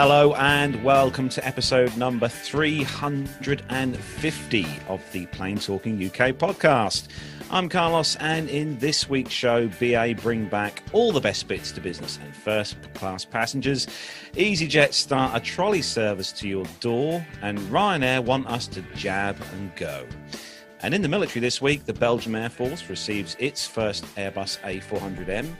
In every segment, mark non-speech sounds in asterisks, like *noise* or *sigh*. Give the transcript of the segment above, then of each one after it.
Hello and welcome to episode number 350 of the Plane Talking UK podcast. I'm Carlos, and in this week's show, BA bring back all the best bits to business and first class passengers. EasyJet start a trolley service to your door, and Ryanair want us to jab and go. And in the military this week, the Belgian Air Force receives its first Airbus A400M.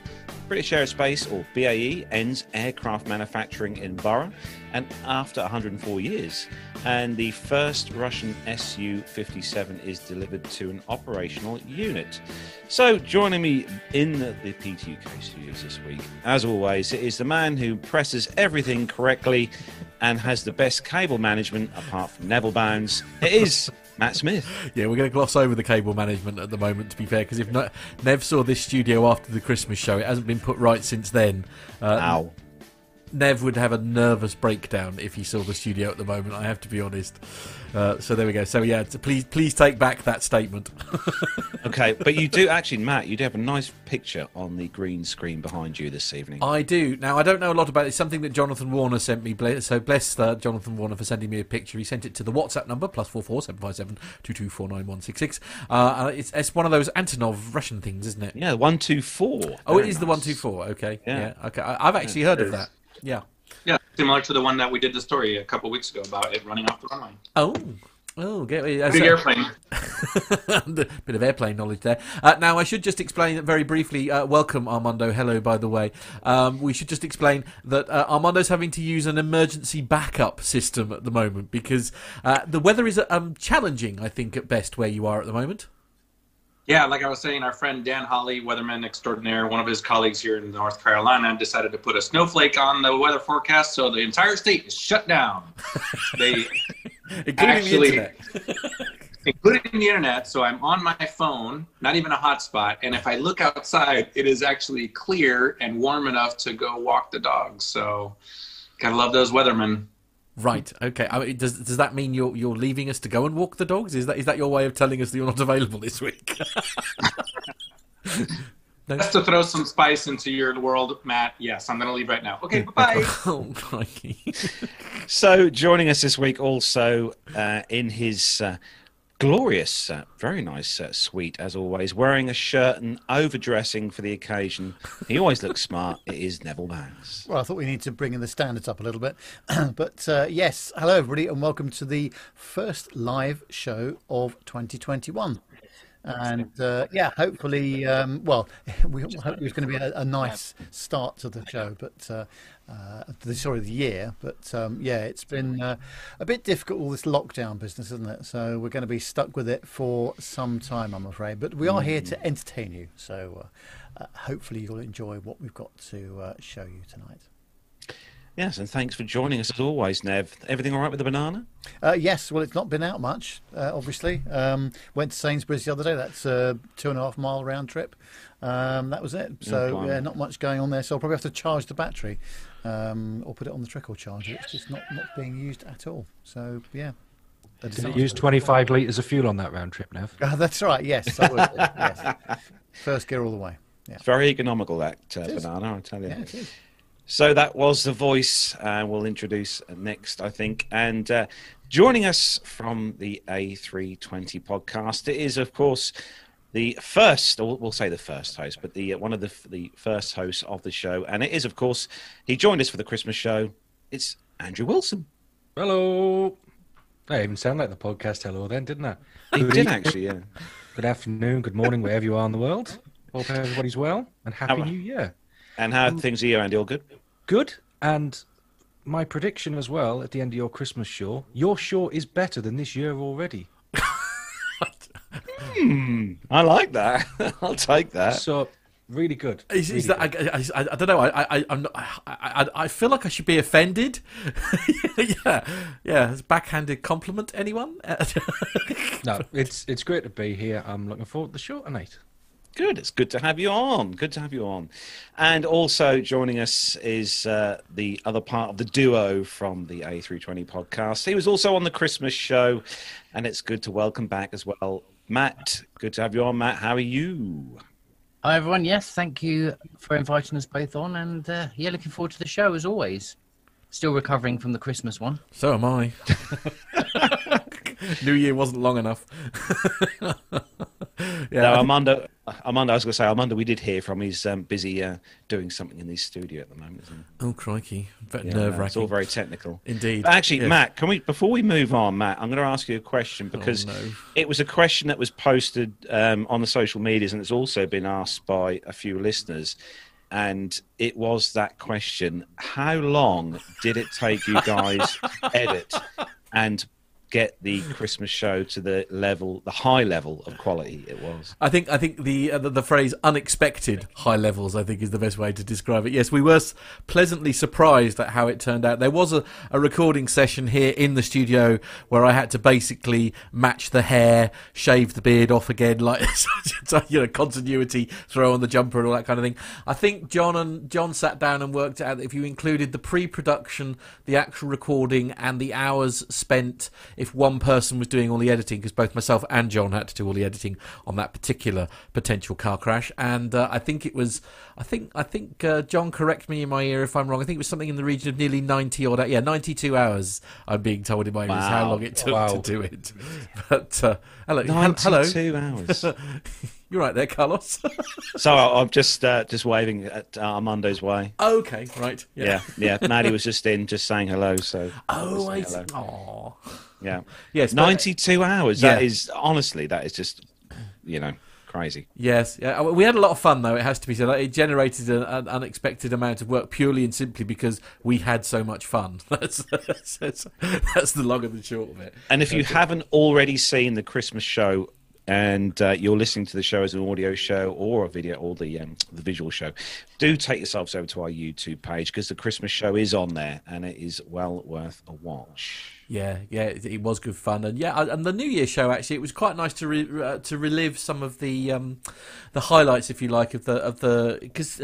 British Aerospace, or BAE, ends aircraft manufacturing in Brough, and after 104 years. And the first Russian Su 57 is delivered to an operational unit. So, joining me in the, the PTUK studios this week, as always, it is the man who presses everything correctly and has the best cable management apart from Neville Bounds. It is Matt Smith. Yeah, we're going to gloss over the cable management at the moment, to be fair, because if Nev saw this studio after the Christmas show, it hasn't been put right since then. Uh, Ow. Nev would have a nervous breakdown if he saw the studio at the moment. I have to be honest. Uh, so there we go. So yeah, please please take back that statement. *laughs* okay, but you do actually, Matt. You do have a nice picture on the green screen behind you this evening. I do. Now I don't know a lot about it. It's something that Jonathan Warner sent me. So bless uh, Jonathan Warner for sending me a picture. He sent it to the WhatsApp number plus four four seven five seven two two four nine one six six. Uh, it's it's one of those Antonov Russian things, isn't it? Yeah, one two four. Oh, it is nice. the one two four. Okay. Yeah. yeah. Okay. I, have actually heard of that. Yeah. Yeah, similar to the one that we did the story a couple weeks ago about it running off the runway. Oh. Oh, get me. Big airplane. *laughs* Bit of airplane knowledge there. Uh, now, I should just explain very briefly. Uh, welcome, Armando. Hello, by the way. Um, we should just explain that uh, Armando's having to use an emergency backup system at the moment because uh, the weather is um, challenging, I think, at best where you are at the moment. Yeah, like I was saying, our friend Dan Holly, weatherman extraordinaire, one of his colleagues here in North Carolina, decided to put a snowflake on the weather forecast, so the entire state is shut down. *laughs* they including actually, the internet. *laughs* including the internet. So I'm on my phone, not even a hotspot, and if I look outside, it is actually clear and warm enough to go walk the dogs. So, gotta love those weathermen. Right. Okay. I mean, does does that mean you're you're leaving us to go and walk the dogs? Is that is that your way of telling us that you're not available this week? *laughs* no? Just to throw some spice into your world, Matt. Yes, I'm going to leave right now. Okay. *laughs* Bye. oh, so, joining us this week also uh, in his uh, glorious, uh, very nice uh, suite as always. Wearing a shirt and overdressing for the occasion. He always looks smart. It is Neville Banks. Well, I thought we need to bring in the standards up a little bit. *clears throat* but uh, yes, hello everybody, and welcome to the first live show of 2021 and uh, yeah, hopefully, um, well, *laughs* we hope it's going to be a, a, nice start to the show, but uh, uh, the sorry, the year. But um, yeah, it's been uh, a bit difficult all this lockdown business, isn't it? So we're going to be stuck with it for some time, I'm afraid. But we are here to mm. entertain you, so uh, uh, hopefully you'll enjoy what we've got to show you tonight. Yes, and thanks for joining us as always, Nev. Everything all right with the banana? Uh, yes, well, it's not been out much, uh, obviously. Um, went to Sainsbury's the other day. That's a two and a half mile round trip. Um, that was it. So, yeah, not much going on there. So, I'll probably have to charge the battery um, or put it on the trickle charger. It's just not, not being used at all. So, yeah. Did it use 25 litres of fuel on that round trip, Nev? Uh, *laughs* that's right, yes. yes. *laughs* First gear all the way. Yeah. It's very economical, that uh, banana, I tell you. Yeah, so that was the voice uh, we'll introduce next, I think. And uh, joining us from the A320 podcast, it is, of course, the first, or we'll say the first host, but the uh, one of the the first hosts of the show, and it is, of course, he joined us for the Christmas show. It's Andrew Wilson. Hello. I even sound like the podcast hello then, didn't I? He did actually, yeah. Good afternoon, good morning, wherever you are in the world. Hope everybody's well, and happy New Year. And how things are you, Andy? All good? Good. And my prediction as well at the end of your Christmas show, your show is better than this year already. Hmm, I like that. *laughs* I'll take that. So really good. Is, really is that, good. I, I, I, don't know. I, I, I'm not, I, I, feel like I should be offended. *laughs* yeah, yeah. It's a backhanded compliment, anyone? *laughs* no, it's it's great to be here. I'm looking forward to the show tonight. Good. It's good to have you on. Good to have you on. And also joining us is uh, the other part of the duo from the A320 podcast. He was also on the Christmas show, and it's good to welcome back as well. Matt, good to have you on. Matt, how are you? Hi, everyone. Yes, thank you for inviting us both on. And uh, yeah, looking forward to the show as always. Still recovering from the Christmas one. So am I. *laughs* New Year wasn't long enough. *laughs* yeah, No, I think- Armando, I was going to say, Armando, we did hear from. He's um, busy uh, doing something in his studio at the moment. Isn't he? oh crikey, Yeah, nerve no, It's all very technical. Indeed. But actually, Yes. Matt, can we before we move on, Matt, I'm going to ask you a question because Oh, no. it was a question that was posted um, on the social medias, and it's also been asked by a few listeners. And it was that question: How long did it take you guys to edit and get the Christmas show to the level, the high level of quality it was? I think I think the, uh, the the phrase "unexpected high levels" I think is the best way to describe it. Yes, we were pleasantly surprised at how it turned out. There was a, a recording session here in the studio where I had to basically match the hair, shave the beard off again, *laughs* like you know continuity, throw on the jumper and all that kind of thing. I think John and John sat down and worked out that if you included the pre-production, the actual recording, and the hours spent if one person was doing all the editing, because both myself and John had to do all the editing on that particular potential car crash, and uh, I think it was, I think, I think uh, John, correct me in my ear if I'm wrong. I think it was something in the region of nearly ninety or that yeah, ninety-two hours. I'm being told in my ear is how long it took Wow. to do it. But uh, hello, hel- hello, Ninety-two hours. *laughs* you're right there, Carlos. *laughs* so I'm just uh, just waving at Armando's way. okay, right, Yeah, yeah. Maddie was just in, just saying hello. So *laughs* Oh, I just see. saying hello. Aw. Yeah. Yes, Ninety-two hours. That Yeah. is honestly, that is just, you know, crazy. Yes, yeah. uh, We had a lot of fun though. It has to be said. Like, It generated an, an unexpected amount of work purely and simply because we had so much fun. *laughs* That's that's, that's, that's the long and the short of it. And if you haven't already seen the Christmas show, and uh, you're listening to the show as an audio show or a video or the um, the visual show, do take yourselves over to our YouTube page because the Christmas show is on there and it is well worth a watch. Yeah, yeah, it, was good fun, and yeah, and the New Year show actually, it was quite nice to re, uh, to relive some of the um, the highlights, if you like, of the of the because.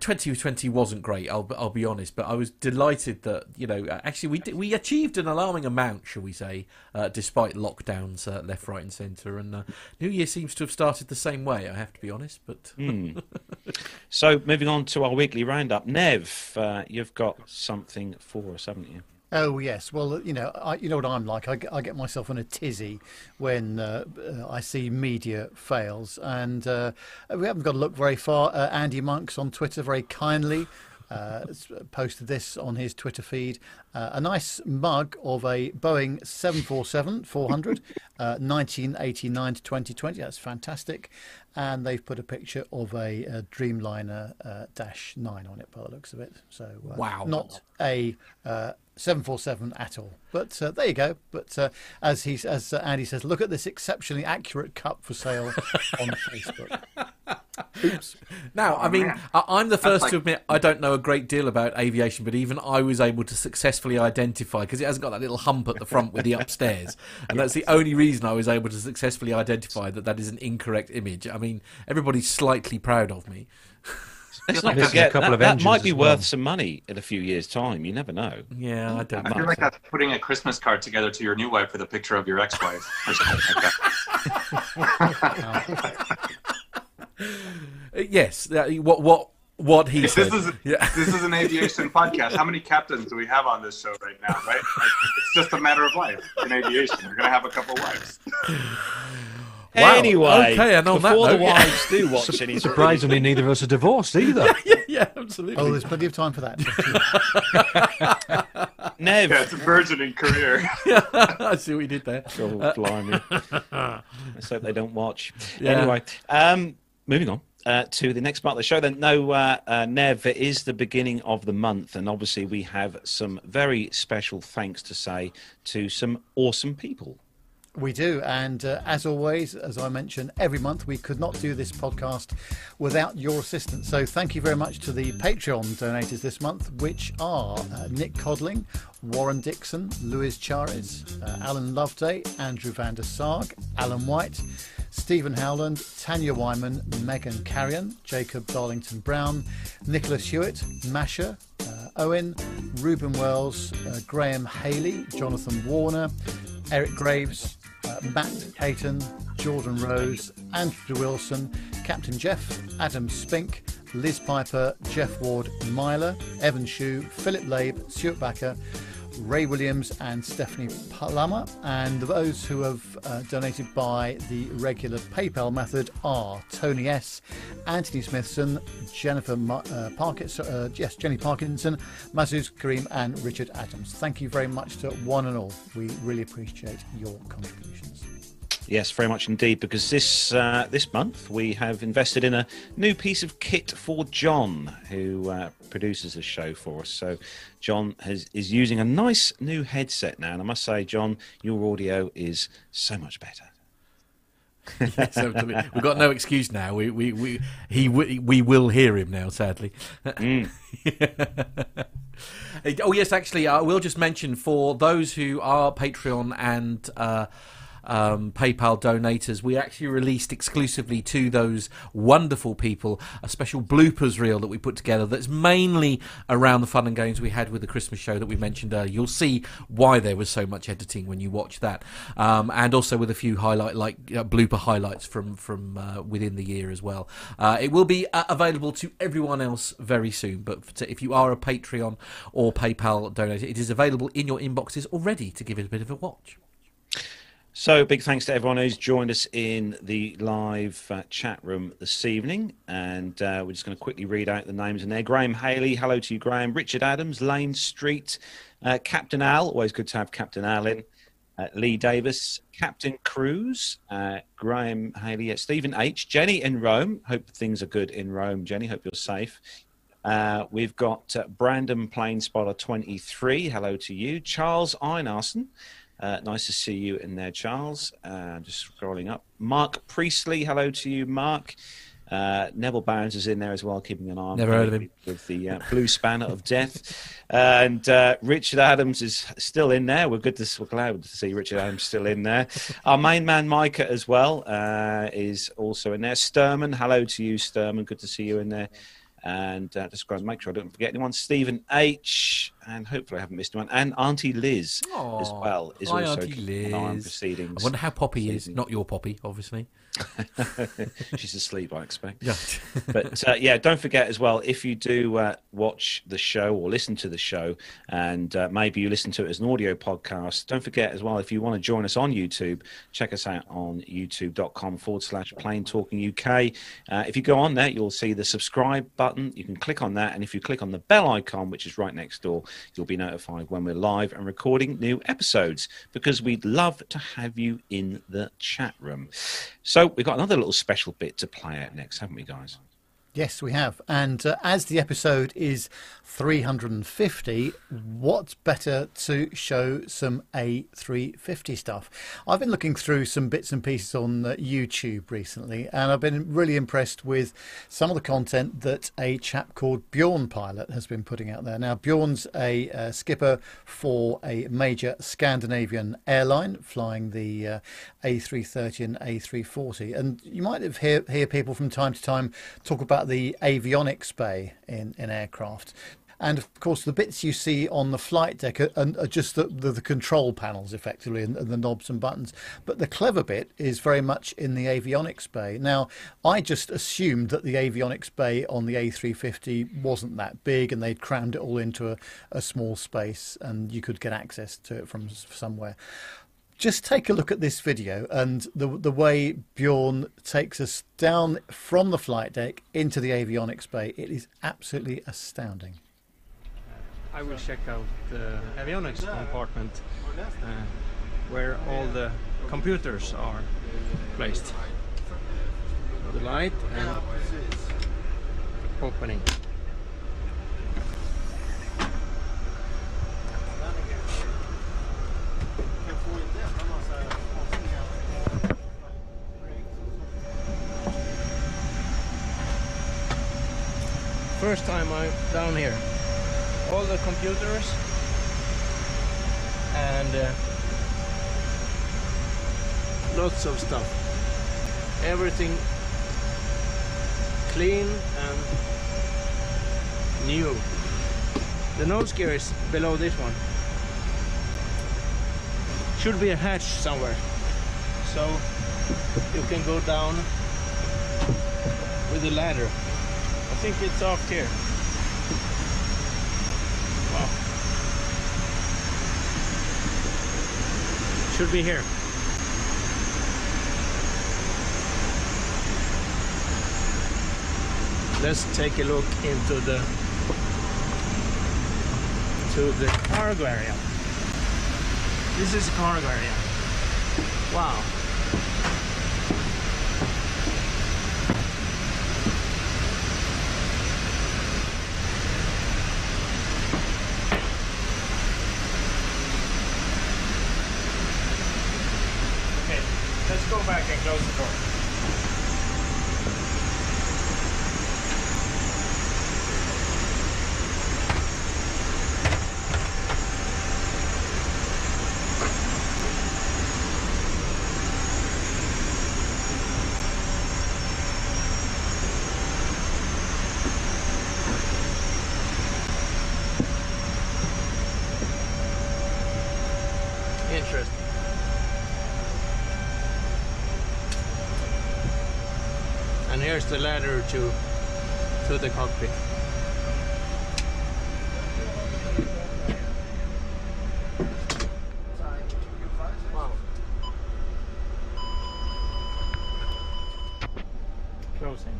2020 *sighs* wasn't great. I'll I'll be honest, but I was delighted that you know actually we did, we achieved an alarming amount, shall we say, uh, despite lockdowns uh, left, right, and centre. And uh, New Year seems to have started the same way. I have to be honest, but *laughs* So moving on to our weekly roundup, Nev, uh, you've got something for us, haven't you? Oh yes, well you know I, you know what I'm like. I, get- I get myself in a tizzy when uh, uh, I see media fails, and uh, we haven't got to look very far. Uh, Andy Monks on Twitter very kindly uh, posted this on his Twitter feed. Uh, a nice mug of a Boeing 747 400, uh, 1989 to 2020. That's fantastic, and they've put a picture of a, uh Dreamliner uh, Dash 9 on it by the looks of it. So uh, Wow. not a uh, 747 at all. But uh, there you go. But uh, as he as uh, Andy says, look at this exceptionally accurate cup for sale on Facebook. *laughs* Oops. Now, I mean, I, I'm the first like- to admit I don't know a great deal about aviation, but even I was able to successfully identify because it hasn't got that little hump at the front with the upstairs, and that's the only reason I was able to successfully identify that that is an incorrect image. I mean, everybody's slightly proud of me. *laughs* Let's not Missing a forget couple that, of that might be as worth well. some money in a few years' time. You never know. Yeah, I don't. I feel like that's putting a Christmas card together to your new wife with a picture of your ex-wife or something like that. *laughs* Uh, yes, uh, what what what he This said. is yeah. this is an aviation *laughs* podcast. How many captains do we have on this show right now? Right? Like, it's just a matter of life in aviation. You're gonna have a couple wives. *laughs* Wow. Anyway, Okay, and on that before the note, yeah. wives do watch *laughs* any Surprisingly, neither of us are divorced either. *laughs* yeah, yeah, absolutely. Oh, there's plenty of time for that. *laughs* Nev. Yeah, it's a burgeoning career. I see what you did there. Oh, blimey. Let's hope they don't watch. Yeah. Anyway, um, moving on. Uh, to the next part of the show, then. No, uh, uh, Nev, it is the beginning of the month, and obviously we have some very special thanks to say to some awesome people. We do, and uh, as always, as I mentioned, every month we could not do this podcast without your assistance. So thank you very much to the Patreon donators this month, which are uh, Nick Codling, Warren Dixon, Louis Charis, uh, Alan Loveday, Andrew van der Sarg, Alan White, Stephen Howland, Tanya Wyman, Megan Carrion, Jacob Darlington Brown, Nicholas Hewitt, Masha, uh, Owen, Ruben Wells, uh, Graham Haley, Jonathan Warner, Eric Graves, uh, Matt Caton, Jordan Rose, Andrew Wilson, Captain Jeff, Adam Spink, Liz Piper, Jeff Ward, Myler, Evan Shue, Philip Labe, Stuart Backer, Ray Williams, and Stephanie Palama. And those who have uh, donated by the regular PayPal method are Tony S, Anthony Smithson, Jennifer Ma- uh, Parkinson, uh, yes, Jenny Parkinson, Mazuz Kareem, and Richard Adams. Thank you very much to one and all. We really appreciate your contributions. Yes, very much indeed. Because this uh, this month we have invested in a new piece of kit for John, who uh, produces the show for us. So John has is using a nice new headset now, and I must say, John, your audio is so much better. *laughs* yes. We've got no excuse now. We we we he we, we will hear him now. Sadly. *laughs* oh yes, actually, I will just mention for those who are Patreon and. Uh, um, PayPal donators, we actually released exclusively to those wonderful people a special bloopers reel that we put together that's mainly around the fun and games we had with the Christmas show that we mentioned earlier. You'll see why there was so much editing when you watch that, um, and also with a few highlight like uh, blooper highlights from from uh, within the year as well. Uh, it will be uh, available to everyone else very soon, but if you are a Patreon or PayPal donor, it is available in your inboxes already to give it a bit of a watch. So, big thanks to everyone who's joined us in the live uh, chat room this evening. And uh, we're just going to quickly read out the names in there. Graham Haley, hello to you, Graham. Richard Adams, Lane Street, uh, Captain Al, always good to have Captain Al in. Uh, Lee Davis, Captain Cruz, uh, Graham Haley, Stephen H, Jenny in Rome. Hope things are good in Rome, Jenny. Hope you're safe. Uh, we've got Brandon Plane Spotter 23. Hello to you. Charles Einarson. Uh, nice to see you in there, Charles. Uh, just scrolling up. Mark Priestley, hello to you, Mark. Uh, Neville Barnes is in there as well, keeping an eye on Never heard of him. with the uh, blue spanner of death. and uh, Richard Adams is still in there. We're good to we're glad to see Richard Adams still in there. Our main man Micah as well uh, is also in there. Sturman, hello to you, Sturman. Good to see you in there. And uh, just to make sure I don't forget anyone. Stephen H. And hopefully I haven't missed one. And Auntie Liz as well is hi, also Auntie keeping on proceedings. I wonder how Poppy is. Not your Poppy, obviously. *laughs* She's asleep, I expect. Yeah. *laughs* but uh, yeah, don't forget as well if you do uh, watch the show or listen to the show, and uh, maybe you listen to it as an audio podcast. Don't forget as well if you want to join us on YouTube, check us out on YouTube.com forward slash Plane Talking UK. Uh, if you go on there, you'll see the subscribe button. You can click on that, and if you click on the bell icon, which is right next door, you'll be notified when we're live and recording new episodes. Because we'd love to have you in the chat room. So we've got another little special bit to play out next, haven't we, guys? Yes, we have. And uh, as the episode is 350, what's better to show some A350 stuff? I've been looking through some bits and pieces on uh, YouTube recently, and I've been really impressed with some of the content that a chap called Bjorn Pilot has been putting out there. Now, Bjorn's a uh, skipper for a major Scandinavian airline flying the uh, A330 and A340. And you might hear, hear people from time to time talk about the avionics bay in, in aircraft. And of course, the bits you see on the flight deck are, are just the, the, the control panels, effectively, and, and the knobs and buttons. But the clever bit is very much in the avionics bay. Now, I just assumed that the avionics bay on the A350 wasn't that big, and they'd crammed it all into a, a small space, and you could get access to it from somewhere just take a look at this video and the the way Bjorn takes us down from the flight deck into the avionics bay. It is absolutely astounding. I will check out the avionics compartment uh, where all the computers are placed. The light and opening. First time I'm down here all the computers and uh, lots of stuff. Everything clean and new. The nose gear is below this one. Should be a hatch somewhere. So you can go down with a ladder, think it's off here. Wow. Should be here. Let's take a look into the to the cargo area. This is cargo area. Wow. Okay, let's go back and close the door. Interesting. And the ladder to to the cockpit. Wow. Closing.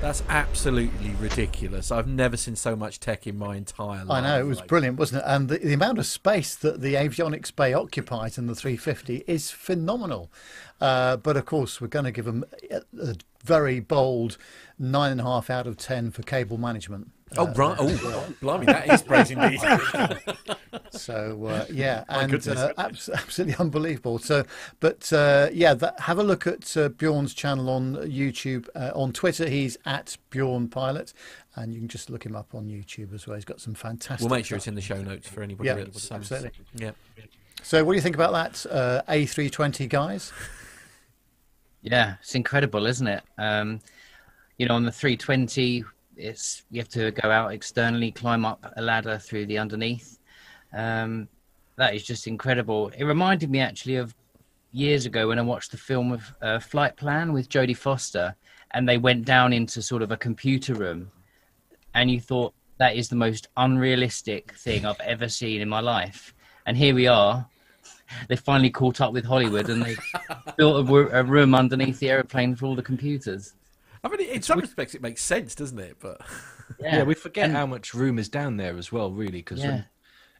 That's absolutely ridiculous. I've never seen so much tech in my entire life. I know it was Like, brilliant, wasn't it? And the, the amount of space that the avionics bay occupies in the 350 is phenomenal. Uh, but of course, we're going to give them a, a very bold nine and a half out of ten for cable management. Oh right! Oh, blimey, that is praise indeed. *laughs* So uh, yeah, *laughs* and uh, abs- absolutely unbelievable. So, but uh, yeah, that, have a look at uh, Bjorn's channel on YouTube. Uh, on Twitter, he's at Bjorn Pilot, and you can just look him up on YouTube as well. He's got some fantastic. We'll make sure stuff. it's in the show notes for anybody. Yeah, that's, um, absolutely. Yeah. So, what do you think about that uh, A320, guys? Yeah, it's incredible, isn't it? Um, you know, on the 320, it's you have to go out externally, climb up a ladder through the underneath. Um, that is just incredible. It reminded me actually of years ago when I watched the film of uh, Flight Plan with Jodie Foster, and they went down into sort of a computer room, and you thought that is the most unrealistic thing I've ever seen in my life. And here we are. *laughs* They finally caught up with Hollywood, and they *laughs* built a, a room underneath the aeroplane for all the computers. I mean, in some respects, it makes sense, doesn't it? But Yeah, we forget And- how much room is down there as well, really, because Yeah.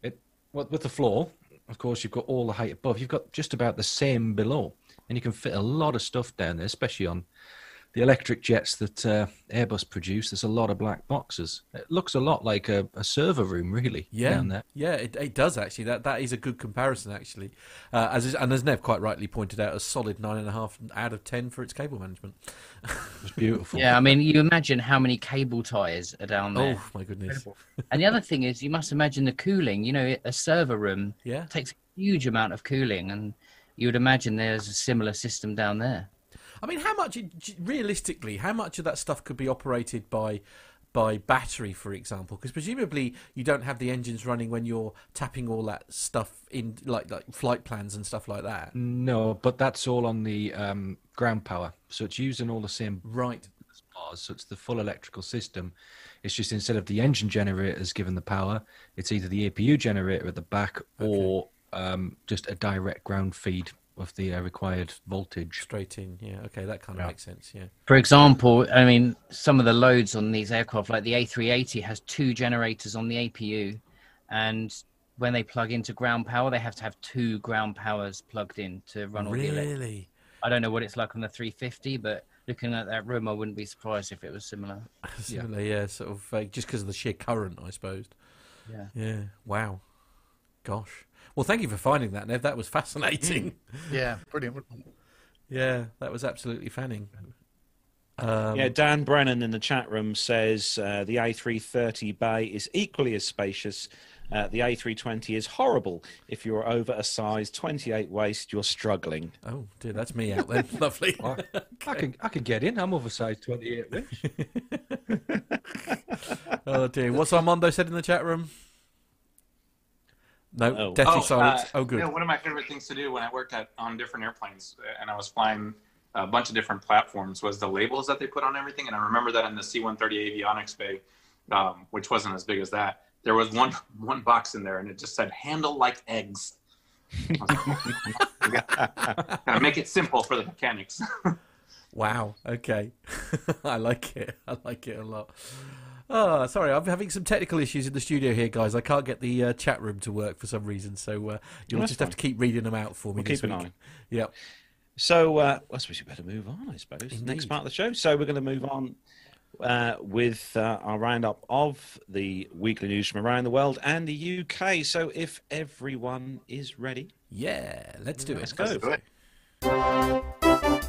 it well, with the floor, of course, you've got all the height above. You've got just about the same below, and you can fit a lot of stuff down there, especially on the electric jets that uh, Airbus produce. There's a lot of black boxes. It looks a lot like a, a server room, really, yeah, down there. yeah, it, it does actually. That that is a good comparison actually. Uh, as is, and as Nev quite rightly pointed out, a solid nine and a half out of ten for its cable management. *laughs* It's beautiful. Yeah, I mean, you imagine how many cable ties are down there. Oh my goodness! And the other thing is, you must imagine the cooling. You know, a server room Yeah. takes a huge amount of cooling, and you would imagine there's a similar system down there. I mean, how much realistically, how much of that stuff could be operated by by battery, for example? Because presumably you don't have the engines running when you're tapping all that stuff in, like like flight plans and stuff like that. No, but that's all on the um, ground power, so it's using all the same Right. bars, so it's the full electrical system. It's just instead of the engine generators giving the power, it's either the APU generator at the back or um, just a direct ground feed of the uh, required voltage. Straight in. Yeah. Okay, that kind of makes sense. Yeah. For example, I mean, some of the loads on these aircraft, like the A380, has two generators on the APU, and when they plug into ground power, they have to have two ground powers plugged in to run all the. Really? I don't know what it's like on the 350, but looking at that room, I wouldn't be surprised if it was similar. *laughs* Similar, yeah. Sort of uh, just because of the sheer current, I suppose. Yeah. Yeah. Wow. Gosh. Well, thank you for finding that, Nev. That was fascinating. Yeah, brilliant. yeah, that was absolutely fanning. Um, yeah, Dan Brennan in the chat room says uh, the A330 bay is equally as spacious. Uh, the A320 is horrible. If you're over a size 28 waist, you're struggling. Oh dear, that's me out there. *laughs* Lovely. I can I can get in. I'm oversized 28 inch. *laughs* oh dear. What's Armando said in the chat room? No, Oh. deathly Oh, silence. uh, oh, good. Yeah, one of my favorite things to do when I worked at on different airplanes uh, and I was flying a bunch of different platforms was the labels that they put on everything. And I remember that in the C-130 avionics bay, um, which wasn't as big as that, there was one *laughs* one box in there and it just said "handle like eggs." I was like, *laughs* Gotta make it simple for the mechanics. *laughs* Wow. Okay. I like it. I like it a lot. Oh, sorry, I'm having some technical issues in the studio here, guys. I can't get the uh, chat room to work for some reason, so uh, you'll That's just have to keep reading them out for me. We'll this keep an eye. Yep. So, uh, I suppose we better move on, I suppose. Next part of the show. So, we're going to move on uh, with uh, our roundup of the weekly news from around the world and the UK. So, if everyone is ready, Yeah. Let's do Let's it. go. Let's do it.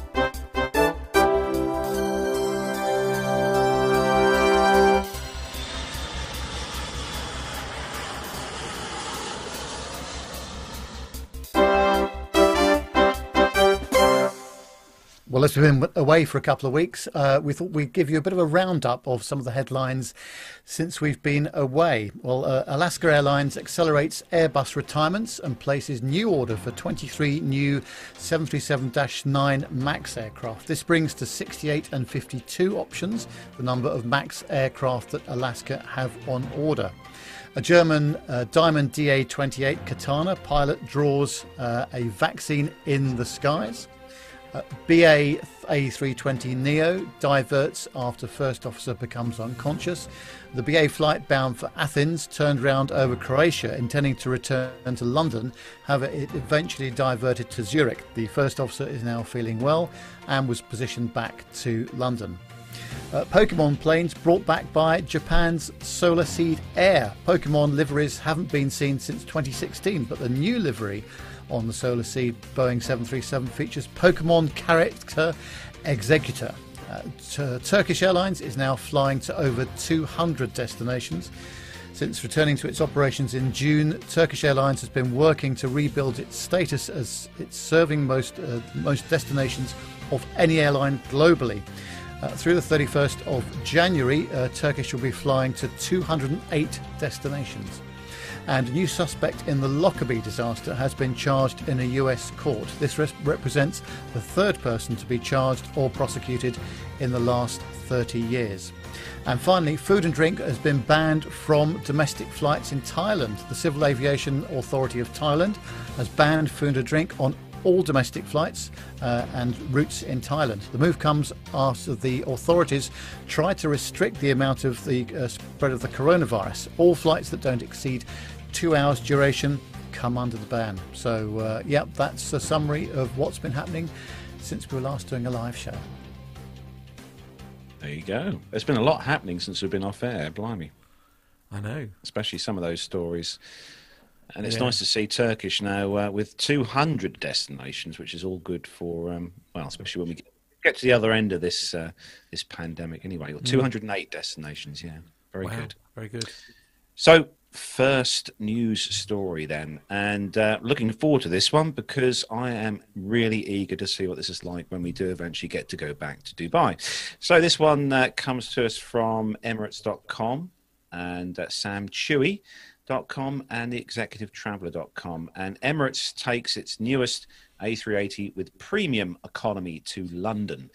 Well, as we've been away for a couple of weeks, uh, we thought we'd give you a bit of a roundup of some of the headlines since we've been away. Well, uh, Alaska Airlines accelerates Airbus retirements and places new order for 23 new 737 9 MAX aircraft. This brings to 68 and 52 options the number of MAX aircraft that Alaska have on order. A German uh, Diamond DA 28 Katana pilot draws uh, a vaccine in the skies. BA A320 Neo diverts after first officer becomes unconscious. The BA flight bound for Athens turned round over Croatia, intending to return to London. However, it eventually diverted to Zurich. The first officer is now feeling well and was positioned back to London. Uh, Pokemon planes brought back by Japan's Solaseed Air. Pokemon liveries haven't been seen since 2016, but the new livery on the Solaseed Boeing 737 features Pokemon character Exeggutor. Uh, Tur- Turkish Airlines is now flying to over 200 destinations. Since returning to its operations in June, Turkish Airlines has been working to rebuild its status as it's serving most uh, most destinations of any airline globally. Uh, through the 31st of January, uh, Turkish will be flying to 208 destinations. And a new suspect in the Lockerbie disaster has been charged in a US court. This res- represents the third person to be charged or prosecuted in the last 30 years. And finally, food and drink has been banned from domestic flights in Thailand. The Civil Aviation Authority of Thailand has banned food and drink on all domestic flights uh, and routes in Thailand. The move comes after the authorities tried to restrict the amount of the uh, spread of the coronavirus. All flights that don't exceed two hours duration come under the ban. So, uh, yeah, that's a summary of what's been happening since we were last doing a live show. there you go. There's been a lot happening since we've been off air, blimey, I know. especially some of those stories. And it's Yeah. nice to see Turkish now uh, with 200 destinations, which is all good for, um, well, especially when we get- to the other end of this uh, this pandemic. Anyway, or 208 destinations. Yeah, very wow. good. Very good. So, first news story then, and uh, looking forward to this one because I am really eager to see what this is like when we do eventually get to go back to Dubai. So, this one uh, comes to us from Emirates.com and uh, Sam Chui. And the executivetraveller.com and Emirates takes its newest A380 with premium economy to London.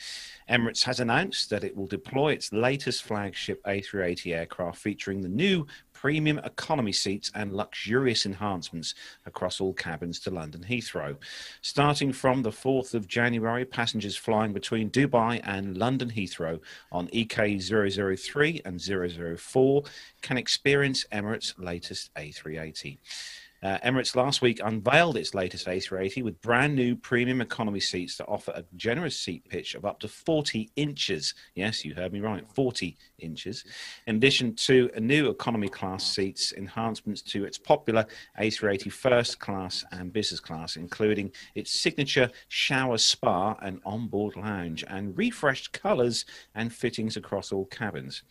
Emirates has announced that it will deploy its latest flagship A380 aircraft featuring the new premium economy seats and luxurious enhancements across all cabins to London Heathrow. Starting from the 4th of January, passengers flying between Dubai and London Heathrow on E EK003 and 004 can experience Emirates' latest A380. Uh, Emirates last week unveiled its latest A380 with brand new premium economy seats that offer a generous seat pitch of up to 40 inches. Yes, you heard me right, 40 inches. In addition to a new economy class seats, enhancements to its popular A380 first class and business class, including its signature shower spa and onboard lounge, and refreshed colours and fittings across all cabins.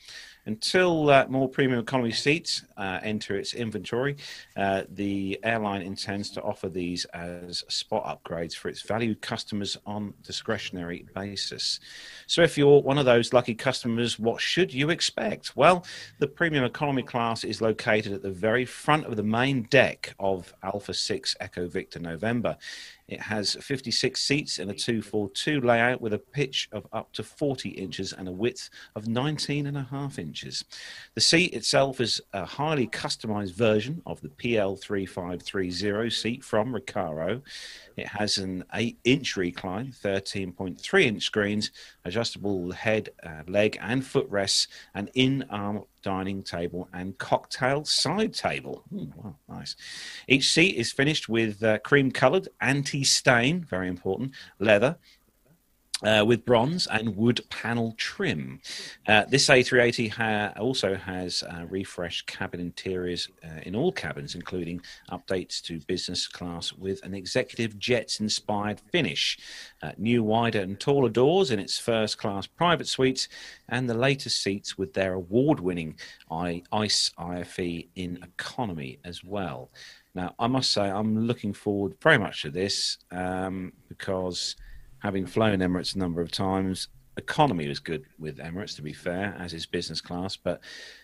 Until uh, more premium economy seats uh, enter its inventory, uh, the airline intends to offer these as spot upgrades for its valued customers on discretionary basis. So, if you're one of those lucky customers, what should you expect? Well, the premium economy class is located at the very front of the main deck of Alpha 6 Echo Victor November. It has 56 seats in a 242 layout with a pitch of up to 40 inches and a width of 19 and a half inches. The seat itself is a highly customized version of the PL3530 seat from Recaro. It has an 8 inch recline, 13.3 inch screens, adjustable head, uh, leg, and footrests, and in arm dining table, and cocktail side table. Ooh, wow, nice. Each seat is finished with uh, cream colored, anti stain, very important, leather uh, with bronze and wood panel trim. Uh, this A380 ha- also has uh, refreshed cabin interiors uh, in all cabins, including updates to business class with an executive jets inspired finish, uh, new wider and taller doors in its first class private suites, and the latest seats with their award winning I- ICE IFE in economy as well. Now, I must say, I'm looking forward very much to this um, because having flown Emirates a number of times. Economy was good with Emirates, to be fair, as is business class. But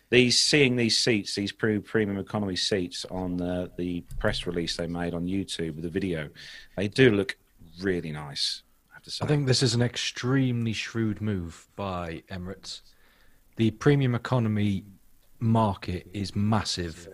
these seeing these seats, these premium economy seats on the, the press release they made on YouTube with the video, they do look really nice. I have to say. I think this is an extremely shrewd move by Emirates. The premium economy market is massive,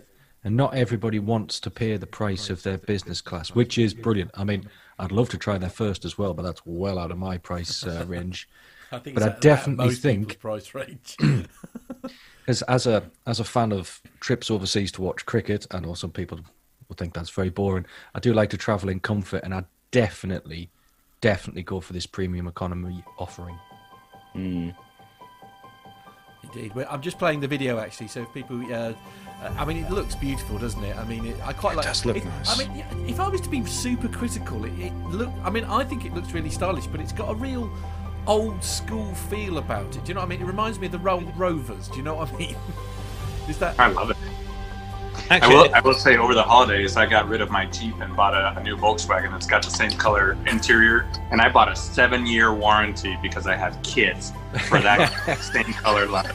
and not everybody wants to pay the price of their business class, which is brilliant. I mean, I'd love to try their first as well, but that's well out of my price uh, *laughs* range. I think But it's I at- at definitely most think- price range. *clears throat* *laughs* As as a as a fan of trips overseas to watch cricket, I know some people will think that's very boring. I do like to travel in comfort, and I definitely, definitely go for this premium economy offering. Indeed. Well, I'm just playing the video actually, so if people. Uh, uh, I mean, it looks beautiful, doesn't it? I mean, it, I quite like. does look it- nice. I mean, if I was to be super critical, it, it look. I mean, I think it looks really stylish, but it's got a real old school feel about it. Do you know what I mean? It reminds me of the Ro- Rovers. Do you know what I mean? *laughs* Is that? I love it. I will, I will say over the holidays, I got rid of my Jeep and bought a, a new Volkswagen that's got the same color interior. And I bought a seven year warranty because I have kids for that *laughs* same color light.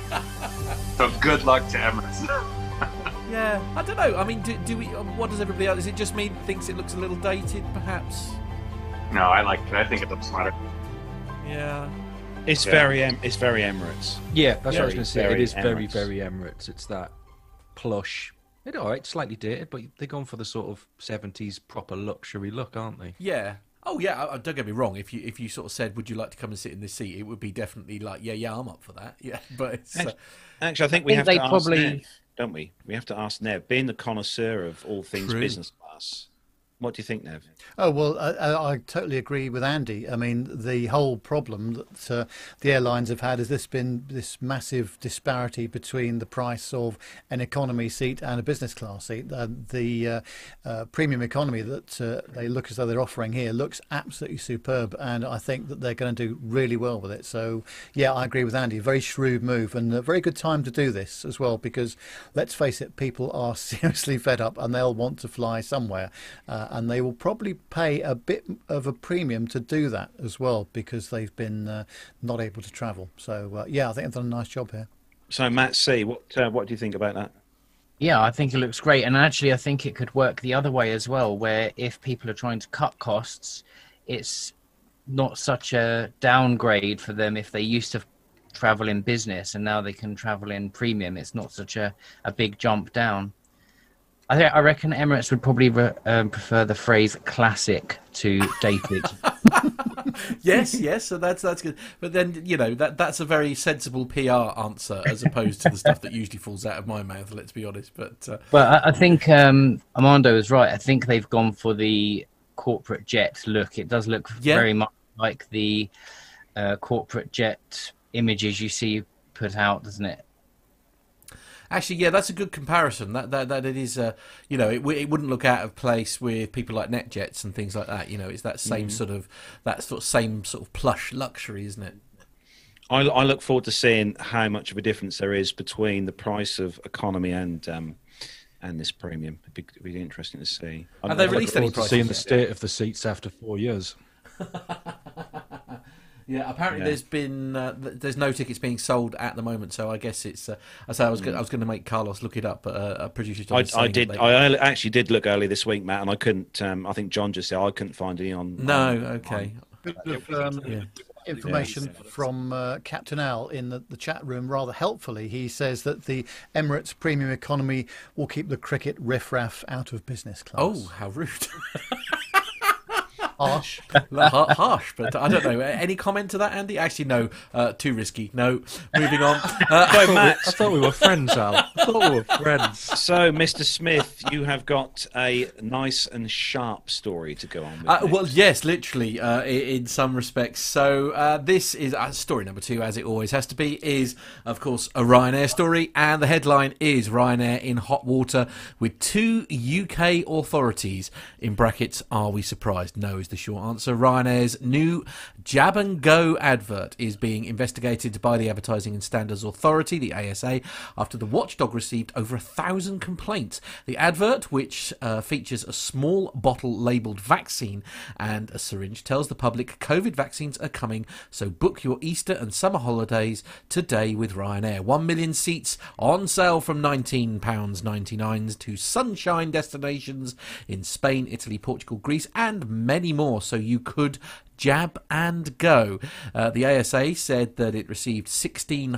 So good luck to Emirates. *laughs* Yeah, I don't know. I mean, do, do we? um, What does everybody else? Is it just me that thinks it looks a little dated, perhaps? No, I like it. I think it looks smarter. Yeah. it's Yeah. very em- it's very Emirates. Yeah, that's what I was going to say. It is very very, very Emirates. It's that plush. It's all right, slightly dated, but they're going for the sort of seventies proper luxury look, aren't they? Yeah. Oh yeah. I- I- Don't get me wrong. If you if you sort of said, "Would you like to come and sit in this seat?" It would be definitely like, "Yeah, yeah, I'm up for that." *laughs* Yeah. But it's, uh, Actually, I think we think have they to probably- ask Nev, don't we? We have to ask Nev, being the connoisseur of all things True. business class. What do you think, Nev? Oh well, I, I totally agree with Andy. I mean, the whole problem that uh, the airlines have had is this been this massive disparity between the price of an economy seat and a business class seat. Uh, the uh, uh, premium economy that uh, they look as though they're offering here looks absolutely superb, and I think that they're going to do really well with it. So yeah, I agree with Andy. Very shrewd move and a very good time to do this as well, because let's face it, people are *laughs* seriously fed up and they'll want to fly somewhere. And they will probably pay a bit of a premium to do that as well because they've been uh, not able to travel. So uh, yeah, I think they've done a nice job here. So, Matt C, what uh, what do you think about that? Yeah, I think it looks great. And actually, I think it could work the other way as well, where if people are trying to cut costs, it's not such a downgrade for them if they used to travel in business and now they can travel in premium. It's not such a, a big jump down. I think I reckon Emirates would probably re- um, prefer the phrase classic to dated. *laughs* yes, yes. So that's that's good. But then you know that that's a very sensible PR answer as opposed to the stuff that usually falls out of my mouth. Let's be honest. But uh, But I, I think um, Armando is right. I think they've gone for the corporate jet look. It does look Yeah. very much like the uh, corporate jet images you see put out, doesn't it? Actually, yeah, that's a good comparison. That that, that it is, uh, you know, it, it wouldn't look out of place with people like NetJets and things like that. You know, it's that same sort of that sort of same sort of plush luxury, isn't it? I, I look forward to seeing how much of a difference there is between the price of economy and um, and this premium. It'd be, it'd be interesting to see. Have they I'm- released any to seeing the prices? state of the seats after four years. *laughs* Yeah, apparently Yeah. there's been uh, there's no tickets being sold at the moment, so I guess it's. Uh, I say I was go- I was going to make Carlos look it up, but uh, a producer. John I, I did. I early- actually did look early this week, Matt, and I couldn't. Um, I think John just said I couldn't find any on. No, on- okay. bit of um, Yeah. information from uh, Captain Al in the, the chat room rather helpfully. He says that the Emirates premium economy will keep the cricket riffraff out of business class. Oh, how rude! *laughs* harsh. *laughs* Har- Harsh, but I don't know. Any comment to that, Andy? Actually, no. Uh, too risky. No. Moving on. Uh, *laughs* So, Matt, I thought we were friends, Al. I thought we were friends. so Mr. Smith, you have got a nice and sharp story to go on with. Uh, well, yes, literally, uh, in some respects. So, uh, this is uh, story number two, as it always has to be, is, of course, a Ryanair story. And the headline is Ryanair in hot water with two UK authorities. In brackets, are we surprised? No, is the short answer. Ryanair's new Jab and Go advert is being investigated by the Advertising and Standards Authority, the ASA, after the watchdog received over a thousand complaints. The advert, which uh, features a small bottle labelled vaccine and a syringe, tells the public COVID vaccines are coming, so book your Easter and summer holidays today with Ryanair. One million seats on sale from £19.99 to sunshine destinations in Spain, Italy, Portugal, Greece, and many more. So you could jab and go. Uh, the ASA said that it received 16.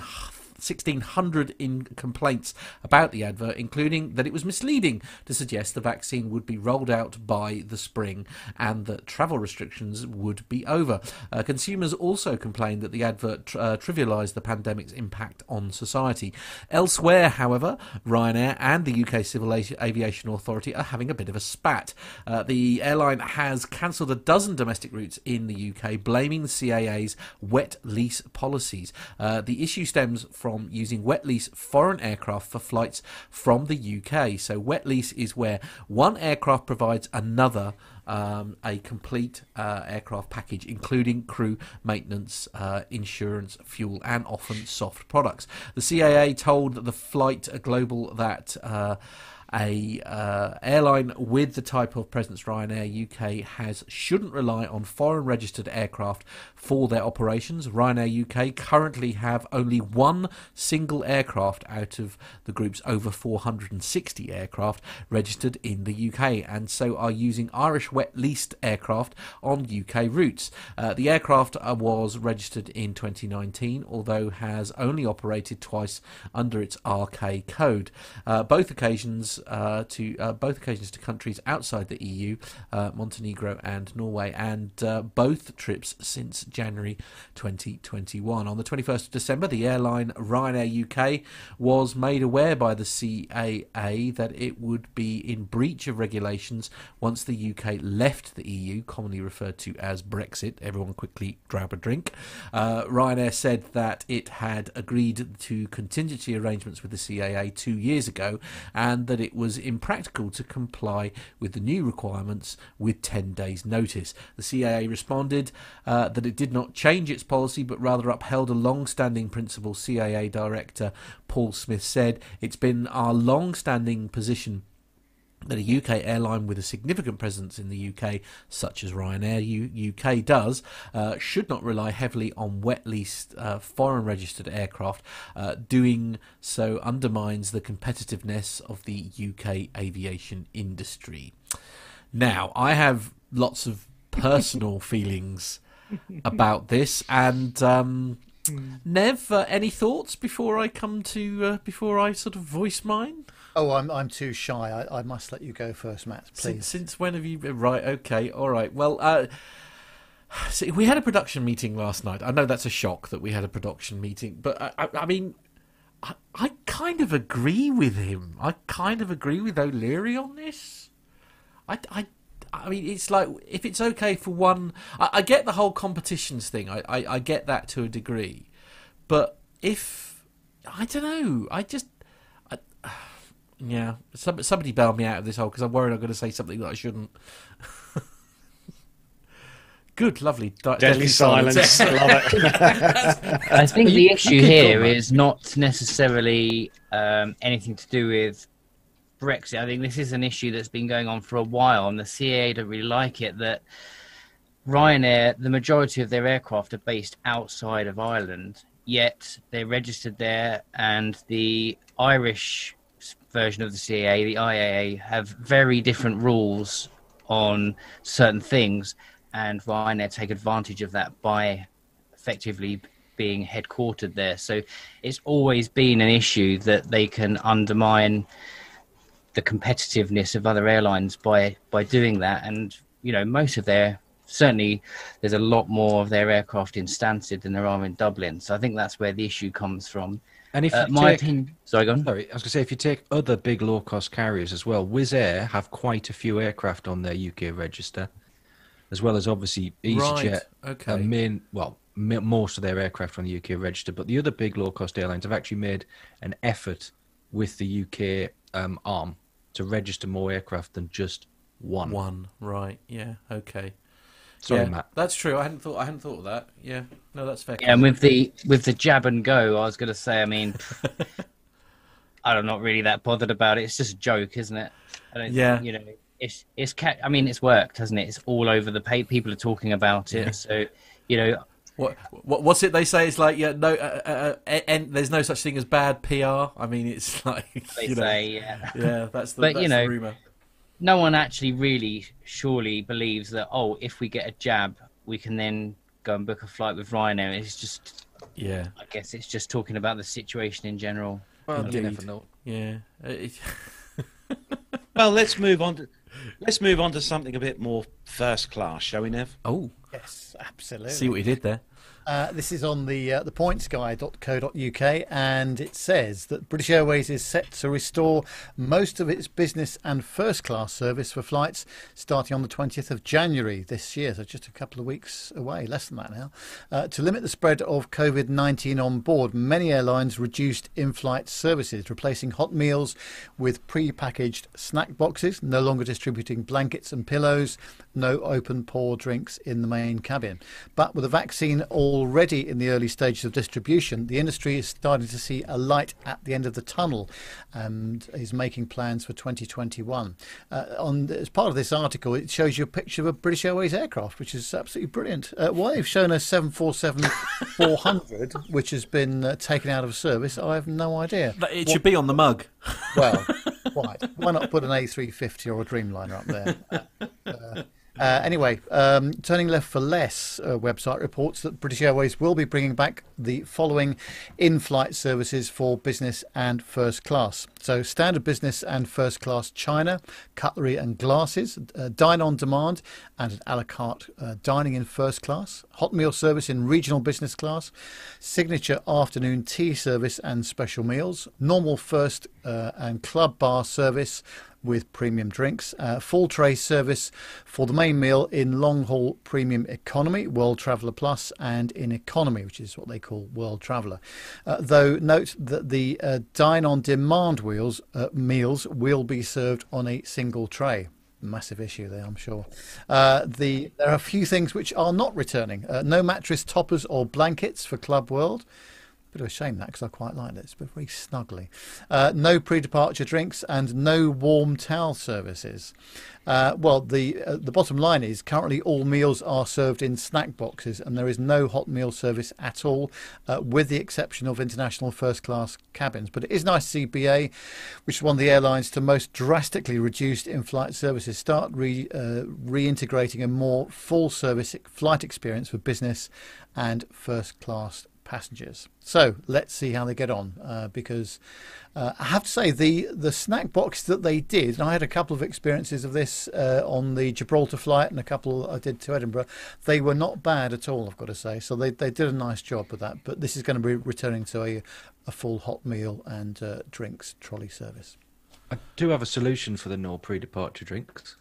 1600 in complaints about the advert, including that it was misleading to suggest the vaccine would be rolled out by the spring and that travel restrictions would be over. Uh, consumers also complained that the advert uh, trivialised the pandemic's impact on society. Elsewhere, however, Ryanair and the UK Civil Avi- Aviation Authority are having a bit of a spat. Uh, the airline has cancelled a dozen domestic routes in the UK, blaming the CAA's wet lease policies. Uh, the issue stems from using wet lease foreign aircraft for flights from the UK. So, wet lease is where one aircraft provides another um, a complete uh, aircraft package, including crew, maintenance, uh, insurance, fuel, and often soft products. The CAA told the Flight Global that. Uh, a uh, airline with the type of presence Ryanair UK has shouldn't rely on foreign registered aircraft for their operations. Ryanair UK currently have only one single aircraft out of the group's over 460 aircraft registered in the UK, and so are using Irish wet leased aircraft on UK routes. Uh, the aircraft uh, was registered in 2019, although has only operated twice under its RK code. Uh, both occasions uh, to uh, both occasions to countries outside the EU, uh, Montenegro and Norway, and uh, both trips since January 2021. On the 21st of December, the airline Ryanair UK was made aware by the CAA that it would be in breach of regulations once the UK left the EU, commonly referred to as Brexit. Everyone quickly grab a drink. Uh, Ryanair said that it had agreed to contingency arrangements with the CAA two years ago and that it was impractical to comply with the new requirements with 10 days' notice. The CAA responded uh, that it did not change its policy but rather upheld a long standing principle. CAA Director Paul Smith said, It's been our long standing position that a UK airline with a significant presence in the UK, such as Ryanair U- UK does, uh, should not rely heavily on wet leased uh, foreign registered aircraft. Uh, doing so undermines the competitiveness of the UK aviation industry. Now, I have lots of personal *laughs* feelings about this, and um, Nev, uh, any thoughts before I come to uh, before I sort of voice mine? Oh, I'm I'm too shy. I, I must let you go first, Matt. Since, Please. since when have you been right? Okay, all right. Well, uh, *sighs* see, we had a production meeting last night. I know that's a shock that we had a production meeting, but I, I, I mean, I, I kind of agree with him. I kind of agree with O'Leary on this. I, I, I mean, it's like if it's okay for one. I, I get the whole competitions thing. I, I, I get that to a degree, but if I don't know, I just. I, yeah, some, somebody bail me out of this hole because I'm worried I'm going to say something that I shouldn't. *laughs* Good, lovely. Di- Deadly silence. *laughs* Love it. I think the issue keep here going, is not necessarily um, anything to do with Brexit. I think this is an issue that's been going on for a while, and the CAA don't really like it that Ryanair, the majority of their aircraft are based outside of Ireland, yet they're registered there, and the Irish version of the CAA, the IAA, have very different rules on certain things, and Ryanair take advantage of that by effectively being headquartered there. So it's always been an issue that they can undermine the competitiveness of other airlines by by doing that. And you know, most of their certainly there's a lot more of their aircraft in Stansted than there are in Dublin. So I think that's where the issue comes from. And if Uh, you my take, opinion, sorry, go on. sorry, I was going to say, if you take other big low cost carriers as well, Wizz Air have quite a few aircraft on their UK register, as well as obviously EasyJet. Right, okay. main, well, most of their aircraft on the UK register, but the other big low cost airlines have actually made an effort with the UK um, arm to register more aircraft than just one. One, right? Yeah, okay. Sorry, yeah, Matt. That's true. I hadn't thought. I hadn't thought of that. Yeah, no, that's fair. Yeah, and with the with the jab and go, I was going to say, I mean, *laughs* I'm not really that bothered about it. It's just a joke, isn't it? I don't, Yeah. You know, it's it's ca- I mean, it's worked, hasn't it? It's all over the page. People are talking about it. So, you know, What, what what's it they say? It's like yeah, no, uh, uh, uh, and there's no such thing as bad PR. I mean, it's *laughs* like they you know, say, yeah. yeah, that's the But, that's you the know, rumor. No one actually really surely believes that. Oh, if we get a jab, we can then go and book a flight with Ryanair. It's just, Yeah, I guess, it's just talking about the situation in general. Well, you Indeed. never know. yeah. *laughs* Well, let's move on to let's move on to something a bit more first class, shall we, Nev? oh, Yes, absolutely. see what you did there. Uh, this is on the uh, and it says that British Airways is set to restore most of its business and first class service for flights starting on the 20th of January this year, so just a couple of weeks away, less than that now. Uh, to limit the spread of COVID 19 on board, many airlines reduced in flight services, replacing hot meals with pre packaged snack boxes, no longer distributing blankets and pillows, no open pour drinks in the main cabin. But with a vaccine already in the early stages of distribution, the industry is starting to see a light at the end of the tunnel and is making plans for 2021. Uh, on as part of this article, it shows you a picture of a British Airways aircraft, which is absolutely brilliant. Uh, why they've shown a 747-400, *laughs* which has been uh, taken out of service, I have no idea. But It should be on the mug. Well, *laughs* why? Why not put an A350 or a Dreamliner up there? *laughs* Uh, uh, anyway, um, Turning Left for Less uh, website reports that British Airways will be bringing back the following in flight services for business and first class. So, standard business and first class china, cutlery and glasses, uh, dine on demand, and an a la carte uh, dining in first class, hot meal service in regional business class, signature afternoon tea service and special meals, normal first uh, and club bar service with premium drinks, uh, full tray service for the main meal in long haul premium economy, World Traveller Plus, and in economy, which is what they call World Traveller. Uh, though note that the uh, dine on demand wheels uh, meals will be served on a single tray. Massive issue there, I'm sure. Uh, the there are a few things which are not returning. Uh, no mattress toppers or blankets for Club World. Bit of a shame that because I quite like it. It's very snuggly. Uh, no pre-departure drinks and no warm towel services. Uh, well, the uh, the bottom line is currently all meals are served in snack boxes, and there is no hot meal service at all, uh, with the exception of international first class cabins. But it is nice to see BA, which is one of the airlines to most drastically reduced in-flight services, start re, uh, reintegrating a more full service flight experience for business and first class passengers. So let's see how they get on uh, because uh, I have to say the the snack box that they did, and I had a couple of experiences of this uh, on the Gibraltar flight and a couple I did to Edinburgh. They were not bad at all, I've got to say. So they, they did a nice job with that. But this is going to be returning to a, a full hot meal and uh, drinks trolley service. I do have a solution for the no pre-departure drinks.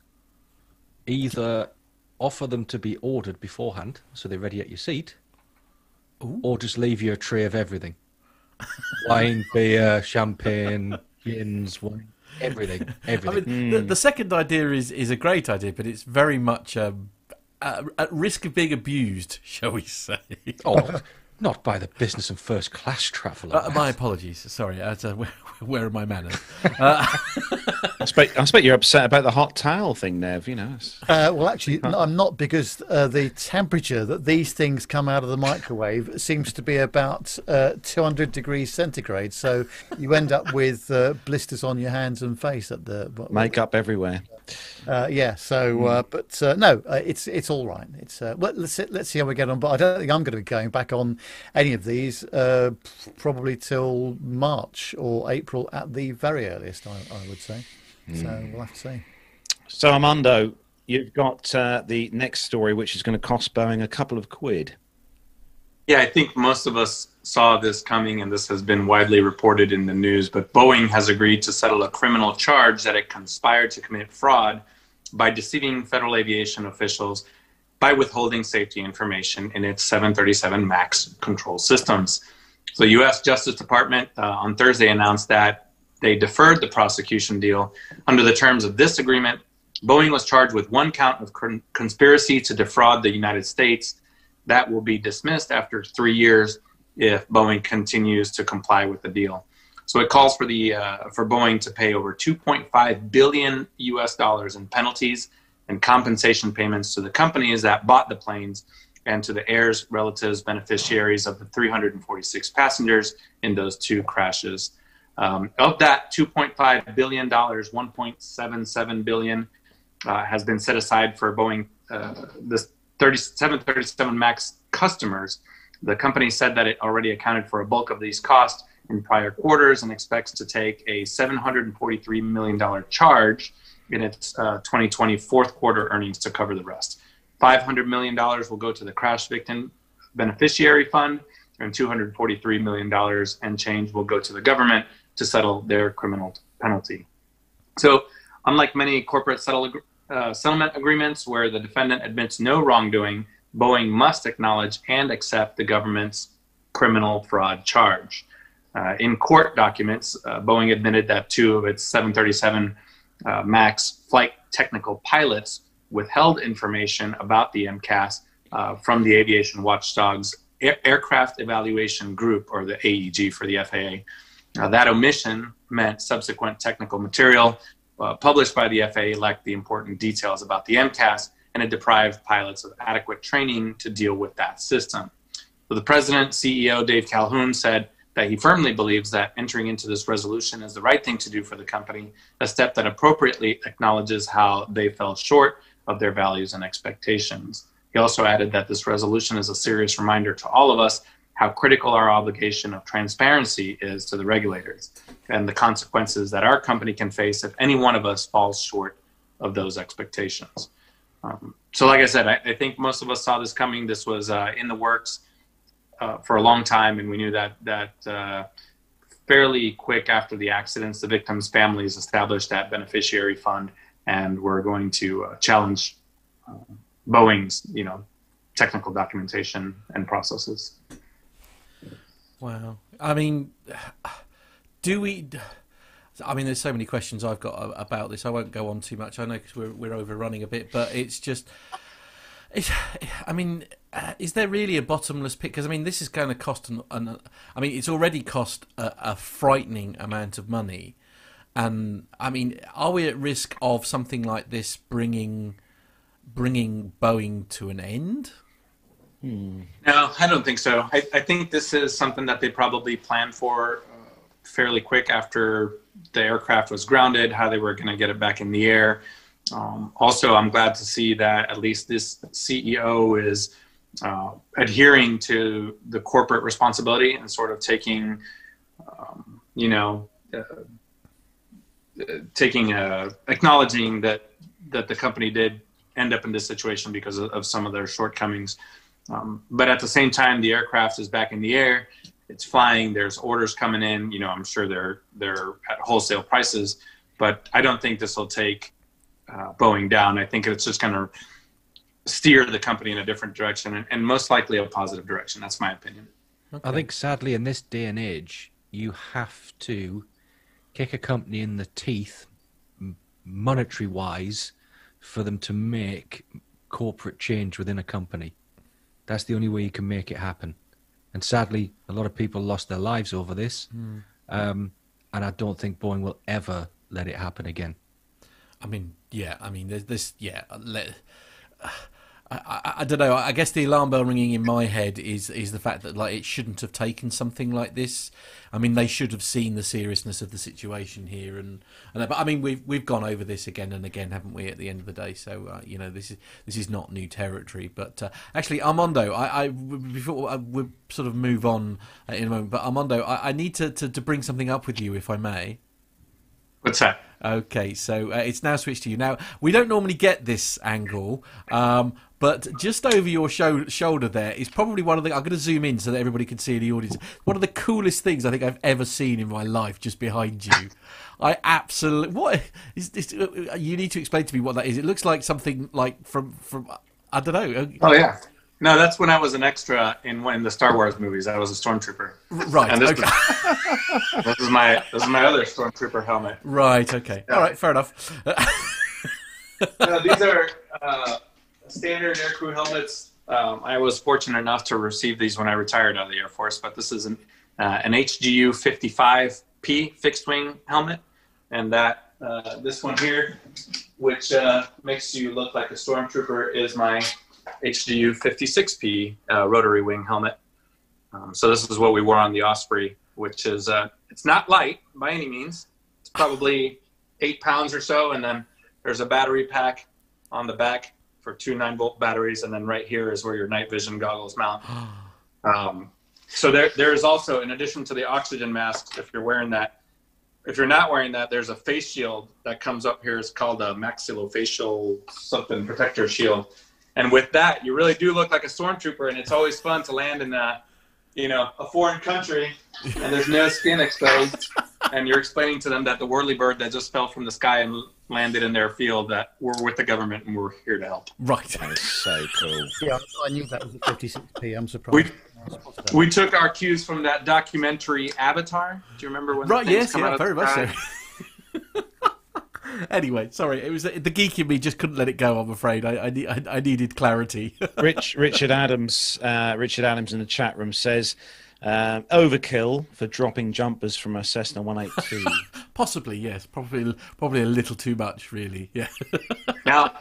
Either offer them to be ordered beforehand, so they're ready at your seat, or just leave you a tray of everything: *laughs* wine, beer, champagne, gins, wine, everything, *laughs* I everything. mean, the, the second idea is is a great idea, but it's very much um, at, at risk of being abused, *laughs* shall we say? oh, Not by the business and first class traveller. Uh, my apologies. Sorry. Uh, so *laughs* where, where are my manners? *laughs* Uh, I expect, I expect you're upset about the hot towel thing, Nev. You know, Uh, well, actually, no, I'm not because uh, the temperature that these things come out of the microwave seems to be about uh, 200 degrees centigrade. So you end up with uh, blisters on your hands and face at the. makeup everywhere. Uh, yeah. So, uh, but uh, no, uh, it's it's all right. It's uh, well, let's see, let's see how we get on. But I don't think I'm going to be going back on any of these uh, probably till March or April at the very earliest. I, I would say. So we'll have to see. So, Armando, you've got uh, the next story, which is going to cost Boeing a couple of quid. Yeah, I think most of us saw this coming, and this has been widely reported in the news. But Boeing has agreed to settle a criminal charge that it conspired to commit fraud by deceiving federal aviation officials by withholding safety information in its 737 MAX control systems. So, the U.S. Justice Department uh, on Thursday announced that they deferred the prosecution deal. Under the terms of this agreement, Boeing was charged with one count of con- conspiracy to defraud the United States that will be dismissed after three years if Boeing continues to comply with the deal. So it calls for the uh, for Boeing to pay over 2.5 billion U.S. dollars in penalties and compensation payments to the companies that bought the planes and to the heirs, relatives, beneficiaries of the 346 passengers in those two crashes. Um, of that 2.5 billion dollars, 1.77 billion uh, has been set aside for Boeing. Uh, this 30, 737 MAX customers. The company said that it already accounted for a bulk of these costs in prior quarters and expects to take a $743 million charge in its uh, 2020 fourth quarter earnings to cover the rest. $500 million will go to the crash victim beneficiary fund, and $243 million and change will go to the government to settle their criminal penalty. So, unlike many corporate settle, uh, settlement agreements where the defendant admits no wrongdoing, Boeing must acknowledge and accept the government's criminal fraud charge. Uh, in court documents, uh, Boeing admitted that two of its 737 uh, MAX flight technical pilots withheld information about the MCAS uh, from the aviation watchdog's Air- Aircraft Evaluation Group, or the AEG for the FAA. That omission meant subsequent technical material uh, published by the FAA lacked the important details about the MCAS, and it deprived pilots of adequate training to deal with that system. So the president, CEO Dave Calhoun said that he firmly believes that entering into this resolution is the right thing to do for the company, a step that appropriately acknowledges how they fell short of their values and expectations. He also added that this resolution is a serious reminder to all of us how critical our obligation of transparency is to the regulators and the consequences that our company can face if any one of us falls short of those expectations. Um, so, like I said, I, I, think most of us saw this coming. This was uh, in the works uh, for a long time, and we knew that that uh, fairly quick after the accidents, the victims' families established that beneficiary fund, and we're going to uh, challenge uh, Boeing's, you know, technical documentation and processes. Wow. I mean, do we? I mean, there's so many questions I've got about this. I won't go on too much. I know because we're we're overrunning a bit, but it's just. It's, I mean, uh, is there really a bottomless pit? Because I mean, this is going to cost an, an. I mean, it's already cost a, a frightening amount of money, and I mean, are we at risk of something like this bringing bringing Boeing to an end? Hmm. No, I don't think so. I, I, think this is something that they probably planned for uh, fairly quick after the aircraft was grounded, how they were going to get it back in the air. Um, also, I'm glad to see that at least this CEO is uh, adhering to the corporate responsibility and sort of taking, um, you know, uh, taking uh, acknowledging that that the company did end up in this situation because of, of some of their shortcomings. Um, but at the same time, the aircraft is back in the air. It's flying. There's orders coming in. You know, I'm sure they're they're at wholesale prices, but I don't think this will take uh, Boeing down. I think it's just going to steer the company in a different direction, and, and, most likely a positive direction. That's my opinion. Okay. I think sadly, in this day and age, you have to kick a company in the teeth, monetary wise, for them to make corporate change within a company. That's the only way you can make it happen. And sadly, a lot of people lost their lives over this. Hmm. Um, and I don't think Boeing will ever let it happen again. I mean, yeah. I mean, there's this. Yeah. Let, I, I, don't know. I guess the alarm bell ringing in my head is is the fact that like it shouldn't have taken something like this. I mean, they should have seen the seriousness of the situation here, and, and but I mean, we've we've gone over this again and again, haven't we? At the end of the day, so uh, you know, this is this is not new territory. But uh, actually, Armando, I, I before I, we sort of move on uh, in a moment, but Armando, I, I need to, to to bring something up with you, if I may. What's that? Okay, so uh, it's now switched to you. Now we don't normally get this angle, um, but just over your sho- shoulder there is probably one of the. I'm going to zoom in so that everybody can see in the audience. One of the coolest things I think I've ever seen in my life, just behind you. I absolutely what is this? uh, You need to explain to me what that is. It looks like something like from from I don't know. Oh yeah. No, that's when I was an extra in one the Star Wars movies. I was a stormtrooper. Right. And this, Okay. was, *laughs* this is my this is my other stormtrooper helmet. Right. Okay. All right. Fair enough. Uh, these are uh, standard aircrew helmets. Um, I was fortunate enough to receive these when I retired out of the Air Force, but this is an uh, an HGU 55P fixed wing helmet, and that uh, this one here, which uh, makes you look like a stormtrooper, is my HGU 56P uh, rotary wing helmet. Um, so this is what we wore on the Osprey, which is uh, it's not light by any means. It's probably eight pounds or so, and then there's a battery pack on the back for two nine volt batteries, and then right here is where your night vision goggles mount. *gasps* Um, so there, there is also, in addition to the oxygen mask, if you're wearing that, if you're not wearing that, there's a face shield that comes up here. It's called a maxillofacial something protector shield, and with that, you really do look like a stormtrooper. And it's always fun to land in a, you know, a foreign country, and there's no skin exposed, and you're explaining to them that the whirly bird that just fell from the sky and landed in their field that we're with the government and we're here to help. right. That is so cool. Yeah, I knew that was at 56p. I'm surprised. We- I spotted that. We took our cues from that documentary Avatar. Do you remember when? Right. things Yes. come Yeah. of Very much so. *laughs* *laughs* anyway, sorry. It was the geek in me just couldn't let it go. I'm afraid. I I, I, I needed clarity. *laughs* Rich Richard Adams uh, Richard Adams in the chat room says um, overkill for dropping jumpers from a Cessna 182. *laughs* Possibly, yes. Probably, probably a little too much, really. Yeah. Now,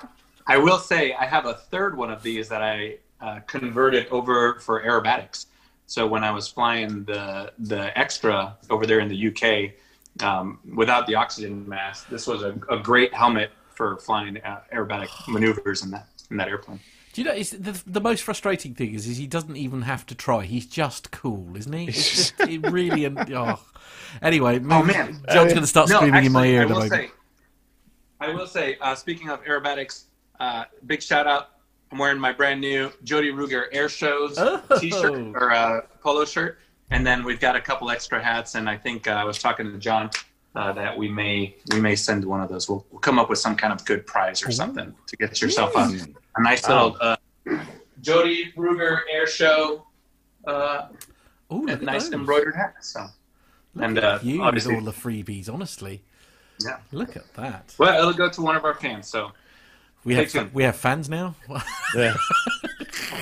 I will say I have a third one of these that I uh, converted over for aerobatics. So when I was flying the the extra over there in the UK um, without the oxygen mask, this was a, a great helmet for flying uh, aerobatic maneuvers in that in that airplane. Do you know? It's the, the most frustrating thing is, is he doesn't even have to try. He's just cool, isn't he? It's just it really. *laughs* Oh. Anyway, Oh man, John's going to start No, screaming in my ear I will moment. say, I will say, uh, speaking of aerobatics, uh, big shout out. I'm wearing my brand new Jody Ruger Air Shows Oh. t-shirt or uh, polo shirt, and then we've got a couple extra hats. And I think uh, I was talking to John uh, that we may we may send one of those. We'll, we'll come up with some kind of good prize or something to get yourself a, a nice little uh, Jody Ruger Air Show, uh, Oh, look at nice those. embroidered hat. So, Look and at uh, you with obviously, all the freebies. Honestly, yeah. look at that. Well, it'll go to one of our fans. So We Stay have fa- we have fans now. *laughs* the,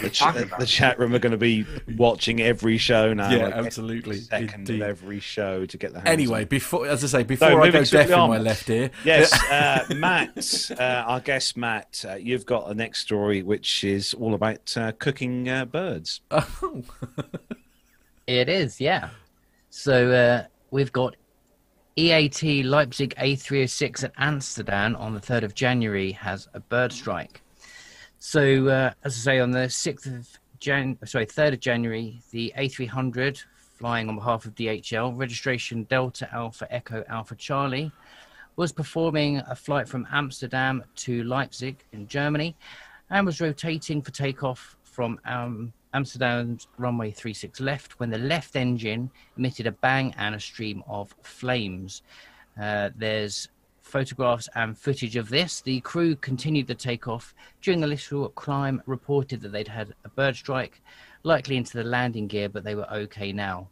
the, ch- the chat room are going to be watching every show now. Yeah, like, every absolutely. Second Indeed. of every show to get the hands anyway, on. before as I say, before I go swiftly deaf in my left ear. Yes, *laughs* uh, Matt, uh, our guest Matt, uh, you've got a next story which is all about uh, cooking uh, birds. Oh, *laughs* It is, yeah. So uh, we've got EAT Leipzig A306 at Amsterdam on the 3rd of January has a bird strike. So, uh, as I say, on the 6th of Jan, sorry, 3rd of January, the A300 flying on behalf of DHL, registration Delta Alpha Echo Alpha Charlie, was performing a flight from Amsterdam to Leipzig in Germany and was rotating for takeoff from um, Amsterdam's runway 36 left when the left engine emitted a bang and a stream of flames. Uh, there's photographs and footage of this. The crew continued the takeoff. During the little climb, reported that they'd had a bird strike, likely into the landing gear, but they were okay now.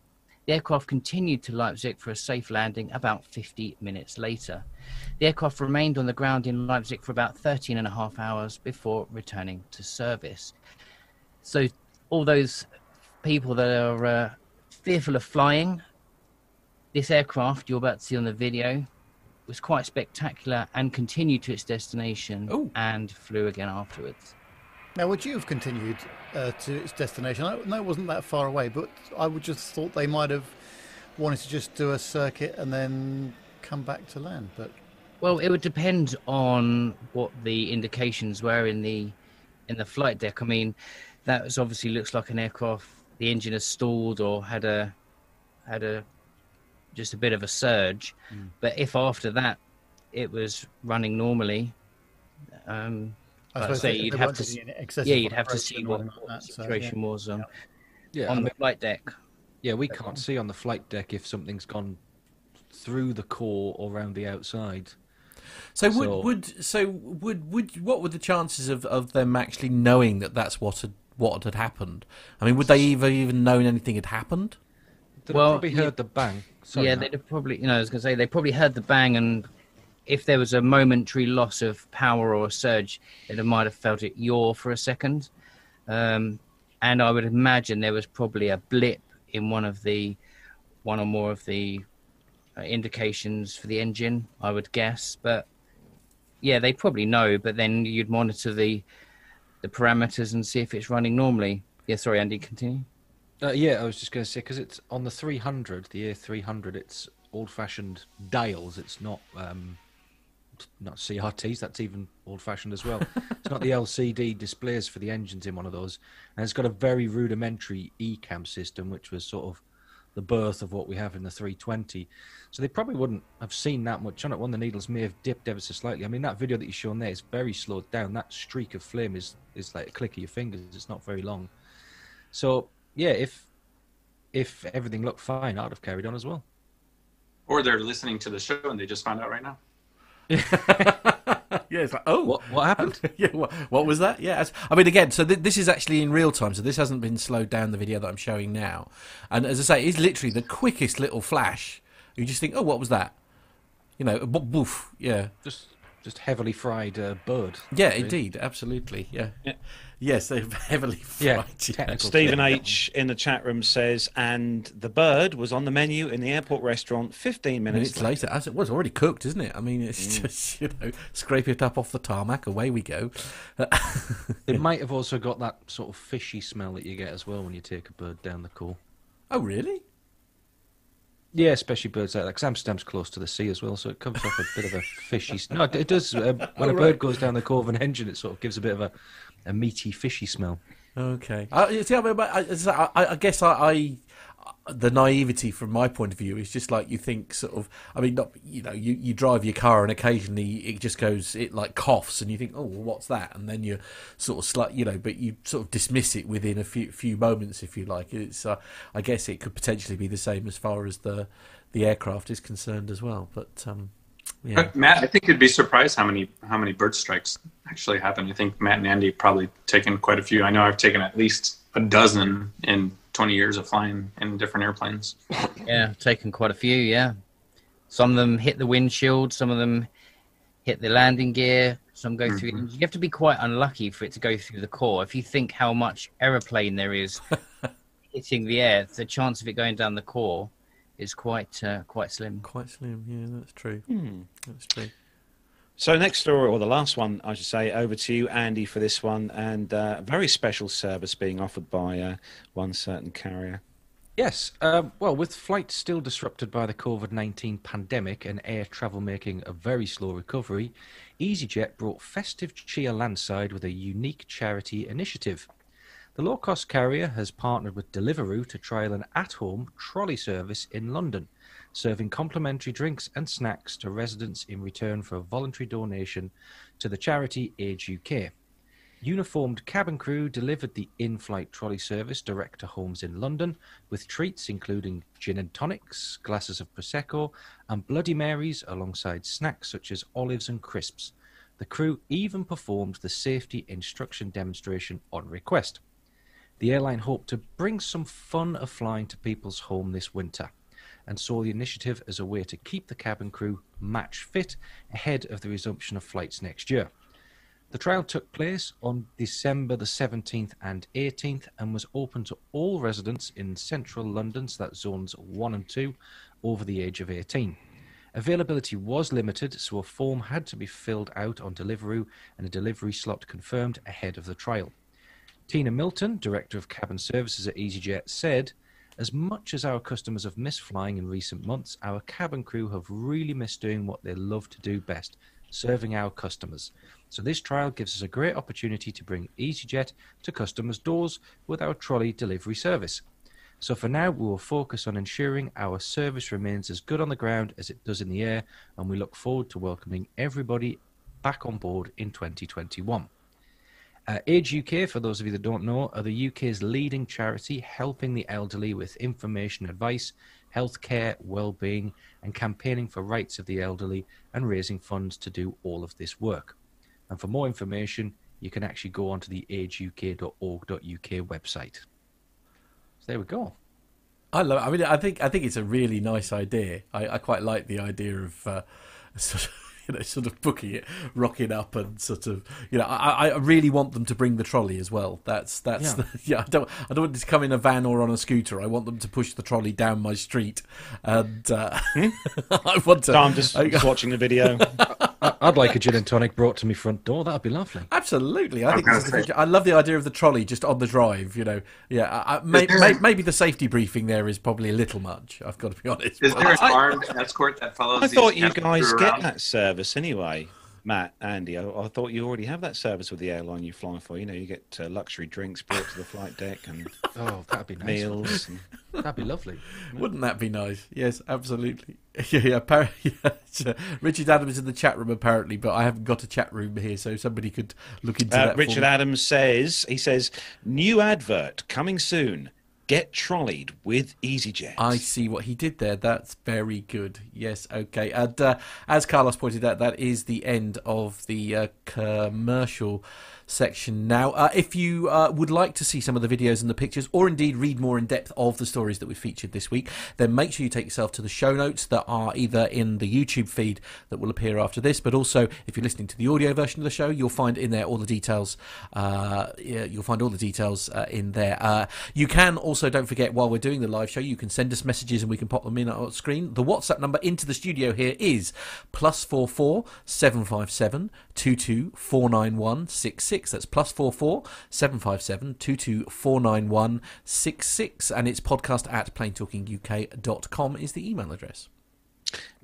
The aircraft continued to Leipzig for a safe landing about 50 minutes later. The aircraft remained on the ground in Leipzig for about 13 and a half hours before returning to service. So, all those people that are uh, fearful of flying, this aircraft you're about to see on the video was quite spectacular and continued to its destination Ooh. and flew again afterwards. Now, would you have continued uh, to its destination? I know it wasn't that far away, but I would just thought they might have wanted to just do a circuit and then come back to land. But Well, it would depend on what the indications were in the in the flight deck. I mean, that was obviously looks like an aircraft. The engine has stalled or had a had a just a bit of a surge. But if after that it was running normally, um, I suppose say, you'd have weren't to doing s- any excessive yeah, you'd have to see vibration what, anything what the that, so, yeah. situation was um, Yeah, I on mean, the flight deck. yeah, we can't see on the flight deck if something's gone through the core or around the outside. So would So- would so would would what were the chances of, of them actually knowing that that's what had what had happened? I mean, would they even even known anything had happened? They'd Well, probably yeah- heard the bang. Sorry, yeah, they'd have probably, you know, I was going to say, they probably heard the bang, and if there was a momentary loss of power or a surge, they might have felt it yaw for a second. Um, and I would imagine there was probably a blip in one of the, one or more of the uh, indications for the engine, I would guess. But yeah, they probably know, but then you'd monitor the, the parameters and see if it's running normally. Yeah, sorry, Andy, continue. Uh, yeah, I was just going to say because it's on the 300, the A300. It's old-fashioned dials. It's not um, not CRTs. That's even old-fashioned as well. *laughs* it's not the LCD displays for the engines in one of those, and it's got a very rudimentary ECAM system, which was sort of the birth of what we have in the 320. So they probably wouldn't have seen that much on it. One of the needles may have dipped ever so slightly. I mean, that video that you've shown there is very slowed down. That streak of flame is is like a click of your fingers. It's not very long. So yeah, if if everything looked fine, I'd have carried on as well. Or they're listening to the show and they just found out right now. *laughs* Yeah, it's like oh, What what happened? *laughs* yeah, what, what was that? Yeah, I mean, again, so th- this is actually in real time, so this hasn't been slowed down. The video that I'm showing now, and as I say, it's literally the quickest little flash. You just think, oh, what was that? You know, bo- boof. Yeah, just just heavily fried uh, bird. yeah, Really. indeed, absolutely. Yeah, Yeah. Yes, they're *laughs* heavily Yeah, fried. technical *laughs* Stephen. H in the chat room says, and the bird was on the menu in the airport restaurant 15 minutes, Minutes later, as it was already cooked, isn't it? I mean, it's Mm. just *laughs* you know, scrape it up off the tarmac, away we go. It might have also got that sort of fishy smell that you get as well when you take a bird down the core. oh, really? Yeah, especially birds like that. 'cause Amsterdam's close to the sea as well, so it comes off a bit of a fishy. s- No, it- it does. Uh, when Oh, a right. bird goes down the core of an engine, it sort of gives a bit of a, a meaty, fishy smell. Okay. I, see, I, mean, I, I, I- I guess I, the naivety from my point of view is just like you think, sort of. I mean, not you know, you, you drive your car and occasionally it just goes, it like coughs, and you think, oh, well, what's that? And then you sort of, slut, you know, but you sort of dismiss it within a few few moments, if you like. It's, uh, I guess, it could potentially be the same as far as the the aircraft is concerned as well. But um, yeah. Matt, I think you'd be surprised how many how many bird strikes actually happen. I think Matt and Andy have probably taken quite a few. I know I've taken at least a dozen in 20 years of flying in different airplanes. Yeah, taken quite a few. Yeah, some of them hit the windshield, some of them hit the landing gear, some go through. Mhm. You have to be quite unlucky for it to go through the core. If you think how much aeroplane there is *laughs* hitting the air, the chance of it going down the core is quite uh, quite slim. Quite slim, yeah, that's true. Hmm. That's true. So next story, or the last one, I should say, over to you, Andy, for this one, and uh, a very special service being offered by uh, one certain carrier. Yes. Um, well, with flights still disrupted by the COVID 19 pandemic and air travel making a very slow recovery, EasyJet brought festive cheer landside with a unique charity initiative. The low cost carrier has partnered with Deliveroo to trial an at home trolley service in London, serving complimentary drinks and snacks to residents in return for a voluntary donation to the charity Age UK. Uniformed cabin crew delivered the in flight trolley service direct to homes in London with treats including gin and tonics, glasses of Prosecco, and Bloody Marys alongside snacks such as olives and crisps. The crew even performed the safety instruction demonstration on request. The airline hoped to bring some fun of flying to people's home this winter and saw the initiative as a way to keep the cabin crew match fit ahead of the resumption of flights next year. The trial took place on December the 17th and 18th and was open to all residents in central London, so that's zones 1 and 2, over the age of 18. Availability was limited, so a form had to be filled out on Deliveroo and a delivery slot confirmed ahead of the trial. Tina Milton, Director of Cabin Services at EasyJet, said, As much as our customers have missed flying in recent months, our cabin crew have really missed doing what they love to do best serving our customers. So, this trial gives us a great opportunity to bring EasyJet to customers' doors with our trolley delivery service. So, for now, we will focus on ensuring our service remains as good on the ground as it does in the air, and we look forward to welcoming everybody back on board in 2021. Uh, Age UK, for those of you that don't know, are the UK's leading charity helping the elderly with information, advice, healthcare, well-being, and campaigning for rights of the elderly and raising funds to do all of this work. And for more information, you can actually go onto the ageuk.org.uk website. So there we go. I love. It. I mean, I think I think it's a really nice idea. I, I quite like the idea of uh, *laughs* sort of *laughs* you know sort of booking it, rocking up, and sort of you know. I, I really want them to bring the trolley as well. That's that's Yeah. the, *laughs* yeah. I don't I don't want it to come in a van or on a scooter. I want them to push the trolley down my street, and uh, *laughs* I want to. So I'm just, I- just watching the video. I- I'd like a gin and tonic brought to my front door. That'd be lovely. Absolutely, I think this is the. I love the idea of the trolley just on the drive. You know, yeah. I, I, may, may, maybe the safety briefing there is probably a little much. I've got to be honest. Is there an I- armed escort that follows? I these thought you guys crew get around? that service anyway. Matt, Andy, I, I thought you already have that service with the airline you fly for. You know, you get uh, luxury drinks brought to the flight deck and *laughs* Oh, that'd be nice. meals. And... *laughs* That'd be lovely. Wouldn't that be nice? Yes, absolutely. *laughs* Yeah, yeah, appar- yeah. Richard Adams is in the chat room apparently, but I haven't got a chat room here, so somebody could look into Uh, that. Richard me. Adams says, he says, new advert coming soon. Get trolleyed with EasyJet. I see what he did there. That's very good. Yes, okay. And uh, as Carlos pointed out, that is the end of the uh, commercial section now. Uh, if you uh, would like to see some of the videos and the pictures, or indeed read more in depth of the stories that we featured this week, then make sure you take yourself to the show notes that are either in the YouTube feed that will appear after this, but also if you're listening to the audio version of the show, you'll find in there all the details. Uh, you'll find all the details uh, in there. Uh, you can also, don't forget, while we're doing the live show, you can send us messages and we can pop them in on screen. The WhatsApp number into the studio here is plus four four seven five seven two two four nine one six six. That's plus four four seven five seven two two four nine one six six, and it's podcast at planetalkinguk.com is the email address.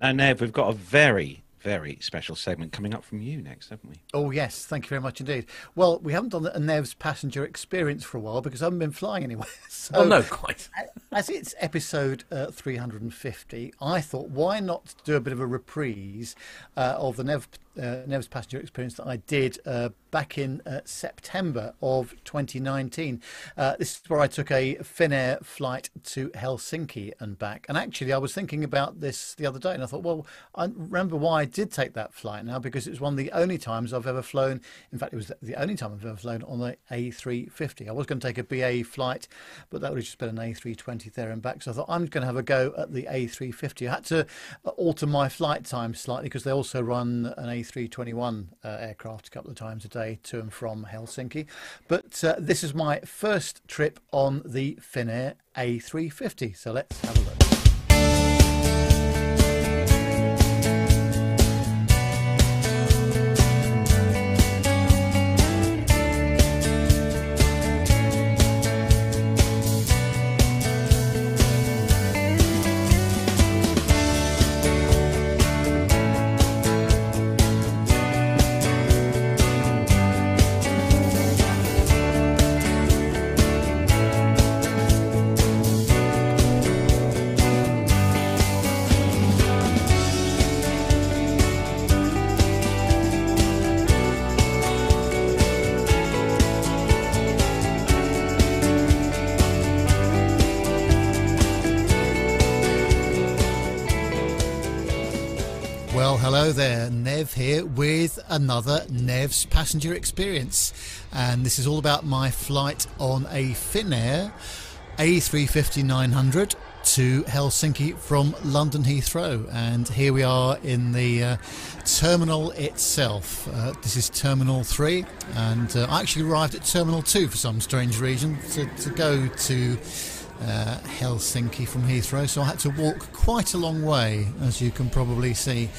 Now, Nev, we've got a very, very special segment coming up from you next, haven't we? Oh, yes. Thank you very much indeed. Well, we haven't done a Nev's passenger experience for a while because I haven't been flying anywhere. *laughs* So, Oh no, quite. as it's episode uh, 350, I thought, why not do a bit of a reprise uh, of the Nev, uh, Nev's passenger experience that I did uh, back in uh, September of 2019. Uh, this is where I took a Finnair flight to Helsinki and back. And actually, I was thinking about this the other day, and I thought, well, I remember why I did take that flight now because it was one of the only times I've ever flown. In fact, it was the only time I've ever flown on the A350. I was going to take a BA flight, but that would have just been an A320 there and back. So I thought I'm going to have a go at the A350. I had to alter my flight time slightly because they also run an A321 uh, aircraft a couple of times a day to and from Helsinki. But uh, this is my first trip on the Finnair A350. So let's have a look. Another Nev's passenger experience. And this is all about my flight on a Finnair A350 900 to Helsinki from London Heathrow, and here we are in the uh, terminal itself. Uh, this is Terminal 3, and uh, I actually arrived at Terminal 2 for some strange reason to, to go to uh, Helsinki from Heathrow, so I had to walk quite a long way, as you can probably see.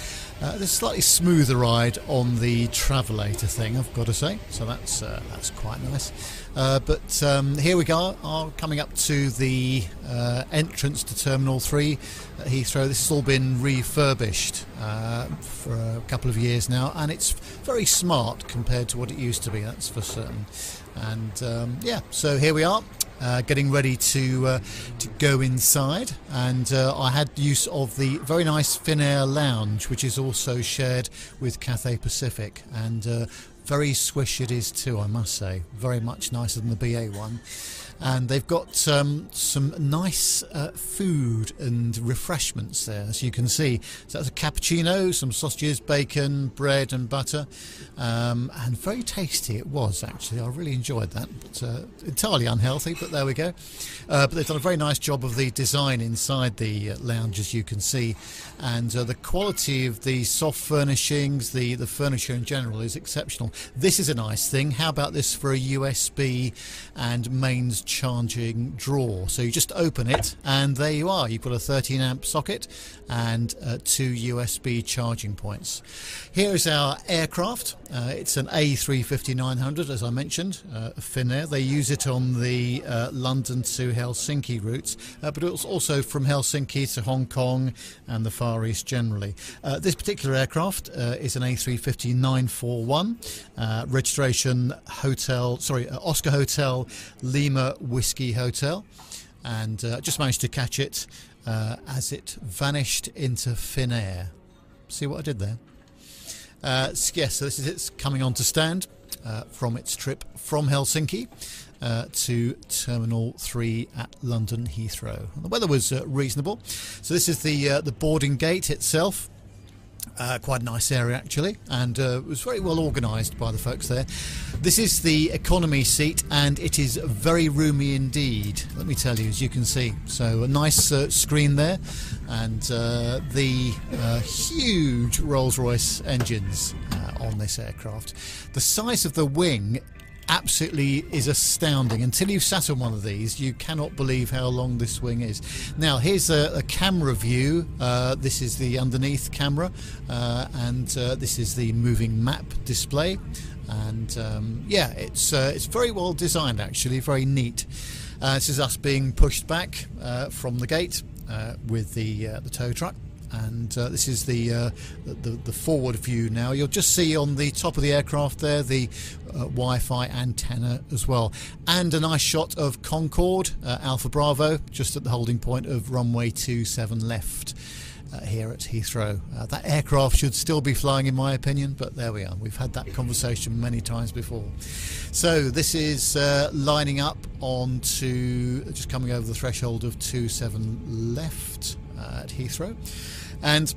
Uh, a slightly smoother ride on the Travelator thing, I've got to say, so that's uh, that's quite nice. Uh, but um, here we go, are coming up to the uh, entrance to Terminal 3 at Heathrow. This has all been refurbished uh, for a couple of years now, and it's very smart compared to what it used to be, that's for certain. And um, yeah, so here we are. Uh, getting ready to uh, to go inside, and uh, I had use of the very nice Finnair lounge, which is also shared with Cathay Pacific, and uh, very swish it is too, I must say. Very much nicer than the BA one. And they've got um, some nice uh, food and refreshments there, as you can see. So that's a cappuccino, some sausages, bacon, bread, and butter. Um, and very tasty it was, actually. I really enjoyed that. But, uh, entirely unhealthy, but there we go. Uh, but they've done a very nice job of the design inside the uh, lounge, as you can see. And uh, the quality of the soft furnishings, the, the furniture in general, is exceptional. This is a nice thing. How about this for a USB and mains charging drawer? So you just open it, and there you are. You've got a 13 amp socket and uh, two USB charging points. Here is our aircraft. Uh, it's an A350-900, as I mentioned, uh, Finnair. They use it on the uh, London to Helsinki routes, uh, but it's also from Helsinki to Hong Kong and the Far East generally. Uh, this particular aircraft is an A350-941, uh, registration Hotel, sorry, Oscar Hotel, Lima Whiskey Hotel, and uh, just managed to catch it uh, as it vanished into thin air. See what I did there? Uh, yes, so this is it's coming on to stand from its trip from Helsinki uh, to Terminal 3 at London Heathrow. And the weather was uh, reasonable. So this is the uh, the boarding gate itself. Uh, quite a nice area actually, and uh, was very well organised by the folks there. This is the economy seat, and it is very roomy indeed. Let me tell you, as you can see. So a nice uh, screen there, and uh, the uh, huge Rolls-Royce engines uh, on this aircraft. The size of the wing absolutely is astounding. Until you've sat on one of these, you cannot believe how long this wing is. Now, here's a, a camera view. Uh, this is the underneath camera, uh, and uh, this is the moving map display. And um, yeah, it's uh, it's very well designed, actually, very neat. Uh, this is us being pushed back uh, from the gate with the the tow truck and uh, this is the, uh, the the forward view now. You'll just see on the top of the aircraft there the uh, Wi-Fi antenna as well, and a nice shot of Concorde uh, Alpha Bravo just at the holding point of runway 27 left. Uh, here at Heathrow. Uh, that aircraft should still be flying, in my opinion, but there we are. We've had that conversation many times before. So, this is lining up onto just coming over the threshold of 27 left at Heathrow. And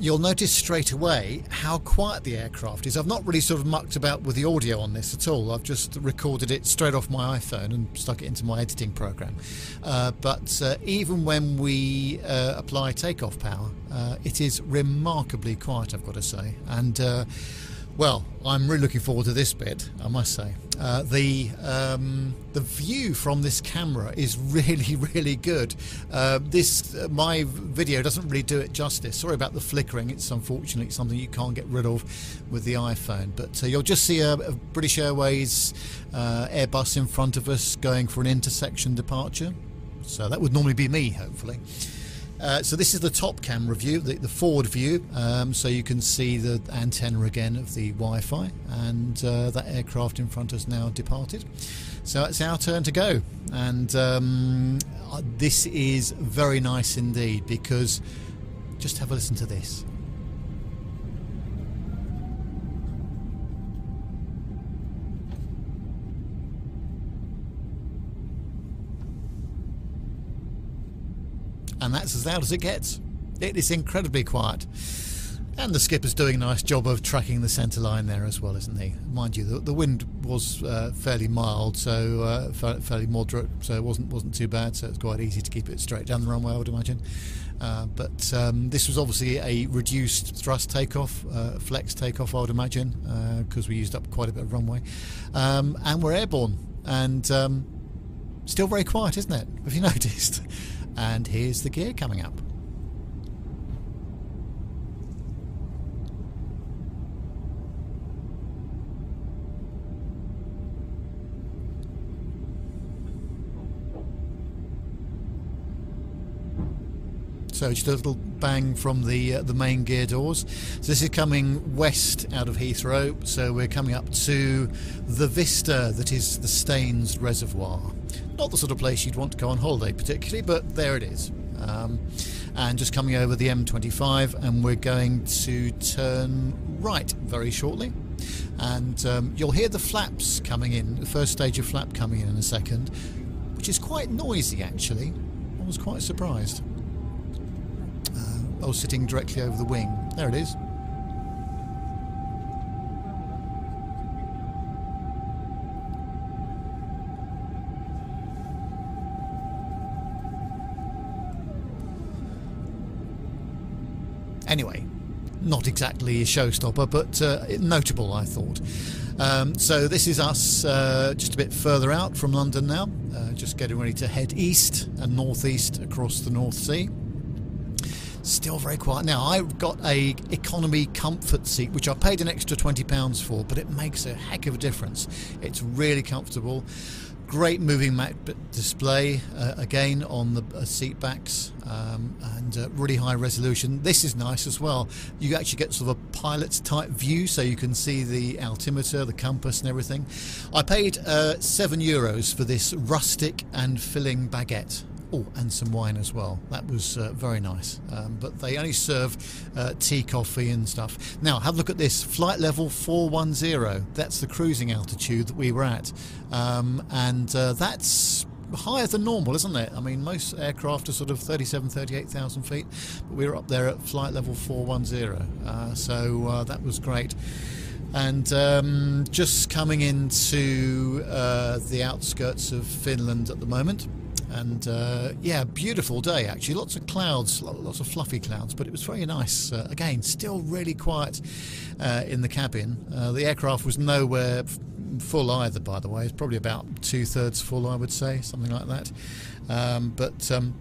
you'll notice straight away how quiet the aircraft is. I've not really sort of mucked about with the audio on this at all. I've just recorded it straight off my iPhone and stuck it into my editing program. Uh, but uh, even when we uh, apply takeoff power, uh, it is remarkably quiet, I've got to say. And uh, well, I'm really looking forward to this bit, I must say. Uh, the um, the view from this camera is *laughs* really, really good. Uh, this uh, my video doesn't really do it justice. Sorry about the flickering. It's unfortunately something you can't get rid of with the iPhone. But uh, you'll just see a, a British Airways uh, Airbus in front of us going for an intersection departure. So that would normally be me, hopefully. Uh, so this is the top camera view, the, the forward view, um, so you can see the antenna again of the Wi-Fi, and uh, that aircraft in front has now departed. So it's our turn to go, and um, uh, this is very nice indeed because just have a listen to this. And that's as loud as it gets. It is incredibly quiet. And the skipper's doing a nice job of tracking the centre line there as well, isn't he? Mind you, the, the wind was uh, fairly mild, so uh, fairly moderate, so it wasn't wasn't too bad. So it's quite easy to keep it straight down the runway, I would imagine. Uh, but um, this was obviously a reduced thrust takeoff, uh, flex takeoff, I would imagine, because uh, we used up quite a bit of runway. Um, and we're airborne, and um, still very quiet, isn't it? Have you *laughs* noticed? And here's the gear coming up. So just a little bang from the uh, the main gear doors. So this is coming west out of Heathrow. So we're coming up to the vista that is the Staines Reservoir. Not the sort of place you'd want to go on holiday particularly, but there it is. Um, and just coming over the M25, and we're going to turn right very shortly. And um, you'll hear the flaps coming in, the first stage of flap coming in in a second, which is quite noisy actually. I was quite surprised. I was sitting directly over the wing. There it is. Anyway, not exactly a showstopper, but uh, notable, I thought. Um, so this is us uh, just a bit further out from London now, uh, just getting ready to head east and northeast across the North Sea. Still very quiet. Now, I've got a economy comfort seat, which I paid an extra £20 for, but it makes a heck of a difference. It's really comfortable. Great moving map display uh, again on the uh, seat backs um, and uh, really high resolution. This is nice as well. You actually get sort of a pilot type view so you can see the altimeter, the compass, and everything. I paid uh, seven euros for this rustic and filling baguette. Oh, and some wine as well. That was uh, very nice. Um, but they only serve uh, tea, coffee, and stuff. Now, have a look at this flight level 410. That's the cruising altitude that we were at. Um, and uh, that's higher than normal, isn't it? I mean, most aircraft are sort of 37, 38,000 feet, but we were up there at flight level 410. Uh, so uh, that was great and um, just coming into uh, the outskirts of Finland at the moment and uh, yeah, beautiful day actually. Lots of clouds, lots of fluffy clouds, but it was very nice. Uh, again, still really quiet uh, in the cabin. Uh, the aircraft was nowhere full either, by the way. It's probably about two thirds full, I would say, something like that. Um, but um,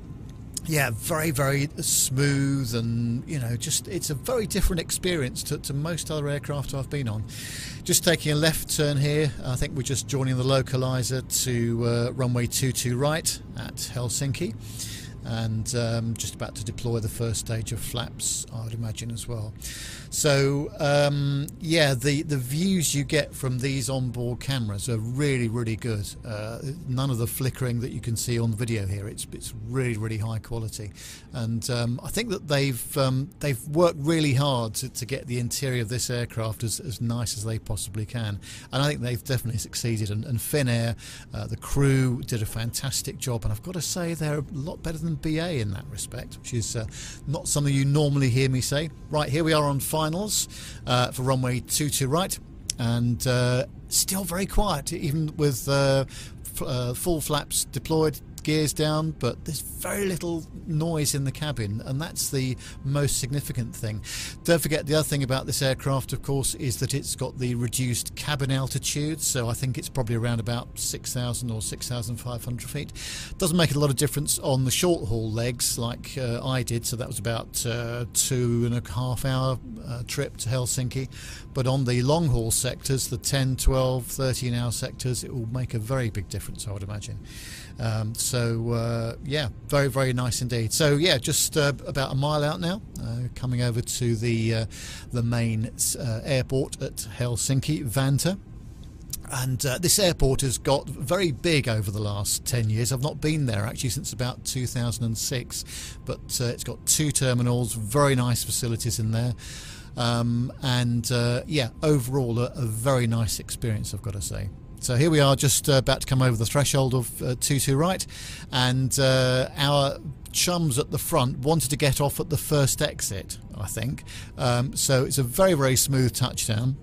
yeah, very, very smooth, and you know, just it's a very different experience to, to most other aircraft I've been on. Just taking a left turn here, I think we're just joining the localizer to uh, runway 22 right at Helsinki and um, just about to deploy the first stage of flaps, I would imagine as well. So um, yeah, the the views you get from these onboard cameras are really really good. Uh, none of the flickering that you can see on the video here. It's it's really really high quality, and um, I think that they've um, they've worked really hard to, to get the interior of this aircraft as, as nice as they possibly can, and I think they've definitely succeeded. And, and Finnair, uh, the crew did a fantastic job, and I've got to say they're a lot better than BA in that respect, which is uh, not something you normally hear me say. Right here we are on finals uh, for runway 22 right, and uh, still very quiet, even with uh, f- uh, full flaps deployed gears down, but there's very little noise in the cabin, and that's the most significant thing. Don't forget the other thing about this aircraft, of course, is that it's got the reduced cabin altitude, so I think it's probably around about 6,000 or 6,500 feet. Doesn't make a lot of difference on the short haul legs like uh, I did, so that was about uh, two and a half hour uh, trip to Helsinki. But on the long haul sectors, the 10, 12, 13 hour sectors, it will make a very big difference, I would imagine. Um, so uh, yeah, very very nice indeed. So yeah, just uh, about a mile out now, uh, coming over to the uh, the main uh, airport at Helsinki, Vantaa. And uh, this airport has got very big over the last 10 years. I've not been there actually since about 2006, but it's got two terminals, very nice facilities in there. Um, and yeah, overall, a, a very nice experience, I've got to say. So here we are, just uh, about to come over the threshold of uh, 2 2 right, and uh, our chums at the front wanted to get off at the first exit, I think. Um, so it's a very, very smooth touchdown.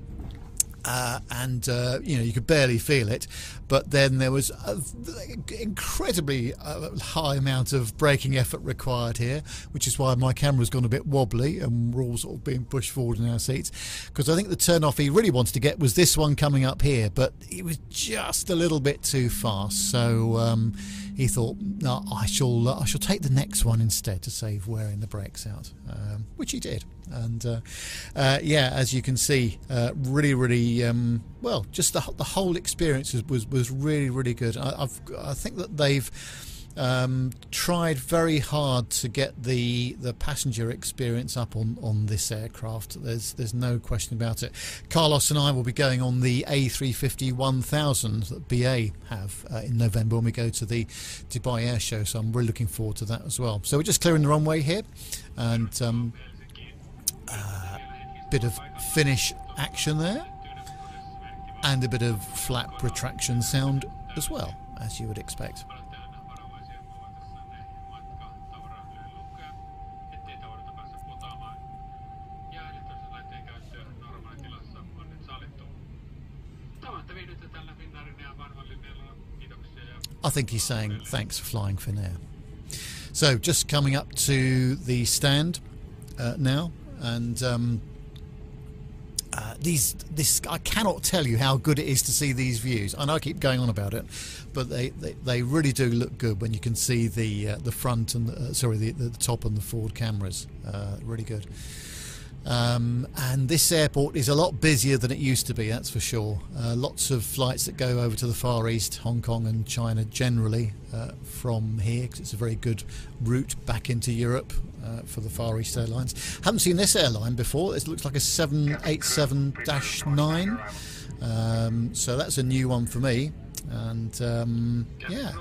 Uh, and uh, you know you could barely feel it, but then there was an incredibly uh, high amount of braking effort required here, which is why my camera's gone a bit wobbly and we're all sort of being pushed forward in our seats. Because I think the turn off he really wanted to get was this one coming up here, but it was just a little bit too fast. So um, he thought, no, I shall uh, I shall take the next one instead to save wearing the brakes out, um, which he did. And uh, uh, yeah, as you can see, uh, really, really um, well. Just the the whole experience was was, was really, really good. I, I've I think that they've. Um, tried very hard to get the the passenger experience up on, on this aircraft. There's there's no question about it. Carlos and I will be going on the A350 1000 that BA have uh, in November when we go to the Dubai Air Show. So I'm really looking forward to that as well. So we're just clearing the runway here, and um, uh, bit of Finnish action there, and a bit of flap retraction sound as well, as you would expect. I think he's saying thanks for flying Finnair. So just coming up to the stand uh, now, and um, uh, these this I cannot tell you how good it is to see these views. I know I keep going on about it, but they, they, they really do look good when you can see the uh, the front and the, uh, sorry the, the top and the forward cameras. Uh, really good. Um, and this airport is a lot busier than it used to be, that's for sure. Uh, lots of flights that go over to the Far East, Hong Kong, and China generally uh, from here because it's a very good route back into Europe uh, for the Far East Airlines. Haven't seen this airline before. It looks like a 787 9. Um, so that's a new one for me. And um, yeah,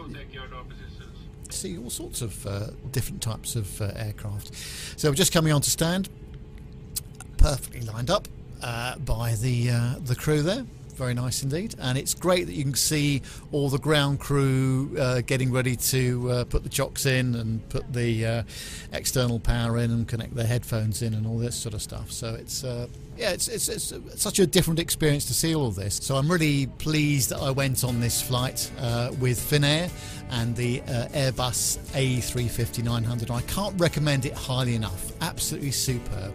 see all sorts of uh, different types of uh, aircraft. So we're just coming on to stand perfectly lined up uh, by the uh, the crew there. Very nice indeed, and it's great that you can see all the ground crew uh, getting ready to uh, put the chocks in and put the uh, external power in and connect their headphones in and all this sort of stuff. So it's uh, yeah, it's, it's, it's such a different experience to see all this. So I'm really pleased that I went on this flight uh, with Finnair and the uh, Airbus A350-900. I can't recommend it highly enough. Absolutely superb.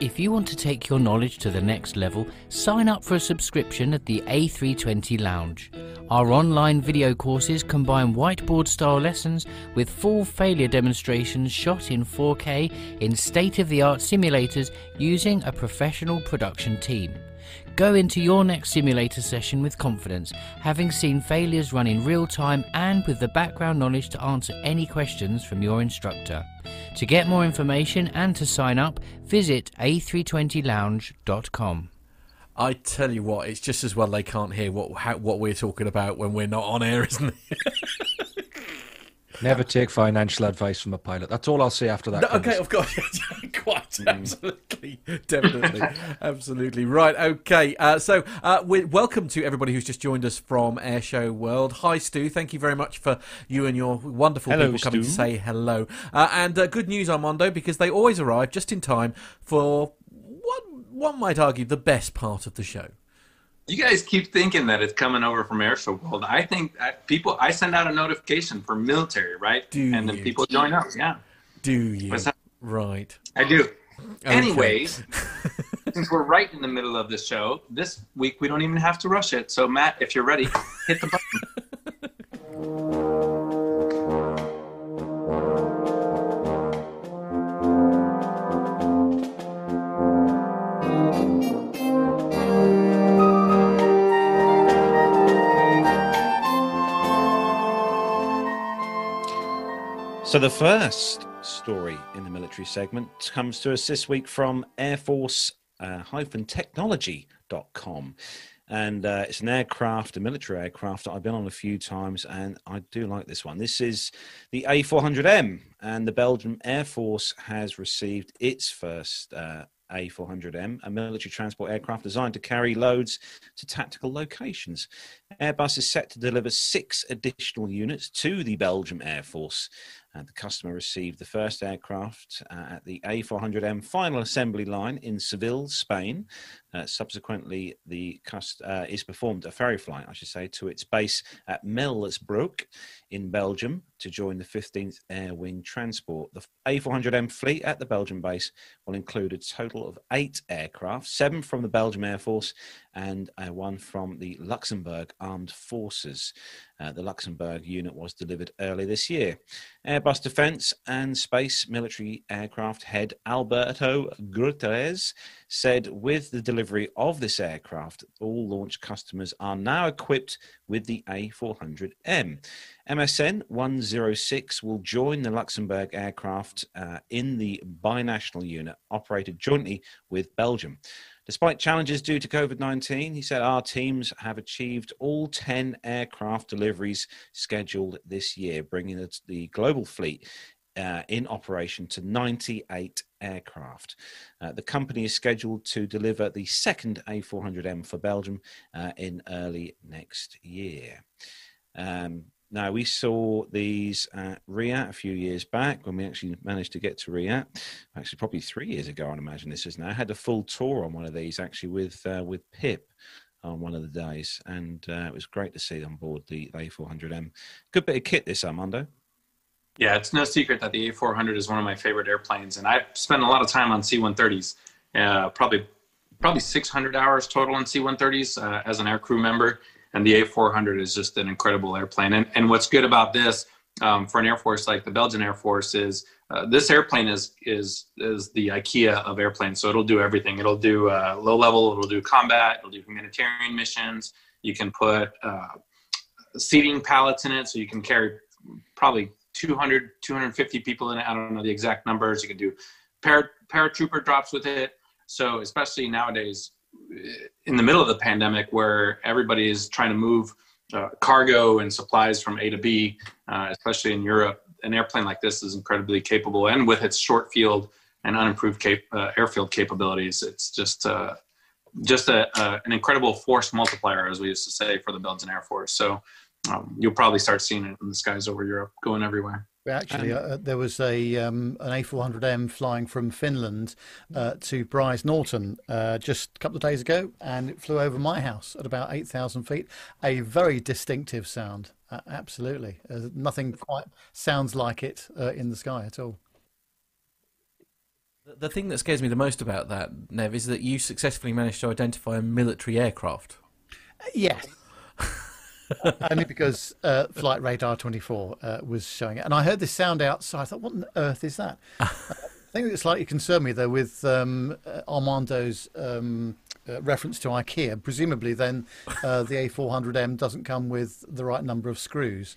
If you want to take your knowledge to the next level, sign up for a subscription at the A320 Lounge. Our online video courses combine whiteboard style lessons with full failure demonstrations shot in 4K in state of the art simulators using a professional production team. Go into your next simulator session with confidence, having seen failures run in real time and with the background knowledge to answer any questions from your instructor. To get more information and to sign up, visit a320lounge.com. I tell you what, it's just as well they can't hear what how, what we're talking about when we're not on air, isn't it? *laughs* Never take financial advice from a pilot. That's all I'll say after that. No, okay, of course, *laughs* quite absolutely, definitely, absolutely right. Okay, uh, so uh, we welcome to everybody who's just joined us from Airshow World. Hi, Stu. Thank you very much for you and your wonderful Hello, people coming to say hello. Uh, and uh, good news, Armando, because they always arrive just in time for what one might argue the best part of the show. You guys keep thinking that it's coming over from Airshow World. I think that people, I send out a notification for military, right? Do and then you? people join up. Yeah, Do you? Right. I do. Anyways, *laughs* since we're right in the middle of the show, this week we don't even have to rush it. So, Matt, if you're ready, hit the button. *laughs* So the first story in the military segment comes to us this week from Air Force uh, and uh, it's an aircraft, a military aircraft that I've been on a few times, and I do like this one. This is the A400M, and the Belgian Air Force has received its first uh, a400M, a military transport aircraft designed to carry loads to tactical locations. Airbus is set to deliver six additional units to the Belgian Air Force. Uh, the customer received the first aircraft uh, at the A400M final assembly line in Seville, Spain. Uh, subsequently, the cust- uh, is performed a ferry flight, I should say, to its base at Melsbroek in Belgium to join the 15th Air Wing Transport. The A400M fleet at the Belgian base will include a total of eight aircraft, seven from the Belgian Air Force and uh, one from the Luxembourg Armed Forces. Uh, the Luxembourg unit was delivered early this year. Airbus Defence and Space Military Aircraft head Alberto Gutierrez said with the delivery of this aircraft, all launch customers are now equipped with the A400M. MSN 106 will join the Luxembourg aircraft uh, in the binational unit operated jointly with Belgium. Despite challenges due to COVID 19, he said our teams have achieved all 10 aircraft deliveries scheduled this year, bringing the global fleet uh, in operation to 98 aircraft. Uh, the company is scheduled to deliver the second A400M for Belgium uh, in early next year. Um, now, we saw these at RIAT a few years back when we actually managed to get to RIAT. Actually, probably three years ago, I'd imagine this is now. I had a full tour on one of these actually with uh, with Pip on one of the days, and uh, it was great to see on board the A400M. Good bit of kit this, Armando. Yeah, it's no secret that the A400 is one of my favorite airplanes, and I've spent a lot of time on C-130s. Uh, probably probably 600 hours total on C-130s uh, as an aircrew member and the A400 is just an incredible airplane. And, and what's good about this um, for an air force like the Belgian Air Force is uh, this airplane is is is the IKEA of airplanes. So it'll do everything. It'll do uh, low level. It'll do combat. It'll do humanitarian missions. You can put uh, seating pallets in it, so you can carry probably 200 250 people in it. I don't know the exact numbers. You can do para, paratrooper drops with it. So especially nowadays, in the middle of the pandemic where everybody is trying to move uh, cargo and supplies from A to B, uh, especially in Europe, an airplane like this is incredibly capable. And with its short field and unimproved cap- uh, airfield capabilities, it's just uh, just a, an incredible force multiplier, as we used to say, for the Belgian Air Force. So um, you'll probably start seeing it in the skies over Europe, going everywhere. Actually, uh, there was a um, an A400M flying from Finland uh, to Brize Norton uh, just a couple of days ago, and it flew over my house at about eight thousand feet. A very distinctive sound, absolutely. Uh, nothing quite sounds like it uh, in the sky at all. The thing that scares me the most about that, Nev, is that you successfully managed to identify a military aircraft. Yes. *laughs* only because uh, Flight Radar 24 uh, was showing it. And I heard this sound outside. I thought, what on earth is that? *laughs* uh, the thing that slightly concerned me, though, with um, uh, Armando's um, uh, reference to IKEA, presumably then uh, the A400M doesn't come with the right number of screws.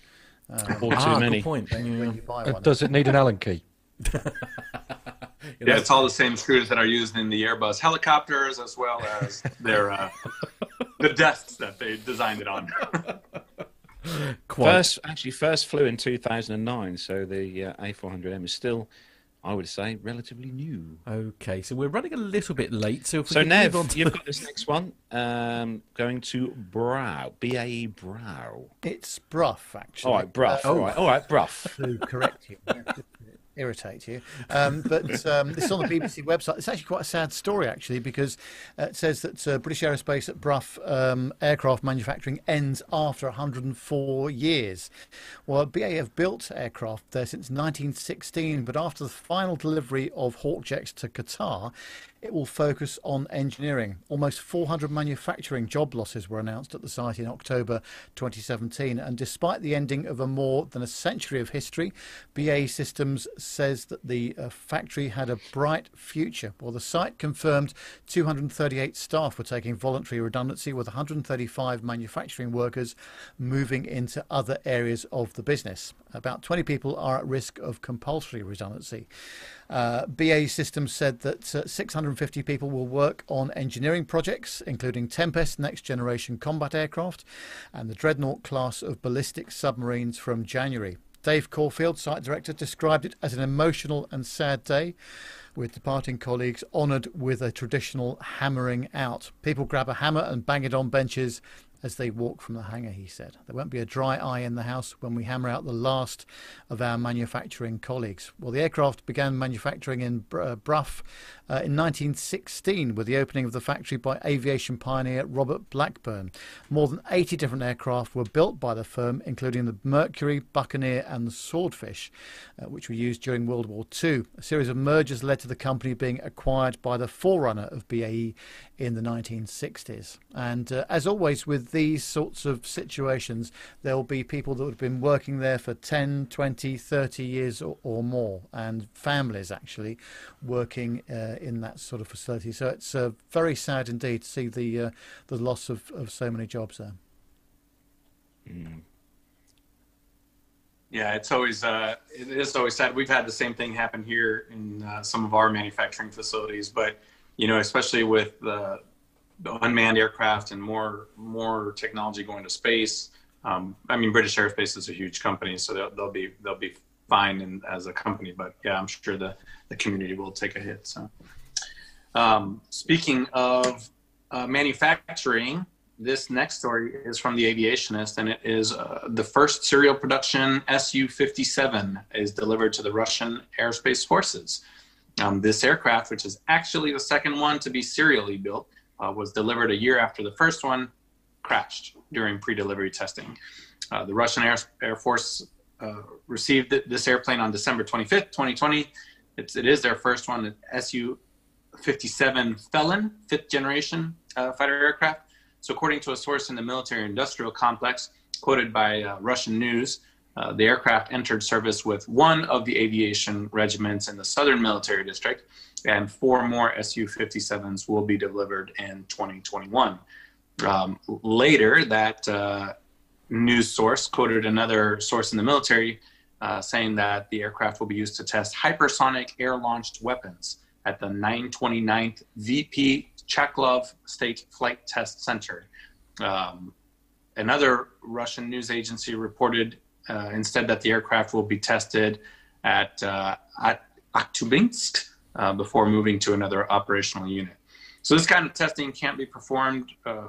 Um, or too ah, many. point. Does it need an Allen key? *laughs* yeah, it's all the same screws that are used in the Airbus helicopters as well as their uh, the desks that they designed it on. *laughs* Quite. First, actually, first flew in 2009, so the uh, A400M is still, I would say, relatively new. Okay, so we're running a little bit late. So, so Nev, you've the... got this next one um, going to Brow, BAE Brow. It's Bruff, actually. All right, Bruff. Uh, all right, all right, Bruff. To correct you *laughs* irritate you. Um, but um, this on the BBC website. It's actually quite a sad story, actually, because uh, it says that uh, British Aerospace at Brough um, aircraft manufacturing ends after 104 years. Well, BA have built aircraft there since 1916, but after the final delivery of Hawkjets to Qatar, it will focus on engineering. Almost 400 manufacturing job losses were announced at the site in October 2017, and despite the ending of a more than a century of history, BAE Systems says that the uh, factory had a bright future. Well, the site confirmed 238 staff were taking voluntary redundancy, with 135 manufacturing workers moving into other areas of the business. About 20 people are at risk of compulsory redundancy. Uh, BAE Systems said that uh, 650 people will work on engineering projects, including Tempest next generation combat aircraft and the Dreadnought class of ballistic submarines from January. Dave Caulfield, site director, described it as an emotional and sad day, with departing colleagues honoured with a traditional hammering out. People grab a hammer and bang it on benches as they walk from the hangar, he said. There won't be a dry eye in the house when we hammer out the last of our manufacturing colleagues. Well, the aircraft began manufacturing in uh, Brough uh, in 1916 with the opening of the factory by aviation pioneer Robert Blackburn. More than 80 different aircraft were built by the firm, including the Mercury, Buccaneer, and the Swordfish, uh, which were used during World War II. A series of mergers led to the company being acquired by the forerunner of BAE in the 1960s. And uh, as always, with these sorts of situations, there will be people that have been working there for 10, 20, 30 years or, or more, and families actually working uh, in that sort of facility. So it's uh, very sad indeed to see the uh, the loss of, of so many jobs there. Mm. Yeah, it's always uh, it is always sad. We've had the same thing happen here in uh, some of our manufacturing facilities, but you know, especially with the, the unmanned aircraft and more more technology going to space. Um, I mean, British Aerospace is a huge company, so they'll, they'll be they'll be fine in, as a company. But yeah, I'm sure the the community will take a hit. So, um, speaking of uh, manufacturing, this next story is from the Aviationist, and it is uh, the first serial production Su-57 is delivered to the Russian Aerospace Forces. Um, this aircraft, which is actually the second one to be serially built, uh, was delivered a year after the first one crashed during pre-delivery testing. Uh, the Russian Air, Air Force uh, received th- this airplane on December 25th, 2020. It's, it is their first one, Su-57 Felon, fifth generation uh, fighter aircraft. So according to a source in the military-industrial complex, quoted by uh, Russian news, uh, the aircraft entered service with one of the aviation regiments in the Southern Military District, and four more Su 57s will be delivered in 2021. Um, later, that uh, news source quoted another source in the military uh, saying that the aircraft will be used to test hypersonic air launched weapons at the 929th VP Chkalov State Flight Test Center. Um, another Russian news agency reported uh, instead that the aircraft will be tested at, uh, at Akhtubinsk uh, before moving to another operational unit. So this kind of testing can't be performed uh,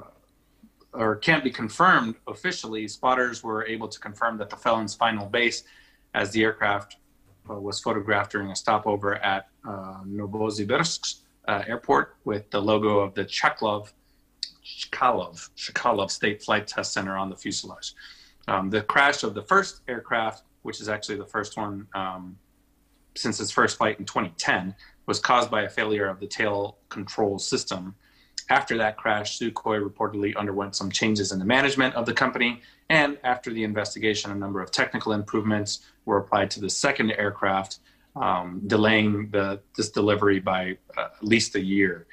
or can't be confirmed officially. Spotters were able to confirm that the felon's final base as the aircraft uh, was photographed during a stopover at uh, Novosibirsk airport with the logo of the Chkalov State Flight Test Center on the fuselage. Um, the crash of the first aircraft, which is actually the first one um, since its first flight in 2010, was caused by a failure of the tail control system. After that crash, Sukhoi reportedly underwent some changes in the management of the company, and after the investigation, a number of technical improvements were applied to the second aircraft, um, delaying the, this delivery by uh, at least a year.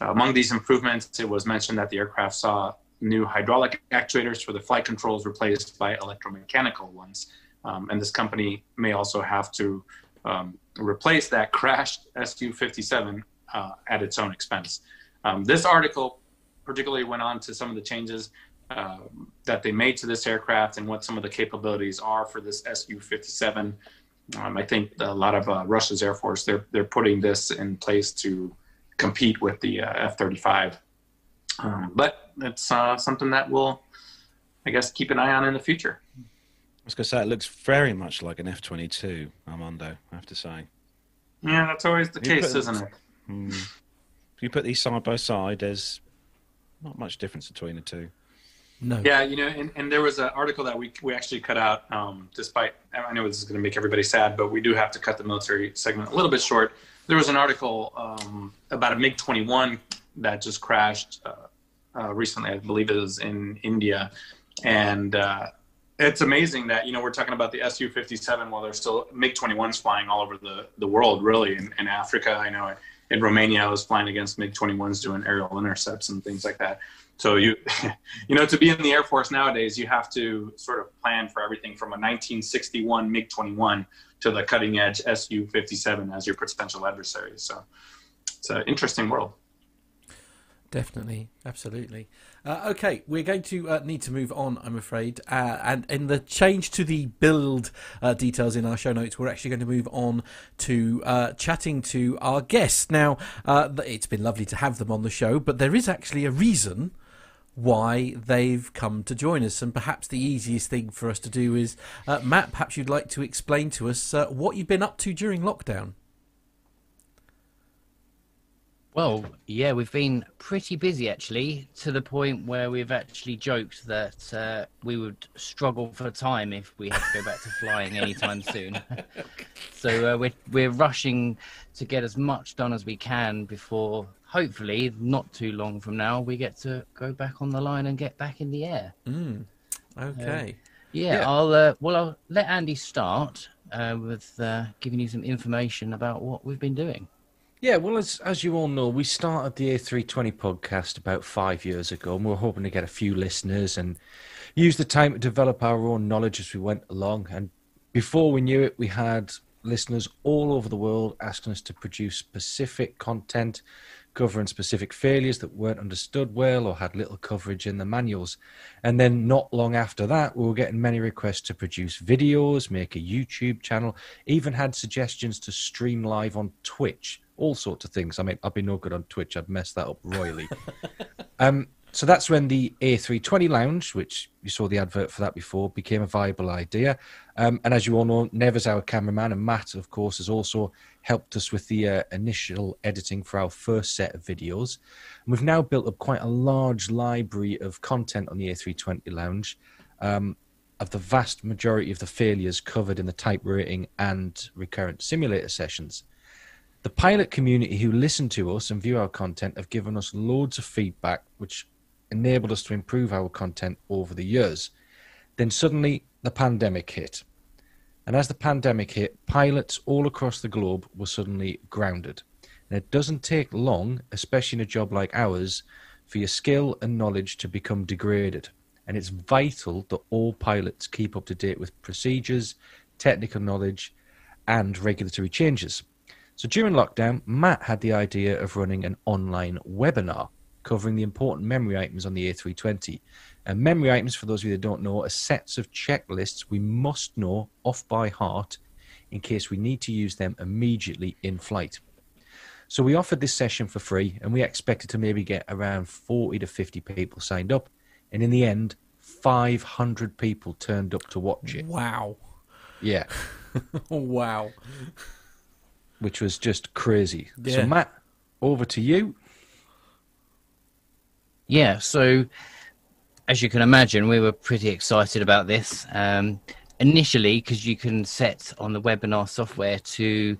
Uh, among these improvements, it was mentioned that the aircraft saw new hydraulic actuators for the flight controls replaced by electromechanical ones. Um, and this company may also have to um, replace that crashed Su 57 uh, at its own expense. Um, this article particularly went on to some of the changes uh, that they made to this aircraft and what some of the capabilities are for this Su 57. Um, I think a lot of uh, Russia's Air Force, they're, they're putting this in place to compete with the uh, F 35 um, but it's uh, something that we'll, I guess, keep an eye on in the future. I was going to say, it looks very much like an F 22, Armando, I have to say. Yeah, that's always the you case, put, isn't it? Hmm. If you put these side by side, there's not much difference between the two. No. Yeah, you know, and, and there was an article that we we actually cut out. Um, despite I know this is going to make everybody sad, but we do have to cut the military segment a little bit short. There was an article um, about a MiG 21 that just crashed uh, uh, recently. I believe it was in India, and uh, it's amazing that you know we're talking about the Su-57 while there's still MiG-21s flying all over the, the world, really. In, in Africa, I know in Romania, I was flying against MiG-21s doing aerial intercepts and things like that. So you, *laughs* you know, to be in the Air Force nowadays, you have to sort of plan for everything from a 1961 MiG-21 to the cutting edge Su-57 as your potential adversary. So it's an interesting world. Definitely, absolutely. Uh, okay, we're going to uh, need to move on, I'm afraid. Uh, and in the change to the build uh, details in our show notes, we're actually going to move on to uh, chatting to our guests. Now, uh, it's been lovely to have them on the show, but there is actually a reason why they've come to join us. And perhaps the easiest thing for us to do is, Matt, perhaps you'd like to explain to us what you've been up to during lockdown. Well, yeah, we've been pretty busy actually, to the point where we've actually joked that uh, we would struggle for time if we had to go back to flying anytime *laughs* soon. so uh, we're we're rushing to get as much done as we can before, hopefully, not too long from now, we get to go back on the line and get back in the air. Mm, okay. Uh, yeah, yeah, I'll uh, well, I'll let Andy start uh, with uh, giving you some information about what we've been doing. Yeah, well, as as you all know, we started the A320 podcast about five years ago, and we are hoping to get a few listeners and use the time to develop our own knowledge as we went along. And before we knew it, we had listeners all over the world asking us to produce specific content covering specific failures that weren't understood well or had little coverage in the manuals. And then not long after that, we were getting many requests to produce videos, make a YouTube channel, even had suggestions to stream live on Twitch all sorts of things. I mean, I'd be no good on Twitch. I'd mess that up royally. *laughs* um, so that's when the A320 Lounge, which you saw the advert for that before, became a viable idea. Um, and as you all know, Never's our cameraman, and Matt, of course, has also helped us with the uh, initial editing for our first set of videos. And we've now built up quite a large library of content on the A320 Lounge. Um, of the vast majority of the failures covered in the type rating and recurrent simulator sessions. The pilot community who listen to us and view our content have given us loads of feedback, which enabled us to improve our content over the years. Then suddenly the pandemic hit. And as the pandemic hit, pilots all across the globe were suddenly grounded. And it doesn't take long, especially in a job like ours, for your skill and knowledge to become degraded. And it's vital that all pilots keep up to date with procedures, technical knowledge, and regulatory changes. So during lockdown, Matt had the idea of running an online webinar covering the important memory items on the A320. And memory items, for those of you that don't know, are sets of checklists we must know off by heart in case we need to use them immediately in flight. So we offered this session for free and we expected to maybe get around 40 to 50 people signed up. And in the end, 500 people turned up to watch it. Wow. Yeah. *laughs* wow which was just crazy. Yeah. So, Matt, over to you. Yeah, so as you can imagine, we were pretty excited about this. Um, initially, because you can set on the webinar software to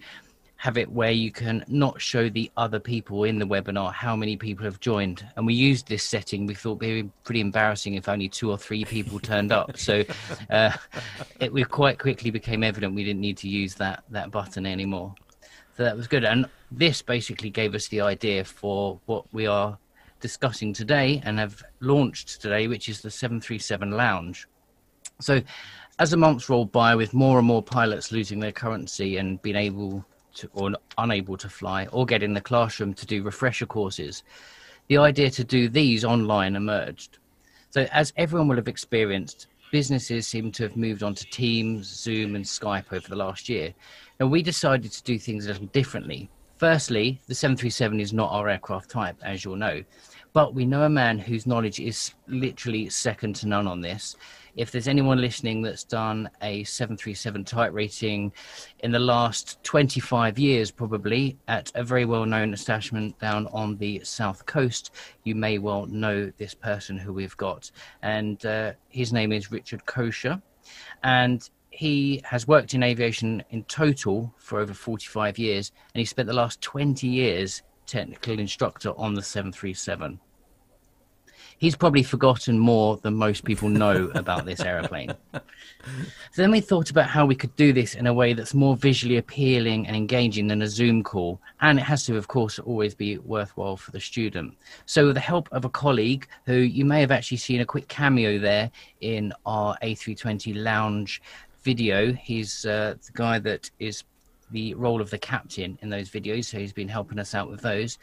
have it where you can not show the other people in the webinar how many people have joined. And we used this setting. We thought it'd be pretty embarrassing if only two or three people turned up. So uh, it we quite quickly became evident we didn't need to use that that button anymore. So that was good. And this basically gave us the idea for what we are discussing today and have launched today, which is the 737 Lounge. So, as the months roll by, with more and more pilots losing their currency and being able to or unable to fly or get in the classroom to do refresher courses, the idea to do these online emerged. So, as everyone will have experienced, businesses seem to have moved on to Teams, Zoom, and Skype over the last year. And we decided to do things a little differently. Firstly, the 737 is not our aircraft type, as you'll know, but we know a man whose knowledge is literally second to none on this. If there's anyone listening that's done a 737 type rating in the last 25 years, probably at a very well known establishment down on the south coast, you may well know this person who we've got. And uh, his name is Richard Kosher. And he has worked in aviation in total for over 45 years, and he spent the last 20 years technical instructor on the 737. he's probably forgotten more than most people know *laughs* about this aeroplane. So then we thought about how we could do this in a way that's more visually appealing and engaging than a Zoom call. And it has to, of course, always be worthwhile for the student. So, with the help of a colleague who you may have actually seen a quick cameo there in our A320 lounge video, he's uh, the guy that is the role of the captain in those videos. So, he's been helping us out with those.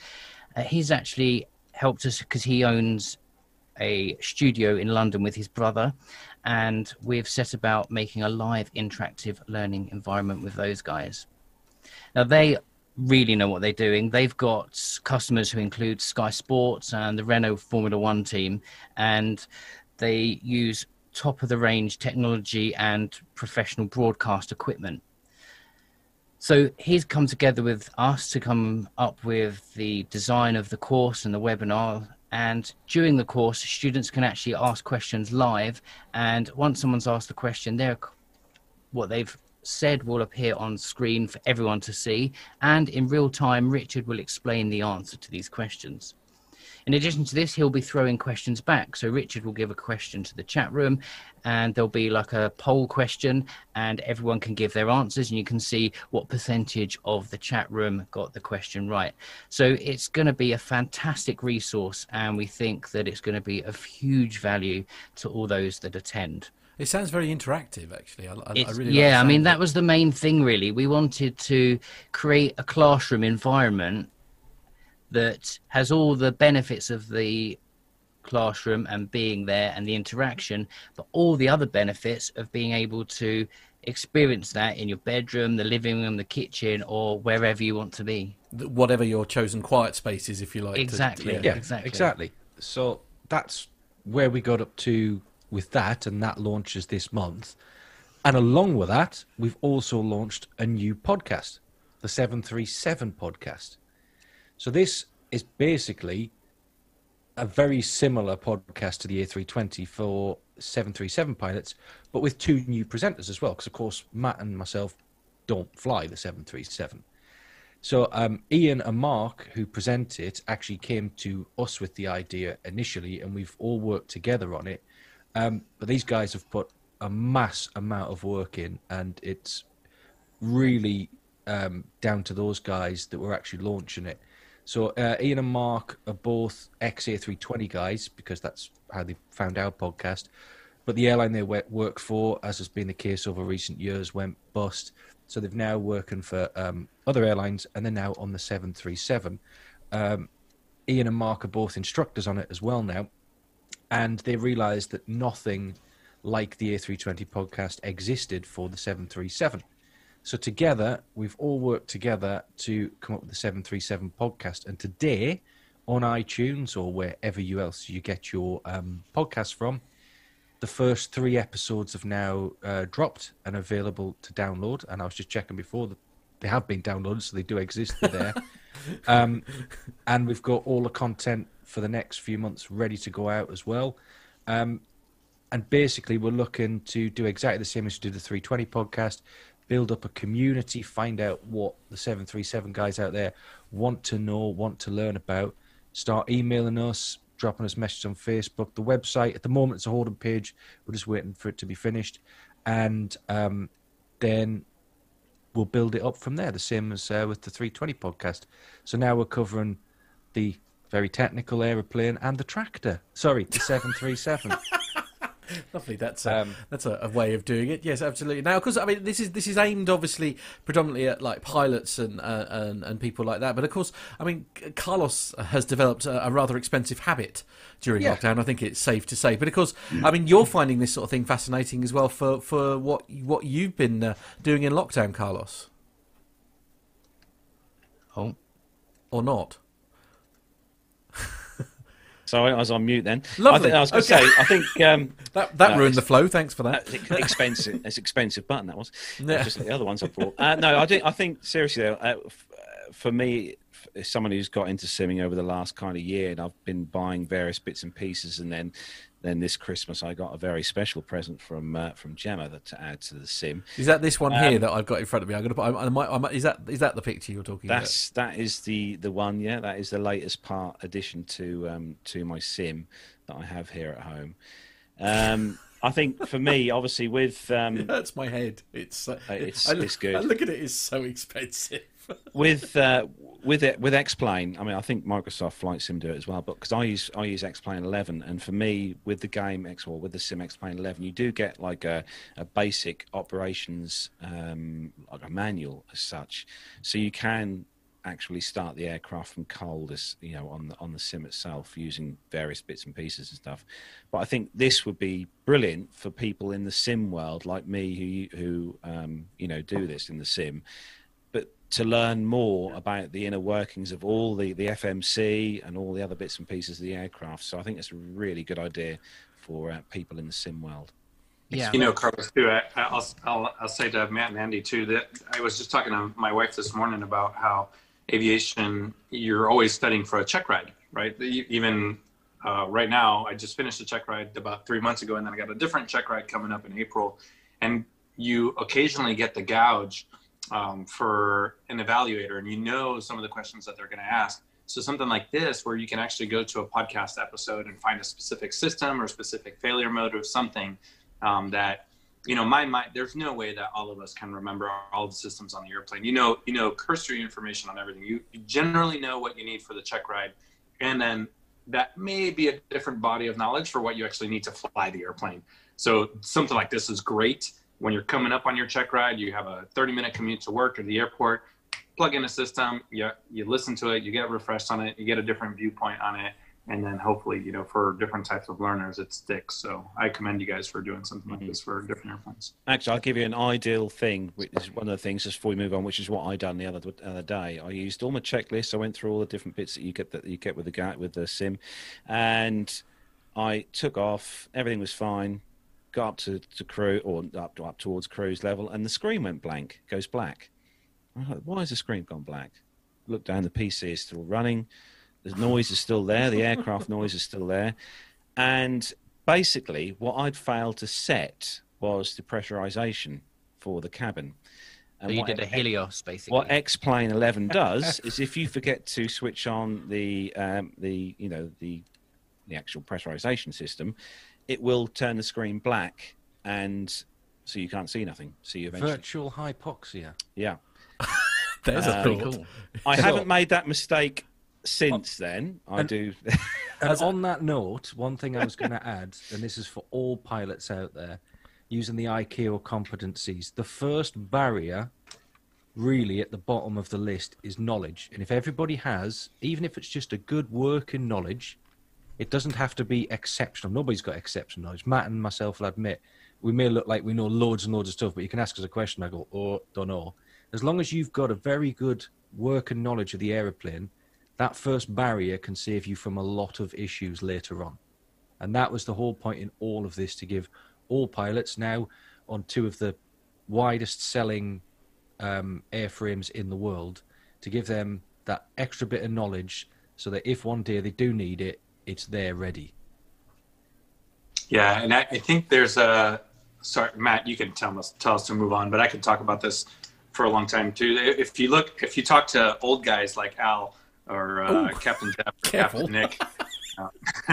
Uh, he's actually helped us because he owns a studio in London with his brother, and we've set about making a live interactive learning environment with those guys. Now, they really know what they're doing. They've got customers who include Sky Sports and the Renault Formula One team, and they use top of the range technology and professional broadcast equipment. So he's come together with us to come up with the design of the course and the webinar. And during the course students can actually ask questions live. And once someone's asked a question what they've said will appear on screen for everyone to see. And in real time richard will explain the answer to these questions in addition to this, he'll be throwing questions back. So Richard will give a question to the chat room, and there'll be like a poll question, and everyone can give their answers, and you can see what percentage of the chat room got the question right. So it's going to be a fantastic resource, and we think that it's going to be of huge value to all those that attend. It sounds very interactive, actually. I, I, really yeah, like I mean that was the main thing. Really, we wanted to create a classroom environment that has all the benefits of the classroom and being there and the interaction, but all the other benefits of being able to experience that in your bedroom, the living room, the kitchen, or wherever you want to be. Whatever your chosen quiet space is, if you like. Exactly. To, yeah, exactly. Exactly. So that's where we got up to with that, and that launches this month. And along with that, we've also launched a new podcast, the 737 podcast. So this is basically a very similar podcast to the A320 for 737 pilots, but with two new presenters as well. Because of course, Matt and myself don't fly the 737. So um, Ian and Mark, who present it, actually came to us with the idea initially, and we've all worked together on it. Um, but these guys have put a mass amount of work in, and it's really um, down to those guys that were actually launching it. So uh, Ian and Mark are both ex A320 guys because that's how they found our podcast. But the airline they work for, as has been the case over recent years, went bust. So they've now working for um, other airlines, and they're now on the 737. Um, Ian and Mark are both instructors on it as well now, and they realised that nothing like the A320 podcast existed for the 737. So together, we've all worked together to come up with the 737 podcast. And today, on iTunes or wherever you else you get your um, podcast from, the first three episodes have now uh, dropped and available to download. And I was just checking before that they have been downloaded, so they do exist there. *laughs* um, and we've got all the content for the next few months ready to go out as well. Um, and basically, we're looking to do exactly the same as we did the 320 podcast build up a community, find out what the 737 guys out there want to know, want to learn about. Start emailing us, dropping us messages on Facebook. The website, at the moment, it's a holding page. We're just waiting for it to be finished. And um, then we'll build it up from there, the same as uh, with the 320 podcast. So now we're covering the very technical aeroplane and the tractor. Sorry, the *laughs* 737. *laughs* Lovely. That's a, um, that's a, a, way of doing it. Yes, absolutely. Now, because I mean, this is this is aimed obviously predominantly at like pilots and uh, and and people like that. But of course, I mean, Carlos has developed a, a rather expensive habit during yeah. lockdown. I think it's safe to say. But of course, I mean, you're finding this sort of thing fascinating as well for for what what you've been uh, doing in lockdown, Carlos. Oh, or not? Sorry, I was on mute then. Lovely. I, I was going to okay. say, I think um, *laughs* that that no, ruined the flow. Thanks for that. expensive. *laughs* it's expensive button that was. Yeah. Just like the other ones I brought. Uh, no, I think I think seriously though, uh, for me, as someone who's got into simming over the last kind of year, and I've been buying various bits and pieces, and then then this Christmas I got a very special present from uh, from Gemma that to add to the sim. Is that this one um, here that I've got in front of me? I'm to put. I, I might, I might, is that is that the picture you're talking that's, about? That is the the one. Yeah, that is the latest part addition to um, to my sim. that I have here at home. Um, I think for me, obviously, with um, *laughs* That's my head. It's uh, it's- I, it's good. I look at it; it's so expensive. With uh, with it with X-Plane, I mean, I think Microsoft Flight Sim do it as well. But because I use I use X-Plane 11, and for me, with the game X or with the Sim X-Plane 11, you do get like a, a basic operations um, like a manual as such, so you can actually start the aircraft from cold as you know on the on the sim itself using various bits and pieces and stuff but i think this would be brilliant for people in the sim world like me who who um, you know do this in the sim to learn more about the inner workings of all the, the FMC and all the other bits and pieces of the aircraft. So I think it's a really good idea for uh, people in the sim world. Yeah. You know, Carlos, too. I, I'll, I'll, I'll say to Matt and Andy too that I was just talking to my wife this morning about how aviation, you're always studying for a check ride, right? Even uh, right now, I just finished a check ride about three months ago, and then I got a different check ride coming up in April. And you occasionally get the gouge um, for an evaluator, and you know some of the questions that they're going to ask. So something like this, where you can actually go to a podcast episode and find a specific system or specific failure mode or something um, that you know my mind there's no way that all of us can remember all the systems on the airplane. You know you know cursory information on everything. You, you generally know what you need for the check ride and then that may be a different body of knowledge for what you actually need to fly the airplane. So something like this is great when you're coming up on your check ride you have a 30 minute commute to work or the airport plug in a system you, you listen to it you get refreshed on it you get a different viewpoint on it and then hopefully you know for different types of learners it sticks so i commend you guys for doing something like this for different airplanes Actually, I'll give you an ideal thing, which is one of the things just before we move on, which is what I done the other the other day. I used all my checklists. I went through all the different bits that you get that you get with the ga- with the sim, and I took off. Everything was fine. Got up to, to crew or up up towards cruise level, and the screen went blank, goes black. Like, Why has the screen gone black? Look down. The PC is still running. The noise is still there. The aircraft *laughs* noise is still there, and basically, what I'd failed to set was the pressurization for the cabin. So you what did a Helios, basically. What X Plane 11 *laughs* does is if you forget to switch on the um, the you know the the actual pressurization system, it will turn the screen black, and so you can't see nothing. So you eventually, Virtual hypoxia. yeah. *laughs* There's a Um, thought. cool. I So- haven't made that mistake since then. I And- do. And *laughs* on that note, one thing I was going *laughs* to add, and this is for all pilots out there, using the ICAO competencies, the first barrier, really at the bottom of the list, is knowledge. And if everybody has, even if it's just a good working knowledge, it doesn't have to be exceptional. Nobody's got exceptional knowledge. Matt and myself will admit we may look like we know loads and loads of stuff, but you can ask us a question. I go, oh, don't know. As long as you've got a very good work and knowledge of the aeroplane, that first barrier can save you from a lot of issues later on. And that was the whole point in all of this to give all pilots now on two of the widest selling um, airframes in the world to give them that extra bit of knowledge so that if one day they do need it, it's there ready. Yeah, and I, I think there's a sorry, Matt. You can tell us tell us to move on, but I could talk about this for a long time too. If you look, if you talk to old guys like Al or uh, Captain Jeff, or. Captain Nick. *laughs* *laughs*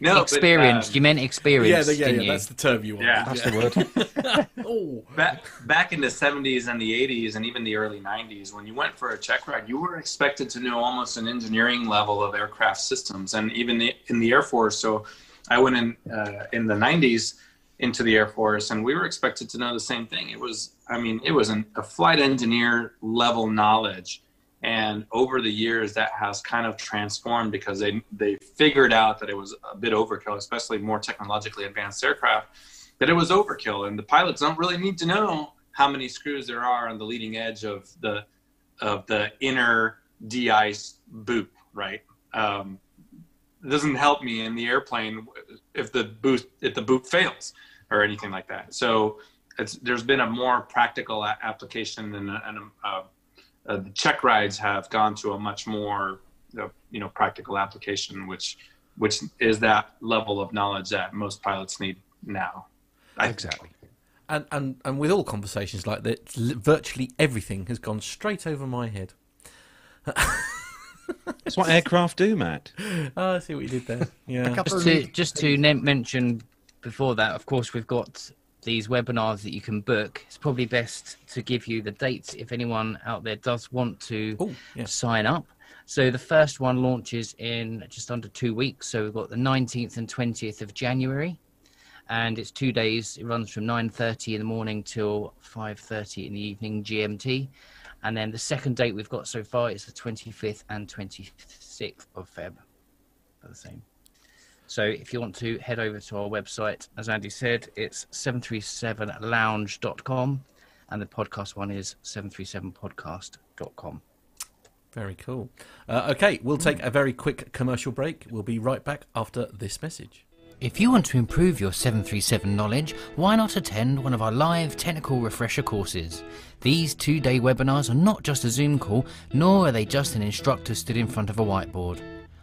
no, but, experienced. um, you meant Yeah, the, yeah, didn't yeah, you? that's the term you want. Yeah. That's the word. *laughs* Oh, back back in the 70s and the 80s and even the early 90s when you went for a check ride you were expected to know almost an engineering level of aircraft systems and even the, in the air force so i went in uh, in the 90s into the air force and we were expected to know the same thing it was i mean it was an, a flight engineer level knowledge and over the years that has kind of transformed because they they figured out that it was a bit overkill especially more technologically advanced aircraft that it was overkill. And the pilots don't really need to know how many screws there are on the leading edge of the of the inner de-ice boot right? Um, it doesn't help me in the airplane if the boot if the boot fails or anything like that. So there's been a more practical application and, a, and a, uh, the check rides have gone to a much more uh, you know practical application which which is that level of knowledge that most pilots need now I- exactly. and, and and with all conversations like that, virtually everything has gone straight over my head. That's what aircraft do, Matt. Oh, *laughs* I see what you did there. Yeah. Just to just to mention before that, of course, we've got these webinars that you can book. It's probably best to give you the dates if anyone out there does want to Oh, yeah. sign up. So the first one launches in just under two weeks. So we've got the 19th and 20th of January, and it's two days. It runs from 9:30 in the morning till 5:30 in the evening GMT. And then the second date we've got so far is the 25th and 26th of Feb. The same. So if you want to head over to our website, as Andy said, it's 737lounge.com and the podcast one is 737podcast.com. Very cool. Uh, okay, we'll take a very quick commercial break. We'll be right back after this message. If you want to improve your 737 knowledge, why not attend one of our live technical refresher courses? These two day webinars are not just a Zoom call, nor are they just an instructor stood in front of a whiteboard.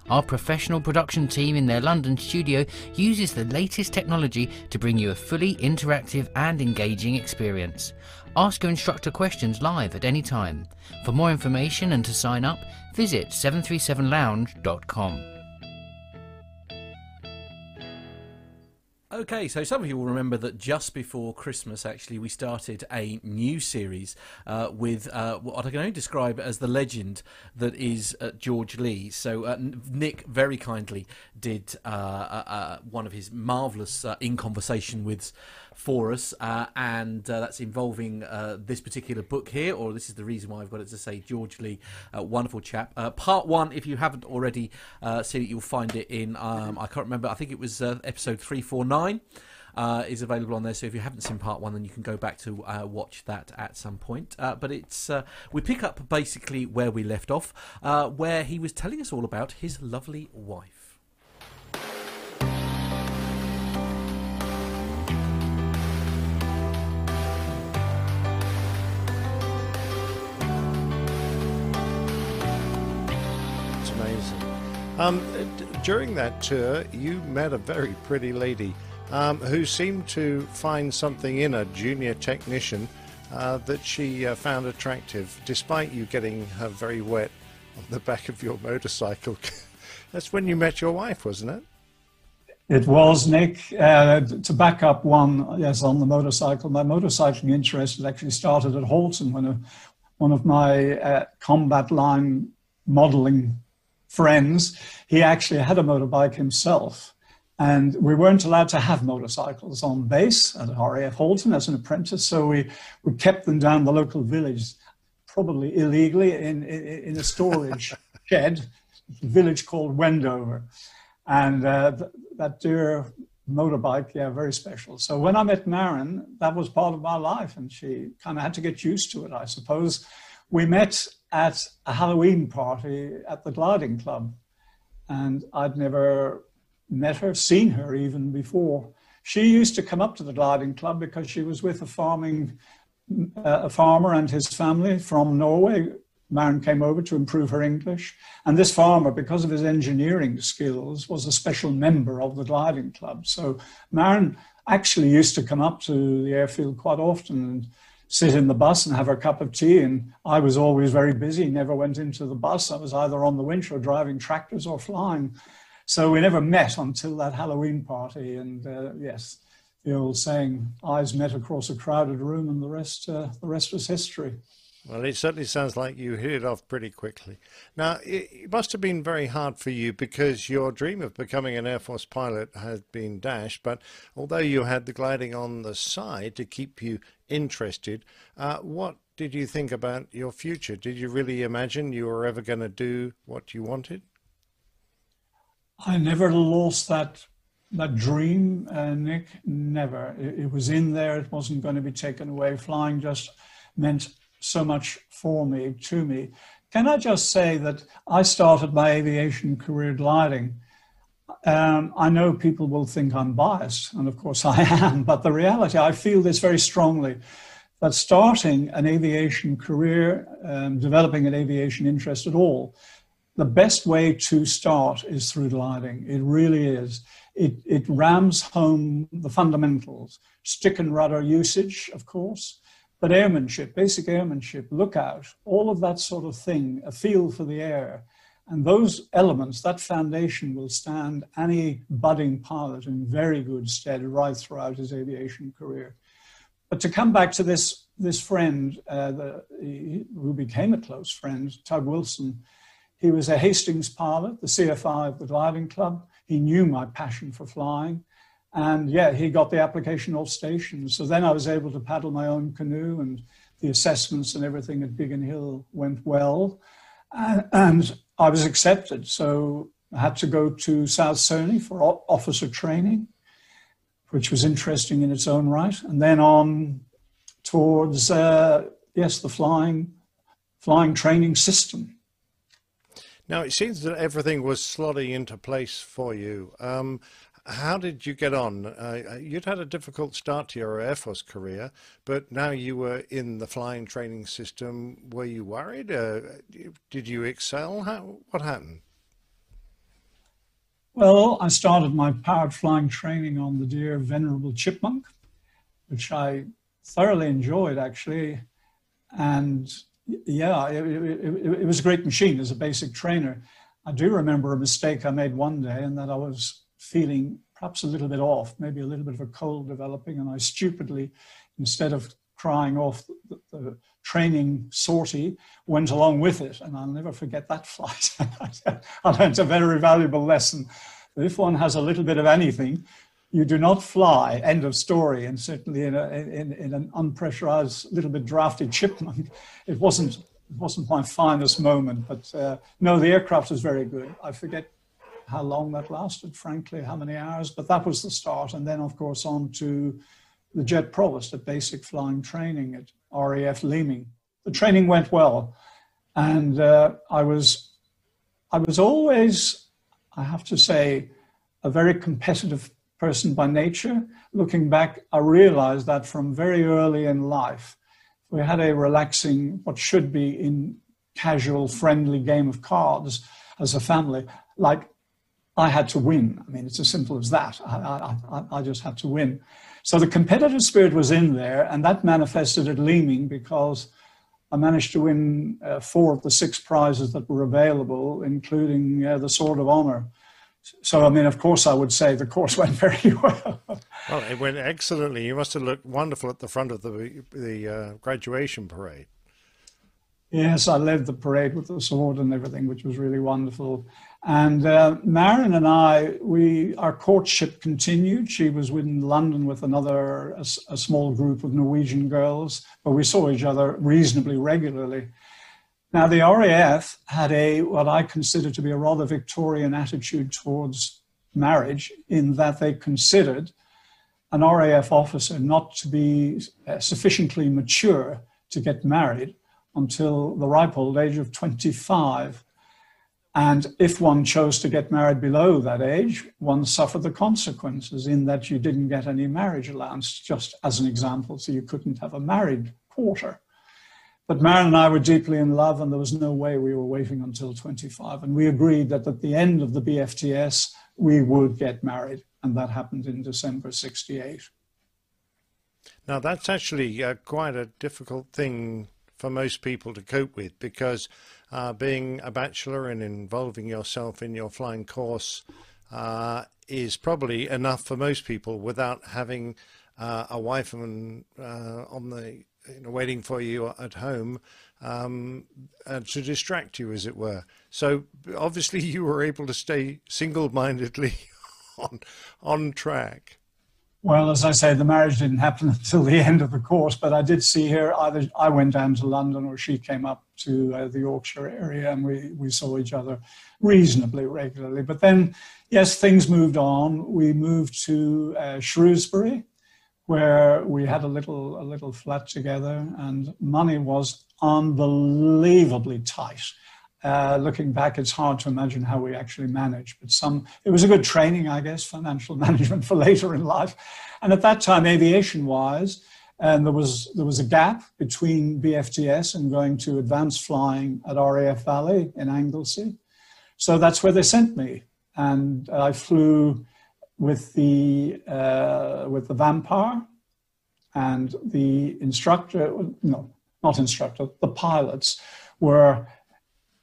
Our professional production team in their London studio uses the latest technology to bring you a fully interactive and engaging experience. Ask your instructor questions live at any time. For more information and to sign up, visit 737lounge.com. Okay, so some of you will remember that just before Christmas, actually, we started a new series uh, with uh, what I can only describe as the legend that is uh, George Lee. So uh, Nick very kindly did uh, uh, one of his marvelous uh, in conversation with for us, uh, and uh, that's involving uh, this particular book here, or this is the reason why I've got it to say George Lee, uh, wonderful chap. Uh, part one, if you haven't already uh, seen it, you'll find it in, um, I can't remember, I think it was episode 349. Uh, is available on there, so if you haven't seen part one, then you can go back to uh, watch that at some point. Uh, but it's we pick up basically where we left off, where he was telling us all about his lovely wife. Um, during that tour, you met a very pretty lady um, who seemed to find something in a junior technician uh, that she uh, found attractive, despite you getting her very wet on the *laughs* back of your motorcycle. *laughs* That's when you met your wife, wasn't it? It was Nick. Uh, to back up one, yes, on the motorcycle. My motorcycling interest actually started at Halton when a, one of my uh, combat line modeling friends, he actually had a motorbike himself. And we weren't allowed to have motorcycles on base at RAF Halton as an apprentice, so we, we kept them down the local village, probably illegally, in, in, in a storage *laughs* shed, a village called Wendover. And uh, th- that dear motorbike, yeah, very special. So when I met Marin, that was part of my life, and she kind of had to get used to it, I suppose. We met at a Halloween party at the Gliding Club, and I'd never met her, seen her even before. She used to come up to the Gliding Club because she was with a farming, uh, a farmer and his family from Norway. Marin came over to improve her English, and this farmer, because of his engineering skills, was a special member of the Gliding Club. So Marin actually used to come up to the airfield quite often and sit in the bus and have a cup of tea. And I was always very busy, never went into the bus. I was either on the winch or driving tractors or flying. So we never met until that Halloween party. And uh, yes, the old saying, eyes met across a crowded room, and the rest, uh, the rest was history. Well, it certainly sounds like you hit it off pretty quickly. Now, it, must have been very hard for you because your dream of becoming an Air Force pilot had been dashed. But although you had the gliding on the side to keep you interested, uh, what did you think about your future? Did you really imagine you were ever going to do what you wanted? I never lost that that dream, uh, Nick. Never. It, it was in there. It wasn't going to be taken away. Flying just meant so much for me, to me. Can I just say that I started my aviation career gliding? Um, I know people will think I'm biased, and of course I *laughs* am, but the reality, I feel this very strongly that starting an aviation career, um, developing an aviation interest at all, the best way to start is through gliding. It really is. It, it rams home the fundamentals stick and rudder usage, of course, but airmanship, basic airmanship, lookout, all of that sort of thing, a feel for the air. And those elements, that foundation will stand any budding pilot in very good stead right throughout his aviation career. But to come back to this, this friend uh, the, who became a close friend, Tug Wilson, he was a Hastings pilot, the CFI of the Gliding Club. He knew my passion for flying. And yeah, he got the application off station. So then I was able to paddle my own canoe and the assessments and everything at Biggin Hill went well. And, I was accepted. So I had to go to South Cerney for officer training, which was interesting in its own right. And then on towards, uh, yes, the flying, flying training system. Now, it seems that everything was slotting into place for you. Um, how did you get on? Uh, uh, you'd had a difficult start to your Air Force career, but now you were in the flying training system. Were you worried? Uh, did you excel? How, what happened? Well, I started my powered flying training on the dear Venerable Chipmunk, which I thoroughly enjoyed actually. And yeah, it, it, it, was a great machine as a basic trainer. I do remember a mistake I made one day, and that I was feeling perhaps a little bit off, maybe a little bit of a cold developing, and I stupidly, instead of crying off the, the training sortie, went along with it. And I'll never forget that *laughs* flight. I learned a very valuable lesson. That if one has a little bit of anything, you do not fly, end of story. And certainly in, a, in, in an unpressurized, little bit drafty chipmunk, it wasn't, it wasn't my finest moment. But uh, no, the aircraft was very good. I forget how long that lasted, frankly, how many hours, but that was the start. And then, of course, on to the Jet Provost at basic flying training at RAF Leeming. The training went well, and uh, I was, I was always, I have to say, a very competitive person by nature. Looking back, I realized that from very early in life, we had a relaxing, what should be in casual, friendly game of cards as a family. Like I had to win. I mean, it's as simple as that. I, I, I just had to win. So the competitive spirit was in there, and that manifested at Leeming because I managed to win uh, four of the six prizes that were available, including uh, the Sword of Honor. So, I mean, of course, I would say the course *laughs* went very well. well, it went excellently. You must have looked wonderful at the front of the the uh, graduation parade. Yes, I led the parade with the sword and everything, which was really wonderful. And uh, Marion and I, we our courtship continued. She was in London with another a, a, small group of Norwegian girls, but we saw each other reasonably regularly. Now the RAF had a what I consider to be a rather Victorian attitude towards marriage, in that they considered an RAF officer not to be uh, sufficiently mature to get married until the ripe old age of 25 and if one chose to get married below that age, one suffered the consequences in that you didn't get any marriage allowance, just as an example. So you couldn't have a married quarter. But Marion and I were deeply in love, and there was no way we were waiting until 25. And we agreed that at the end of the BFTS, we would get married. And that happened in December 68. Now, that's actually uh, quite a difficult thing for most people to cope with because uh, being a bachelor and involving yourself in your flying course uh, is probably enough for most people without having uh, a wife and uh, on the you know, waiting for you at home um, to distract you, as it were. So obviously, *laughs* you were able to stay single-mindedly *laughs* on on track. Well, as I say, the marriage didn't happen *laughs* until the end of the course, but I did see her. Either I went down to London or she came up to uh, the Yorkshire area and we, we saw each other reasonably regularly. But then, yes, things moved on. We moved to uh, Shrewsbury, where we had a little, a little flat together and money was unbelievably tight. Uh, looking back, it's hard to imagine how we actually managed, but some, it was a good training, I guess, financial *laughs* management for later in life. And at that time, aviation wise, and there was, there was a gap between BFTS and going to advanced flying at RAF Valley in Anglesey. So that's where they sent me. And I flew with the, uh, with the Vampire and the instructor, no, not instructor, the pilots were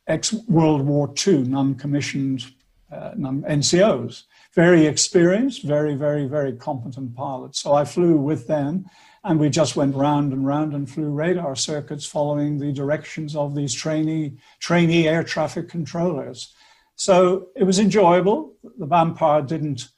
ex World War II non commissioned uh, NCOs. Very experienced, very, very, very competent pilots. So I flew with them and we just went round and round and flew radar circuits following the directions of these trainee, trainee air traffic controllers. So it was enjoyable. The Vampire didn't,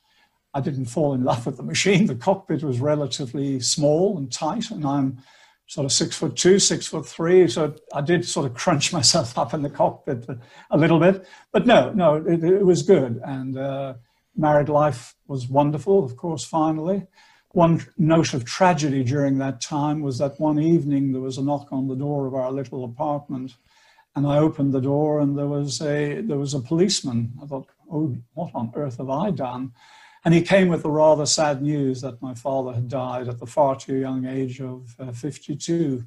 I didn't fall in love with the machine. The cockpit was relatively small and tight, and I'm sort of six foot two, six foot three. So I did sort of *laughs* crunch myself up in the cockpit a little bit. But no, no, it, it was good. And uh, married life was wonderful, of course, finally. One note of tragedy during that time was that one evening there was a knock on the door of our little apartment, and I opened the door and there was a there was a policeman. I thought, oh, what on earth have I done? And he came with the rather sad news that my father had died at the far too young age of uh, 52.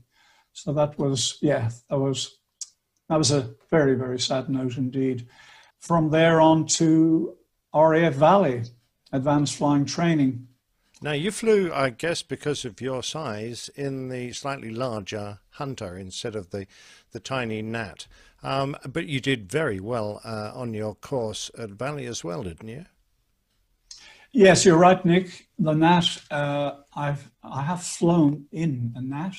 So that was, yeah, that was that was a very very sad note indeed. From there on to RAF Valley, advanced flying training. Now, you flew, I guess, because of your size, in the slightly larger Hunter instead of the, the tiny Gnat. Um, but you did very well uh, on your course at Valley as well, didn't you? Yes, you're right, Nick. The Gnat, uh, I've, I have flown in a Gnat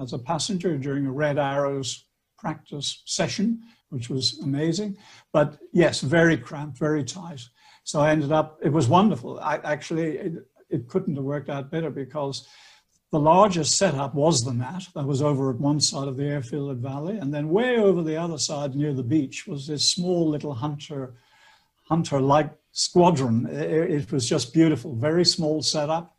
as a passenger during a Red Arrows practice session, which was amazing. But yes, very cramped, very tight. So I ended up, it was wonderful. I actually, it, it couldn't have worked out better because the largest setup was the Gnat that was over at one side of the airfield at Valley, and then way over the other side near the beach was this small little hunter hunter-like squadron. It, it was just beautiful, very small setup,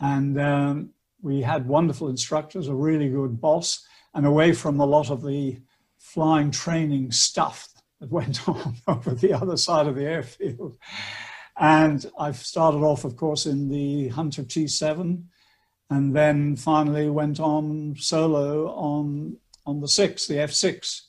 and um, we had wonderful instructors, a really good boss, and away from a lot of the flying training stuff that went *laughs* on over the other side of the airfield. And I've started off, of course, in the Hunter T7, and then finally went on solo on on the six, the F6,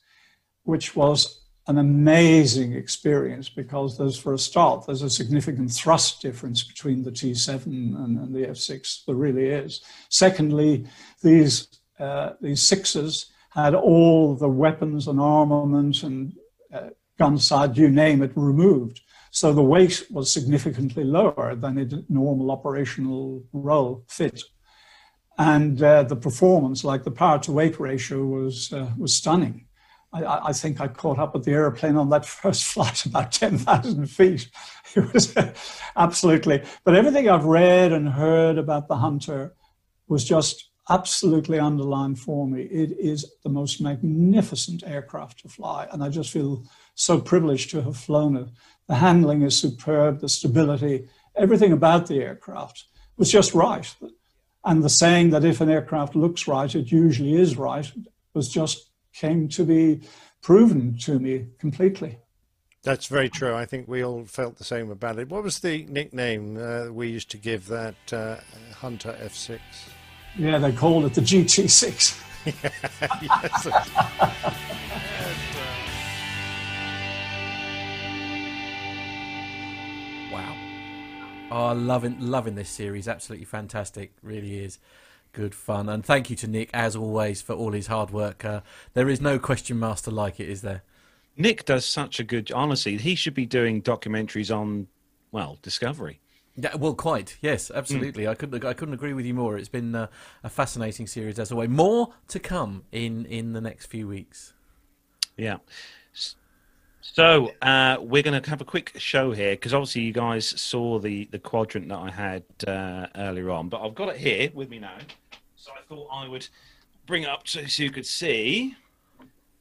which was an amazing experience because there's, for a start, there's a significant thrust difference between the T7 and, and the F6. There really is. Secondly, these uh, these sixes had all the weapons and armament and uh, gun side, you name it, removed. So the weight was significantly lower than a normal operational role fit. And uh, the performance, like the power to weight ratio, was, uh, was stunning. I, I, think I caught up with the airplane on that *laughs* first flight about 10,000 feet. *laughs* It was absolutely, but everything I've read and heard about the Hunter was just absolutely underlined for me. It is the most magnificent aircraft to fly. And I just feel so privileged to have flown it. The handling is superb, the stability, everything about the aircraft was just right. And the saying that if an aircraft looks right, it usually is right was just came to be proven to me completely. That's very true. I think we all felt the same about it. What was the nickname uh, we used to give that uh, Hunter F6? Yeah, they called it the GT6. *laughs* wow. Oh, loving loving this series. Absolutely fantastic. Really is good fun. And thank you to Nick, as always, for all his hard work. Uh, there is no question master like it, is there? Nick does such a good. Honestly, he should be doing documentaries on, well, Discovery. Yeah, well, quite yes, absolutely. Mm. I couldn't I couldn't agree with you more. It's been uh, a fascinating series as always. More to come in in the next few weeks. Yeah. So uh, we're going to have a quick show here because obviously you guys saw the the quadrant that I had uh, earlier on, but I've got it here with me now. So I thought I would bring it up so, so you could see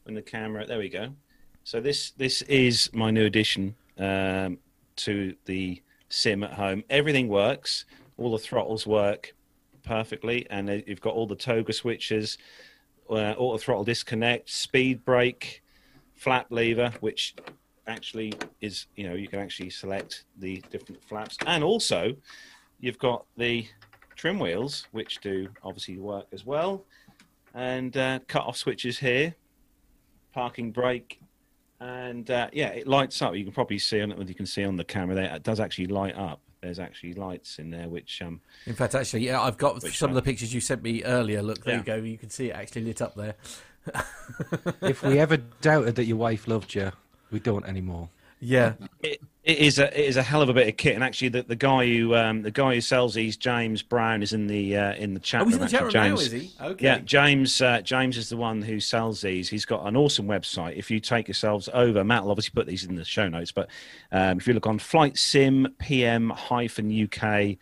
when the camera. There we go. So this this is my new addition um, to the sim at home. Everything works. All the throttles work perfectly, and you've got all the toga switches, uh, auto throttle disconnect, speed brake, flap lever, which actually is you know you can actually select the different flaps, and also you've got the trim wheels, which do obviously work as well, and uh, cut off switches here, parking brake, and uh, yeah, it lights up. You can probably see on it. You can see on the camera there. It does actually light up. There's actually lights in there, which um. In fact, actually, yeah, I've got some of the pictures you sent me earlier. Look, there yeah. you go. You can see it actually lit up there. *laughs* if we ever doubted that your wife loved you, we don't anymore. Yeah. It, it is a it is a hell of a bit of kit, and actually, the, the guy who um, the guy who sells these, James Brown, is in the uh, in the chat Oh, he's in the chat room now, James, is he? Okay. Yeah, James uh, James is the one who sells these. He's got an awesome website. If you take yourselves over, Matt will obviously put these in the show notes. But um, if you look on Flight Sim PM hyphen UK.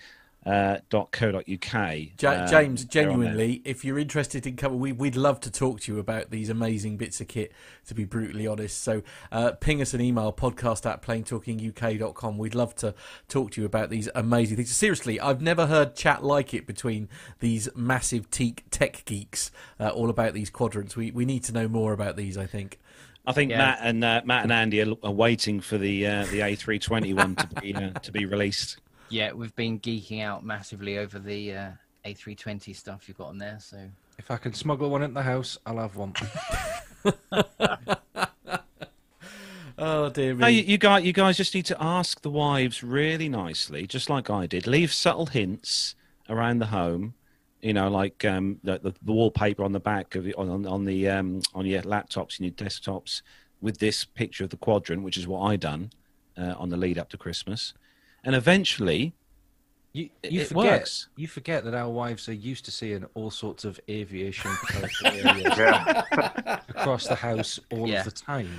Uh, dot co dot uk. Um, James, they're on there. genuinely, if you're interested in cover, we, we'd love to talk to you about these amazing bits of kit, to be brutally honest. So uh, ping us an email, podcast at planetalkinguk.com. We'd love to talk to you about these amazing things. Seriously, I've never heard chat like it between these massive teak tech geeks uh, all about these quadrants. We, we need to know more about these, I think. I think Yeah. Matt and uh, Matt and Andy are, are waiting for the uh, the A320 one to be uh, to be released. Yeah, we've been geeking out massively over the uh, A320 stuff you've got on there. So If I can smuggle one in the house, I'll have one. *laughs* *laughs* Oh, dear me. No, you, you guys, you guys just need to ask the wives really nicely, just like I did. Leave subtle hints around the home. You know, like um, the, the the wallpaper on the back of it, on on, on the um, on your laptops and your desktops with this picture of the quadrant, which is what I done uh, on the lead up to Christmas, and eventually You, you it forget works. you forget that our wives are used to seeing all sorts of aviation *laughs* areas across the house all Yeah. of the time.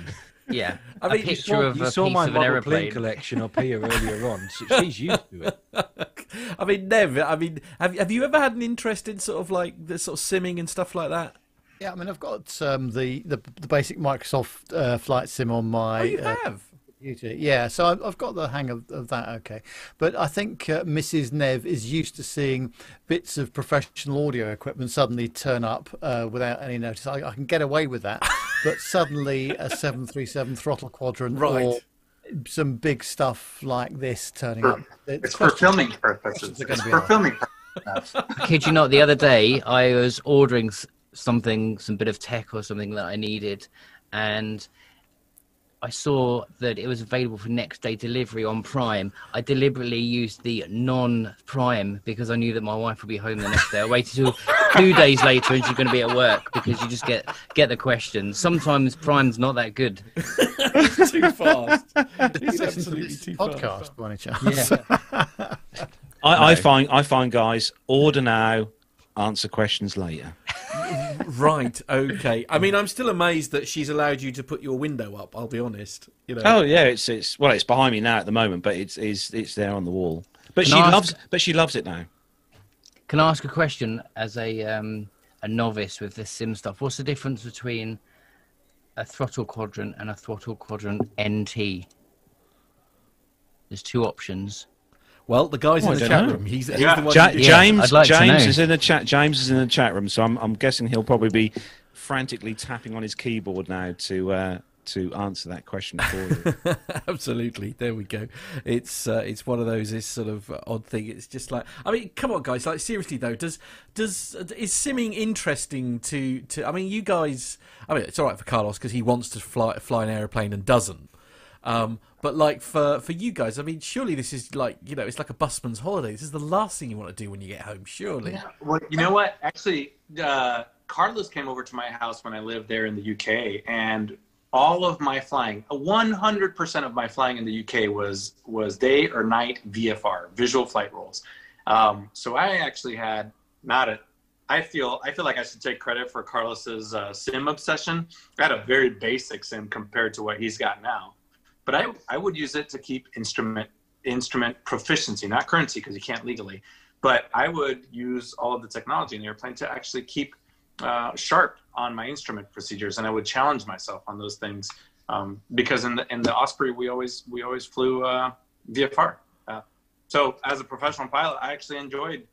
yeah, I mean, you picture saw, of you a saw piece my of an model plane aeroplane. collection up here earlier on. So she's used to it. *laughs* I mean, Nev, I mean, have, have you ever had an interest in sort of like the sort of simming and stuff like that? Yeah, I mean, I've got um, the, the the basic Microsoft uh, flight sim on my Oh, you uh, have? computer. Yeah, so I've, I've got the hang of, of that. Okay, but I think uh, Mrs. Nev is used to seeing bits of professional audio equipment suddenly turn up uh, without any notice. I, I can get away with that, *laughs* but suddenly a seven three seven throttle quadrant Right. or some big stuff like this turning up. The It's for filming purposes. questions gonna It's be for hard. filming *laughs* purposes. I kid you not, the other day I was ordering something, some bit of tech or something that I needed, and I saw that it was available for next day delivery on Prime. I deliberately used the non Prime because I knew that my wife would be home the next day. I waited till *laughs* two days later and she's going to be at work because you just get get the question. Sometimes Prime's not that good. *laughs* too fast. It's absolutely this too fast. podcast by any chance? Yeah. *laughs* I, I find I find guys order now, answer questions later. *laughs* Right. Okay. I mean, I'm still amazed that she's allowed you to put your window up. I'll be honest. You know. Oh yeah, it's it's well, it's behind me now at the moment, but it's it's it's there on the wall. But Can she I ask- loves but she loves it now. Can I ask a question as a um, a novice with this sim stuff? What's the difference between a throttle quadrant and a throttle quadrant NT? There's two options. Well, the guy's Oh, I in the chat know. room. He's, he's Yeah. the one. Ja- who- Yeah, James like James is in the chat. James is in the chat room, so I'm I'm guessing he'll probably be frantically tapping on his keyboard now to uh, to answer that question for you. *laughs* Absolutely. There we go. It's uh, it's one of those this sort of odd thing. It's just like I mean, come on, guys. Like seriously though, does does is simming interesting to to? I mean, you guys. I mean, it's all right for Carlos because he wants to fly fly an aeroplane and doesn't. Um, but like for for you guys, I mean, surely this is like you know, it's like a busman's holiday. This is the last thing you want to do when you get home. Surely. Well, you know what? Actually, uh, Carlos came over to my house when I lived there in the UK, and all of my flying, 100% of my flying in the UK was was day or night VFR, visual flight rules. Um, so I actually had not a. I feel I feel like I should take credit for Carlos's uh, sim obsession. I had a very basic sim compared to what he's got now, but I I would use it to keep instrument instrument proficiency, not currency, because you can't legally but I would use all of the technology in the airplane to actually keep uh, sharp on my instrument procedures, and I would challenge myself on those things um, because in the in the Osprey we always we always flew uh, VFR. Uh, so as a professional pilot, I actually enjoyed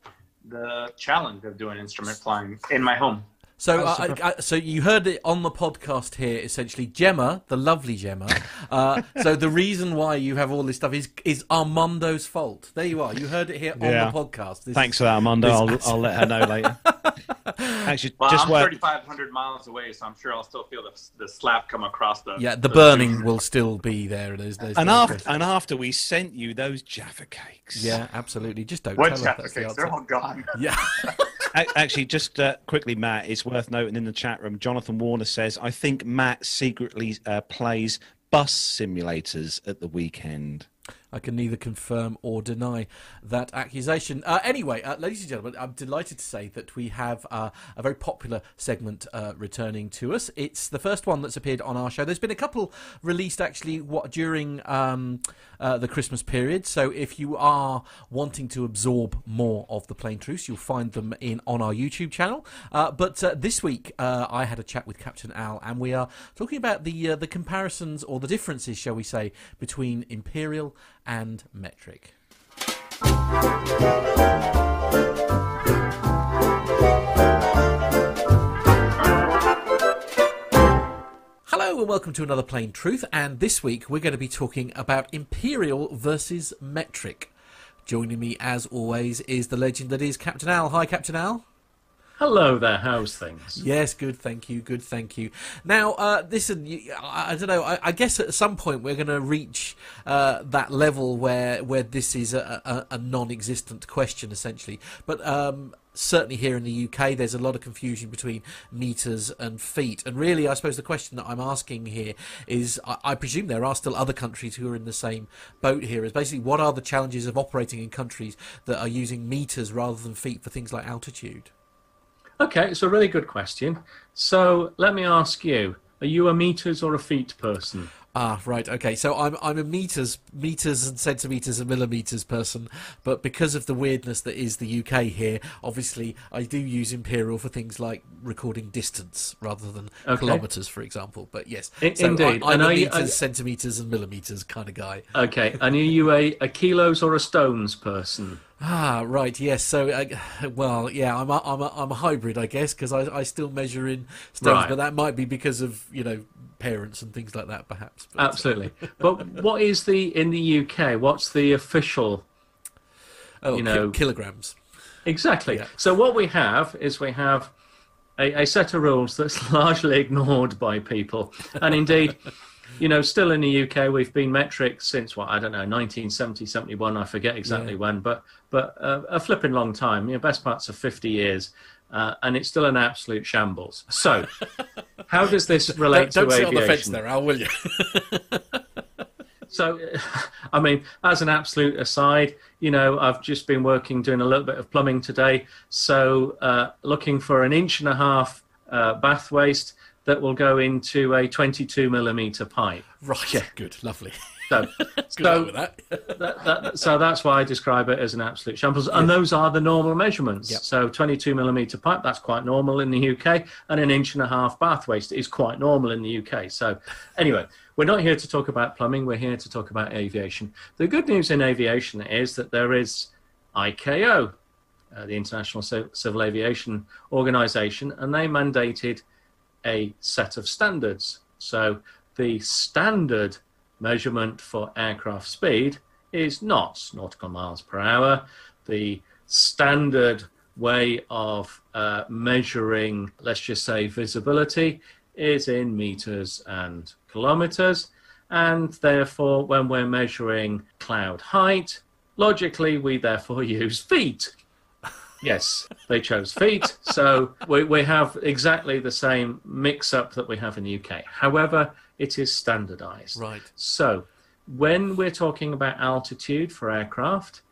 the challenge of doing instrument flying in my home. So, I, I, so you heard it on the podcast here. Essentially, Gemma, the lovely Gemma. Uh, *laughs* so the reason why you have all this stuff is is Armando's fault. There you are. You heard it here Yeah. on the podcast. This Thanks is- for that, Armando. this- I'll, I'll let her know later. *laughs* Actually, Well, just I'm wait. 3,500 miles away, so I'm sure I'll still feel the, the slap come across the. Yeah, the burning will still be there. There's, there's And after question. and after we sent you those Jaffa cakes. yeah, absolutely. Just don't What tell her Jaffa that's the cakes? They're all gone. Yeah. *laughs* Actually, just uh, quickly, Matt, it's worth noting in the chat room. Jonathan Warner says, "I think Matt secretly uh, plays bus simulators at the weekend." I can neither confirm or deny that accusation. Uh, anyway, uh, ladies and gentlemen, I'm delighted to say that we have uh, a very popular segment uh, returning to us. It's the first one that's appeared on our show. There's been a couple released actually what during um, uh, the Christmas period. So if you are wanting to absorb more of the plain truths, you'll find them in on our YouTube channel. Uh, but this week, I had a chat with Captain Al, and we are talking about the the comparisons or the differences, shall we say, between Imperial and metric. Hello and welcome to another Plain Truth, and this week we're going to be talking about imperial versus metric. Joining me, as always, is the legend that is Captain Al. Hi, Captain Al. Hello there, how's things? Yes, good, thank you, good, thank you. Now, uh, listen, I, I don't know. I, I, guess at some point we're going to reach uh, that level where where this is a, a, a non-existent question, essentially. But um, certainly here in the UK, there's a lot of confusion between meters and feet. And really, I suppose the question that I'm asking here is I, I, presume there are still other countries who are in the same boat here. Is basically what are the challenges of operating in countries that are using meters rather than feet for things like altitude? Okay, it's a really good question. So let me ask you: Are you a meters or a feet person? Ah, right. Okay. So I'm I'm a meters, meters and centimeters and millimeters person, but because of the weirdness that is the UK here, obviously I do use imperial for things like recording distance rather than okay. kilometers, for example. But yes, I, so indeed, I, am a meters, you, centimeters, and millimeters kind of guy. Okay. And are you a, a kilos or a stones person? Ah, right. Yes. So, uh, well, yeah, I'm a, I'm a, I'm a hybrid, I guess, because I, I still measure in stones, right. but that might be because of you know parents and things like that, perhaps. But, uh, Absolutely. but what is the in the UK? What's the official? Oh, you know, kilograms. Exactly. Yeah. So what we have is we have a, a set of rules that's *laughs* largely ignored by people, and indeed. you know, still in the UK, we've been metric since what I don't know, 1970, 71. I forget exactly yeah. when, but but uh, a flipping long time. You know, best parts of 50 years, uh, and it's still an absolute shambles. So, how does this *laughs* relate don't, don't to sit on the fence there, Al, will you? *laughs* so, *laughs* I mean, as an absolute aside, you know, I've just been working doing a little bit of plumbing today. So, uh, looking for an inch and a half uh, bath waste that will go into a 22 millimeter pipe. Right. Yeah. Good. Lovely. So, *laughs* so, that. *laughs* that, that, so that's why I describe it as an absolute shambles. And those are the normal measurements. Yep. So 22 millimeter pipe, that's quite normal in the UK. And an inch and a half bath waste is quite normal in the UK. So anyway, we're not here to talk about plumbing. We're here to talk about aviation. The good news in aviation is that there is ICAO, uh, the International Civil Aviation Organization, and they mandated a set of standards. So the standard measurement for aircraft speed is knots, nautical miles per hour. The standard way of uh, measuring, let's just say, visibility is in meters and kilometers. And therefore, when we're measuring cloud height, logically, we therefore *laughs* use feet. Yes, they chose feet. So we, we have exactly the same mix up that we have in the UK. However, it is standardized. Right. So when we're talking about altitude for aircraft,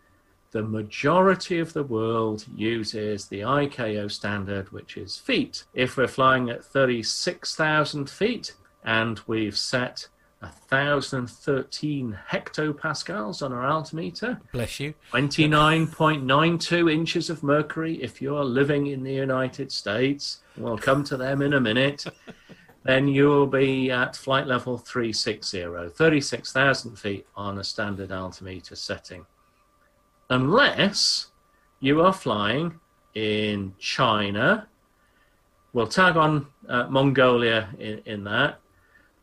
the majority of the world uses the ICAO standard, which is feet. If we're flying at 36,000 feet and we've set 1,013 hectopascals on our altimeter. Bless you. 29.92 inches of mercury if you're living in the United States. We'll come to them in a minute. Then you'll be at flight level 360, 36,000 feet on a standard altimeter setting. Unless you are flying in China, we'll tag on uh, Mongolia in, in that,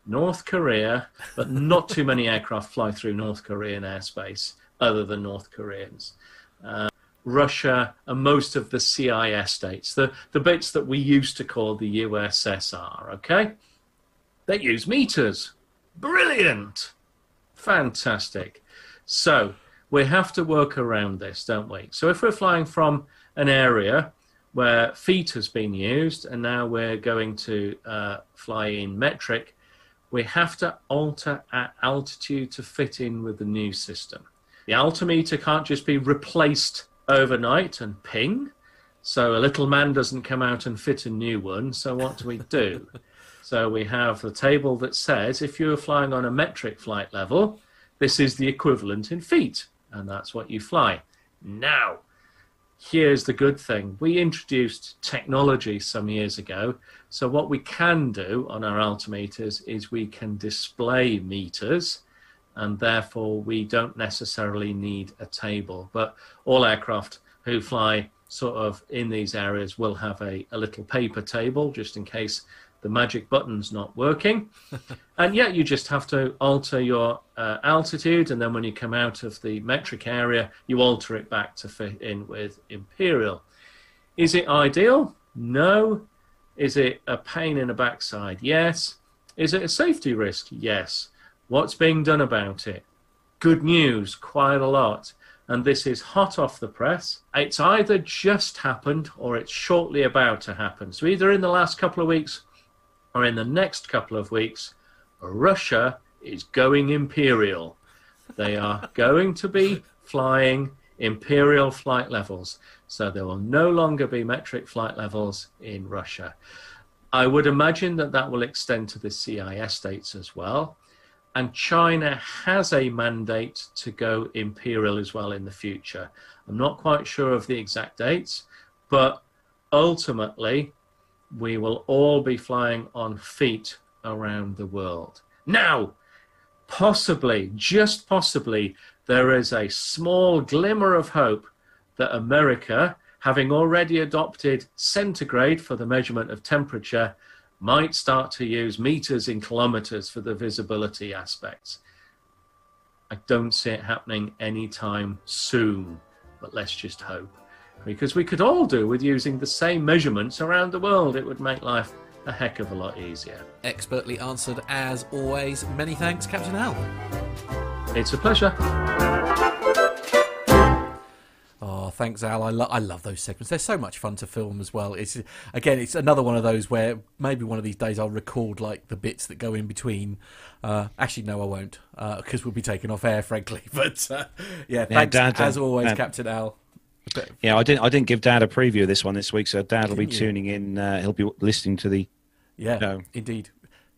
North Korea, but not too many aircraft fly through North Korean airspace other than North Koreans. Uh, Russia and most of the CIS states, the, the bits that we used to call the USSR, okay? They use meters. Brilliant. Fantastic. So we have to work around this, don't we? So if we're flying from an area where feet has been used, and now we're going to uh, fly in metric, we have to alter our altitude to fit in with the new system. The altimeter can't just be replaced overnight and ping. So a little man doesn't come out and fit a new one. So what do we do? *laughs* so we have the table that says if you're flying on a metric flight level, this is the equivalent in feet, and that's what you fly. Now, here's the good thing we introduced technology some years ago. So, what we can do on our altimeters is we can display meters, and therefore we don't necessarily need a table. But all aircraft who fly sort of in these areas will have a, a little paper table just in case the magic button's not working. *laughs* and yet you just have to alter your uh, altitude, and then when you come out of the metric area, you alter it back to fit in with imperial. Is it ideal? No. Is it a pain in the backside? Yes. Is it a safety risk? Yes. What's being done about it? Good news, quite a lot. And this is hot off the press. It's either just happened or it's shortly about to happen. So, either in the last couple of weeks or in the next couple of weeks, Russia is going imperial. They are *laughs* going to be flying imperial flight levels. So there will no longer be metric flight levels in Russia. I would imagine that that will extend to the CIS states as well. And China has a mandate to go imperial as well in the future. I'm not quite sure of the exact dates, but ultimately, we will all be flying on feet around the world. Now, possibly, just possibly, there is a small glimmer of hope that America, having already adopted centigrade for the measurement of temperature, might start to use meters in kilometers for the visibility aspects. I don't see it happening anytime soon, but let's just hope because we could all do with using the same measurements around the world. It would make life a heck of a lot easier. Expertly answered as always. Many thanks, Captain Al. It's a pleasure. Oh, thanks, Al. I, lo- I love those segments. They're so much fun to film as well. It's again, it's another one of those where maybe one of these days I'll record like the bits that go in between. Uh, actually, no, I won't because uh, we'll be taken off air, frankly. *laughs* But uh, yeah, thanks yeah, Dad, as always, Dad. Captain Al. Yeah, I didn't. I didn't give Dad a preview of this one this week, so Dad will be tuning in. Uh, he'll be listening to the. Yeah, no. indeed.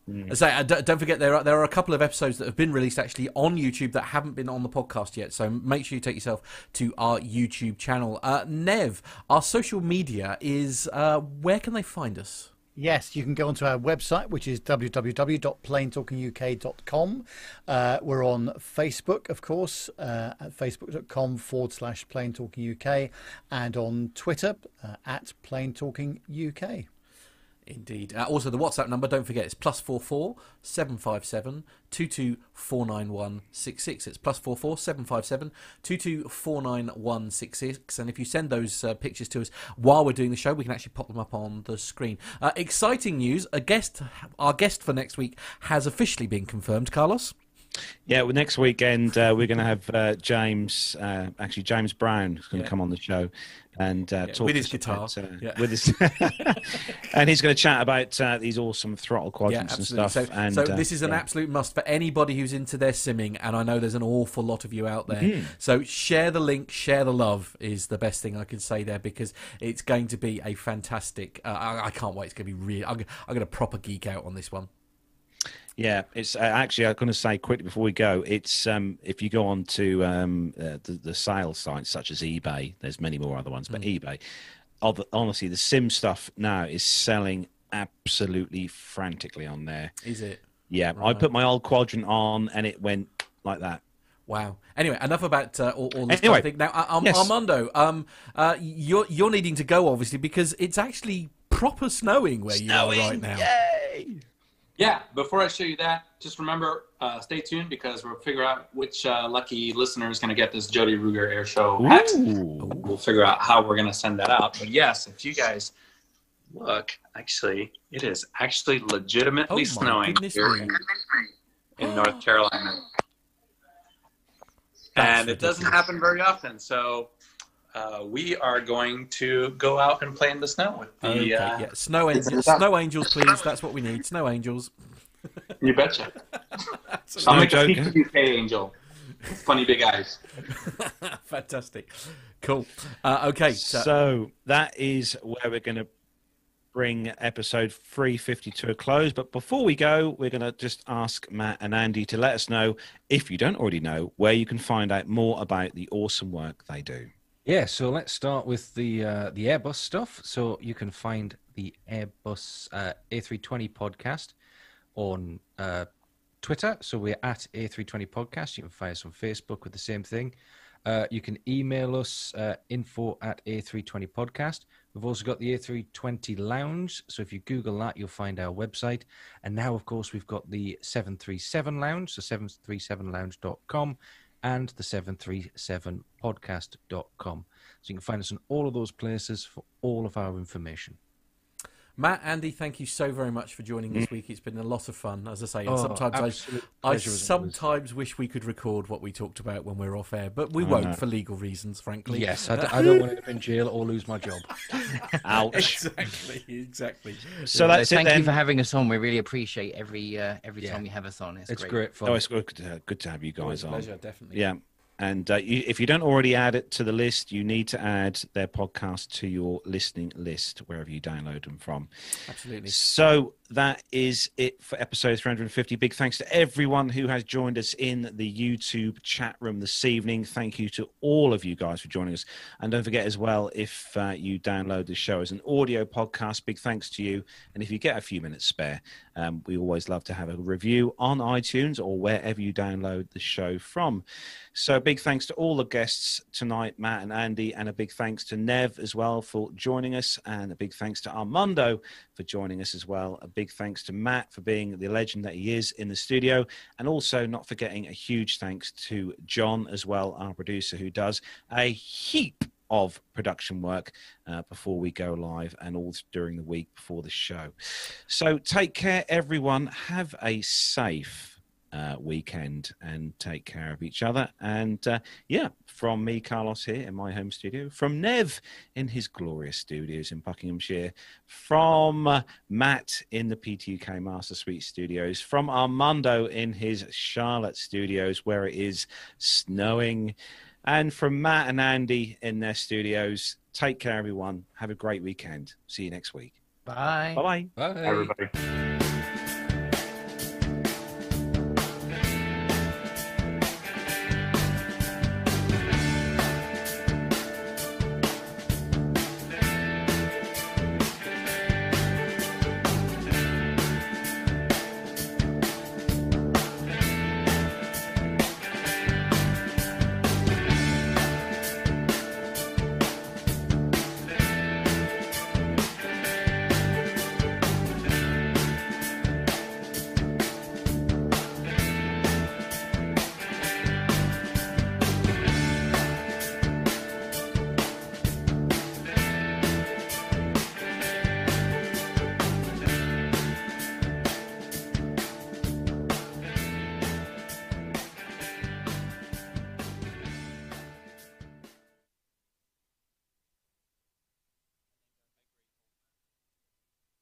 Mm. Say, uh, don't forget there are there are a couple of episodes that have been released actually on YouTube that haven't been on the podcast yet. So make sure you take yourself to our YouTube channel. Uh, Nev, our social media is uh, where can they find us? Yes, you can go onto our website, which is www.planetalkinguk.com. Uh, we're on Facebook, of course, uh, at facebook.com forward slash planetalkinguk, and on Twitter uh, at planetalkinguk. Indeed. Uh, also, the WhatsApp number, don't forget, it's plus four four seven five seven two two four nine one six six. It's plus four four seven five seven two two four nine one six six. And if you send those uh, pictures to us while we're doing the show, we can actually pop them up on the screen. Uh, exciting news! A guest, our guest for next week, has officially been confirmed. Carlos. Yeah, well, next weekend uh, we're going to have uh, James, uh, actually James Brown, who's going to yeah. come on the show and uh, yeah, talk with his guitar, about, uh, yeah. with his, *laughs* and he's going to chat about uh, these awesome throttle quadrants and stuff. So, and, so this is an absolute must for anybody who's into their simming, and I know there's an awful lot of you out there. Mm. So share the link, share the love is the best thing I can say there because it's going to be a fantastic. I, I, can't wait. It's going to be real. I'm, I'm going to proper geek out on this one. Yeah, it's uh, actually I'm going to say quickly before we go. It's um, if you go on to um, uh, the, the sales sites such as eBay, there's many more other ones, but mm. eBay, honestly, the sim stuff now is selling absolutely frantically on there. Is it? Yeah, right. I put my old quadrant on and it went like that. Wow. Anyway, enough about uh, all, all this anyway, thing. Now, uh, yes. Armando, um, uh, you're you're needing to go obviously because it's actually proper snowing where snowing, you are right now. Yay! Yeah, before I show you that, just remember, uh, stay tuned because we'll figure out which uh, lucky listener is going to get this Jody Ruger Air Show hat. We'll figure out how we're going to send that out. But yes, if you guys look, actually, it is actually legitimately oh snowing here in, in North Carolina. That's and it doesn't happen very often. So uh, we are going to go out and play in the snow with the. Okay, uh, yeah. Snow angels, snow angels, please. That's what we need. Snow angels. You betcha. Snow I'll make a joke. PTUK angel. Funny big eyes. *laughs* Fantastic. Cool. Uh, okay. So, So that is where we're going to bring episode 350 to a close. But before we go, we're going to just ask Matt and Andy to let us know, if you don't already know, where you can find out more about the awesome work they do. Yeah, so let's start with the uh, the Airbus stuff. So you can find the Airbus uh, A320 podcast on uh, Twitter. So we're at A320 podcast. You can find us on Facebook with the same thing. Uh, you can email us uh, info at A320 podcast. We've also got the A320 Lounge. So if you Google that, you'll find our website. And now, of course, we've got the 737 Lounge, so 737lounge.com and the 737podcast.com. So you can find us in all of those places for all of our information. Matt, Andy, thank you so very much for joining this week. It's been a lot of fun, as I say. Oh, sometimes I, I pleasure as always. sometimes wish we could record what we talked about when we're off air, but we I won't know. for legal reasons, frankly. Yes, I, d- I don't want to end up in jail or lose my job. *laughs* Ouch. exactly, exactly. So that's it thank then. you for having us on. We really appreciate every uh, every Yeah. time you have us on. It's, It's great. great fun. Oh, it's good to, good to have you guys a on. pleasure, definitely. Yeah. And uh, you, if you don't already add it to the list, you need to add their podcast to your listening list wherever you download them from. Absolutely. So that is it for episode 350. Big thanks to everyone who has joined us in the YouTube chat room this evening. Thank you to all of you guys for joining us. And don't forget as well, if uh, you download the show as an audio podcast, big thanks to you. And if you get a few minutes spare, um, we always love to have a review on iTunes or wherever you download the show from. So big thanks to all the guests tonight, Matt and Andy, and a big thanks to Nev as well for joining us, and a big thanks to Armando for joining us as well. A big thanks to Matt for being the legend that he is in the studio, and also not forgetting a huge thanks to John as well, our producer, who does a heap of production work uh, before we go live and all during the week before the show. So take care, everyone. Have a safe uh, weekend and take care of each other. And uh, yeah, from me, Carlos, here in my home studio, from Nev in his glorious studios in Buckinghamshire, from uh, Matt in the PTUK Master Suite studios, from Armando in his Charlotte studios where it is snowing, and from Matt and Andy in their studios. Take care, everyone. Have a great weekend. See you next week. Bye. Bye bye. Bye. Everybody.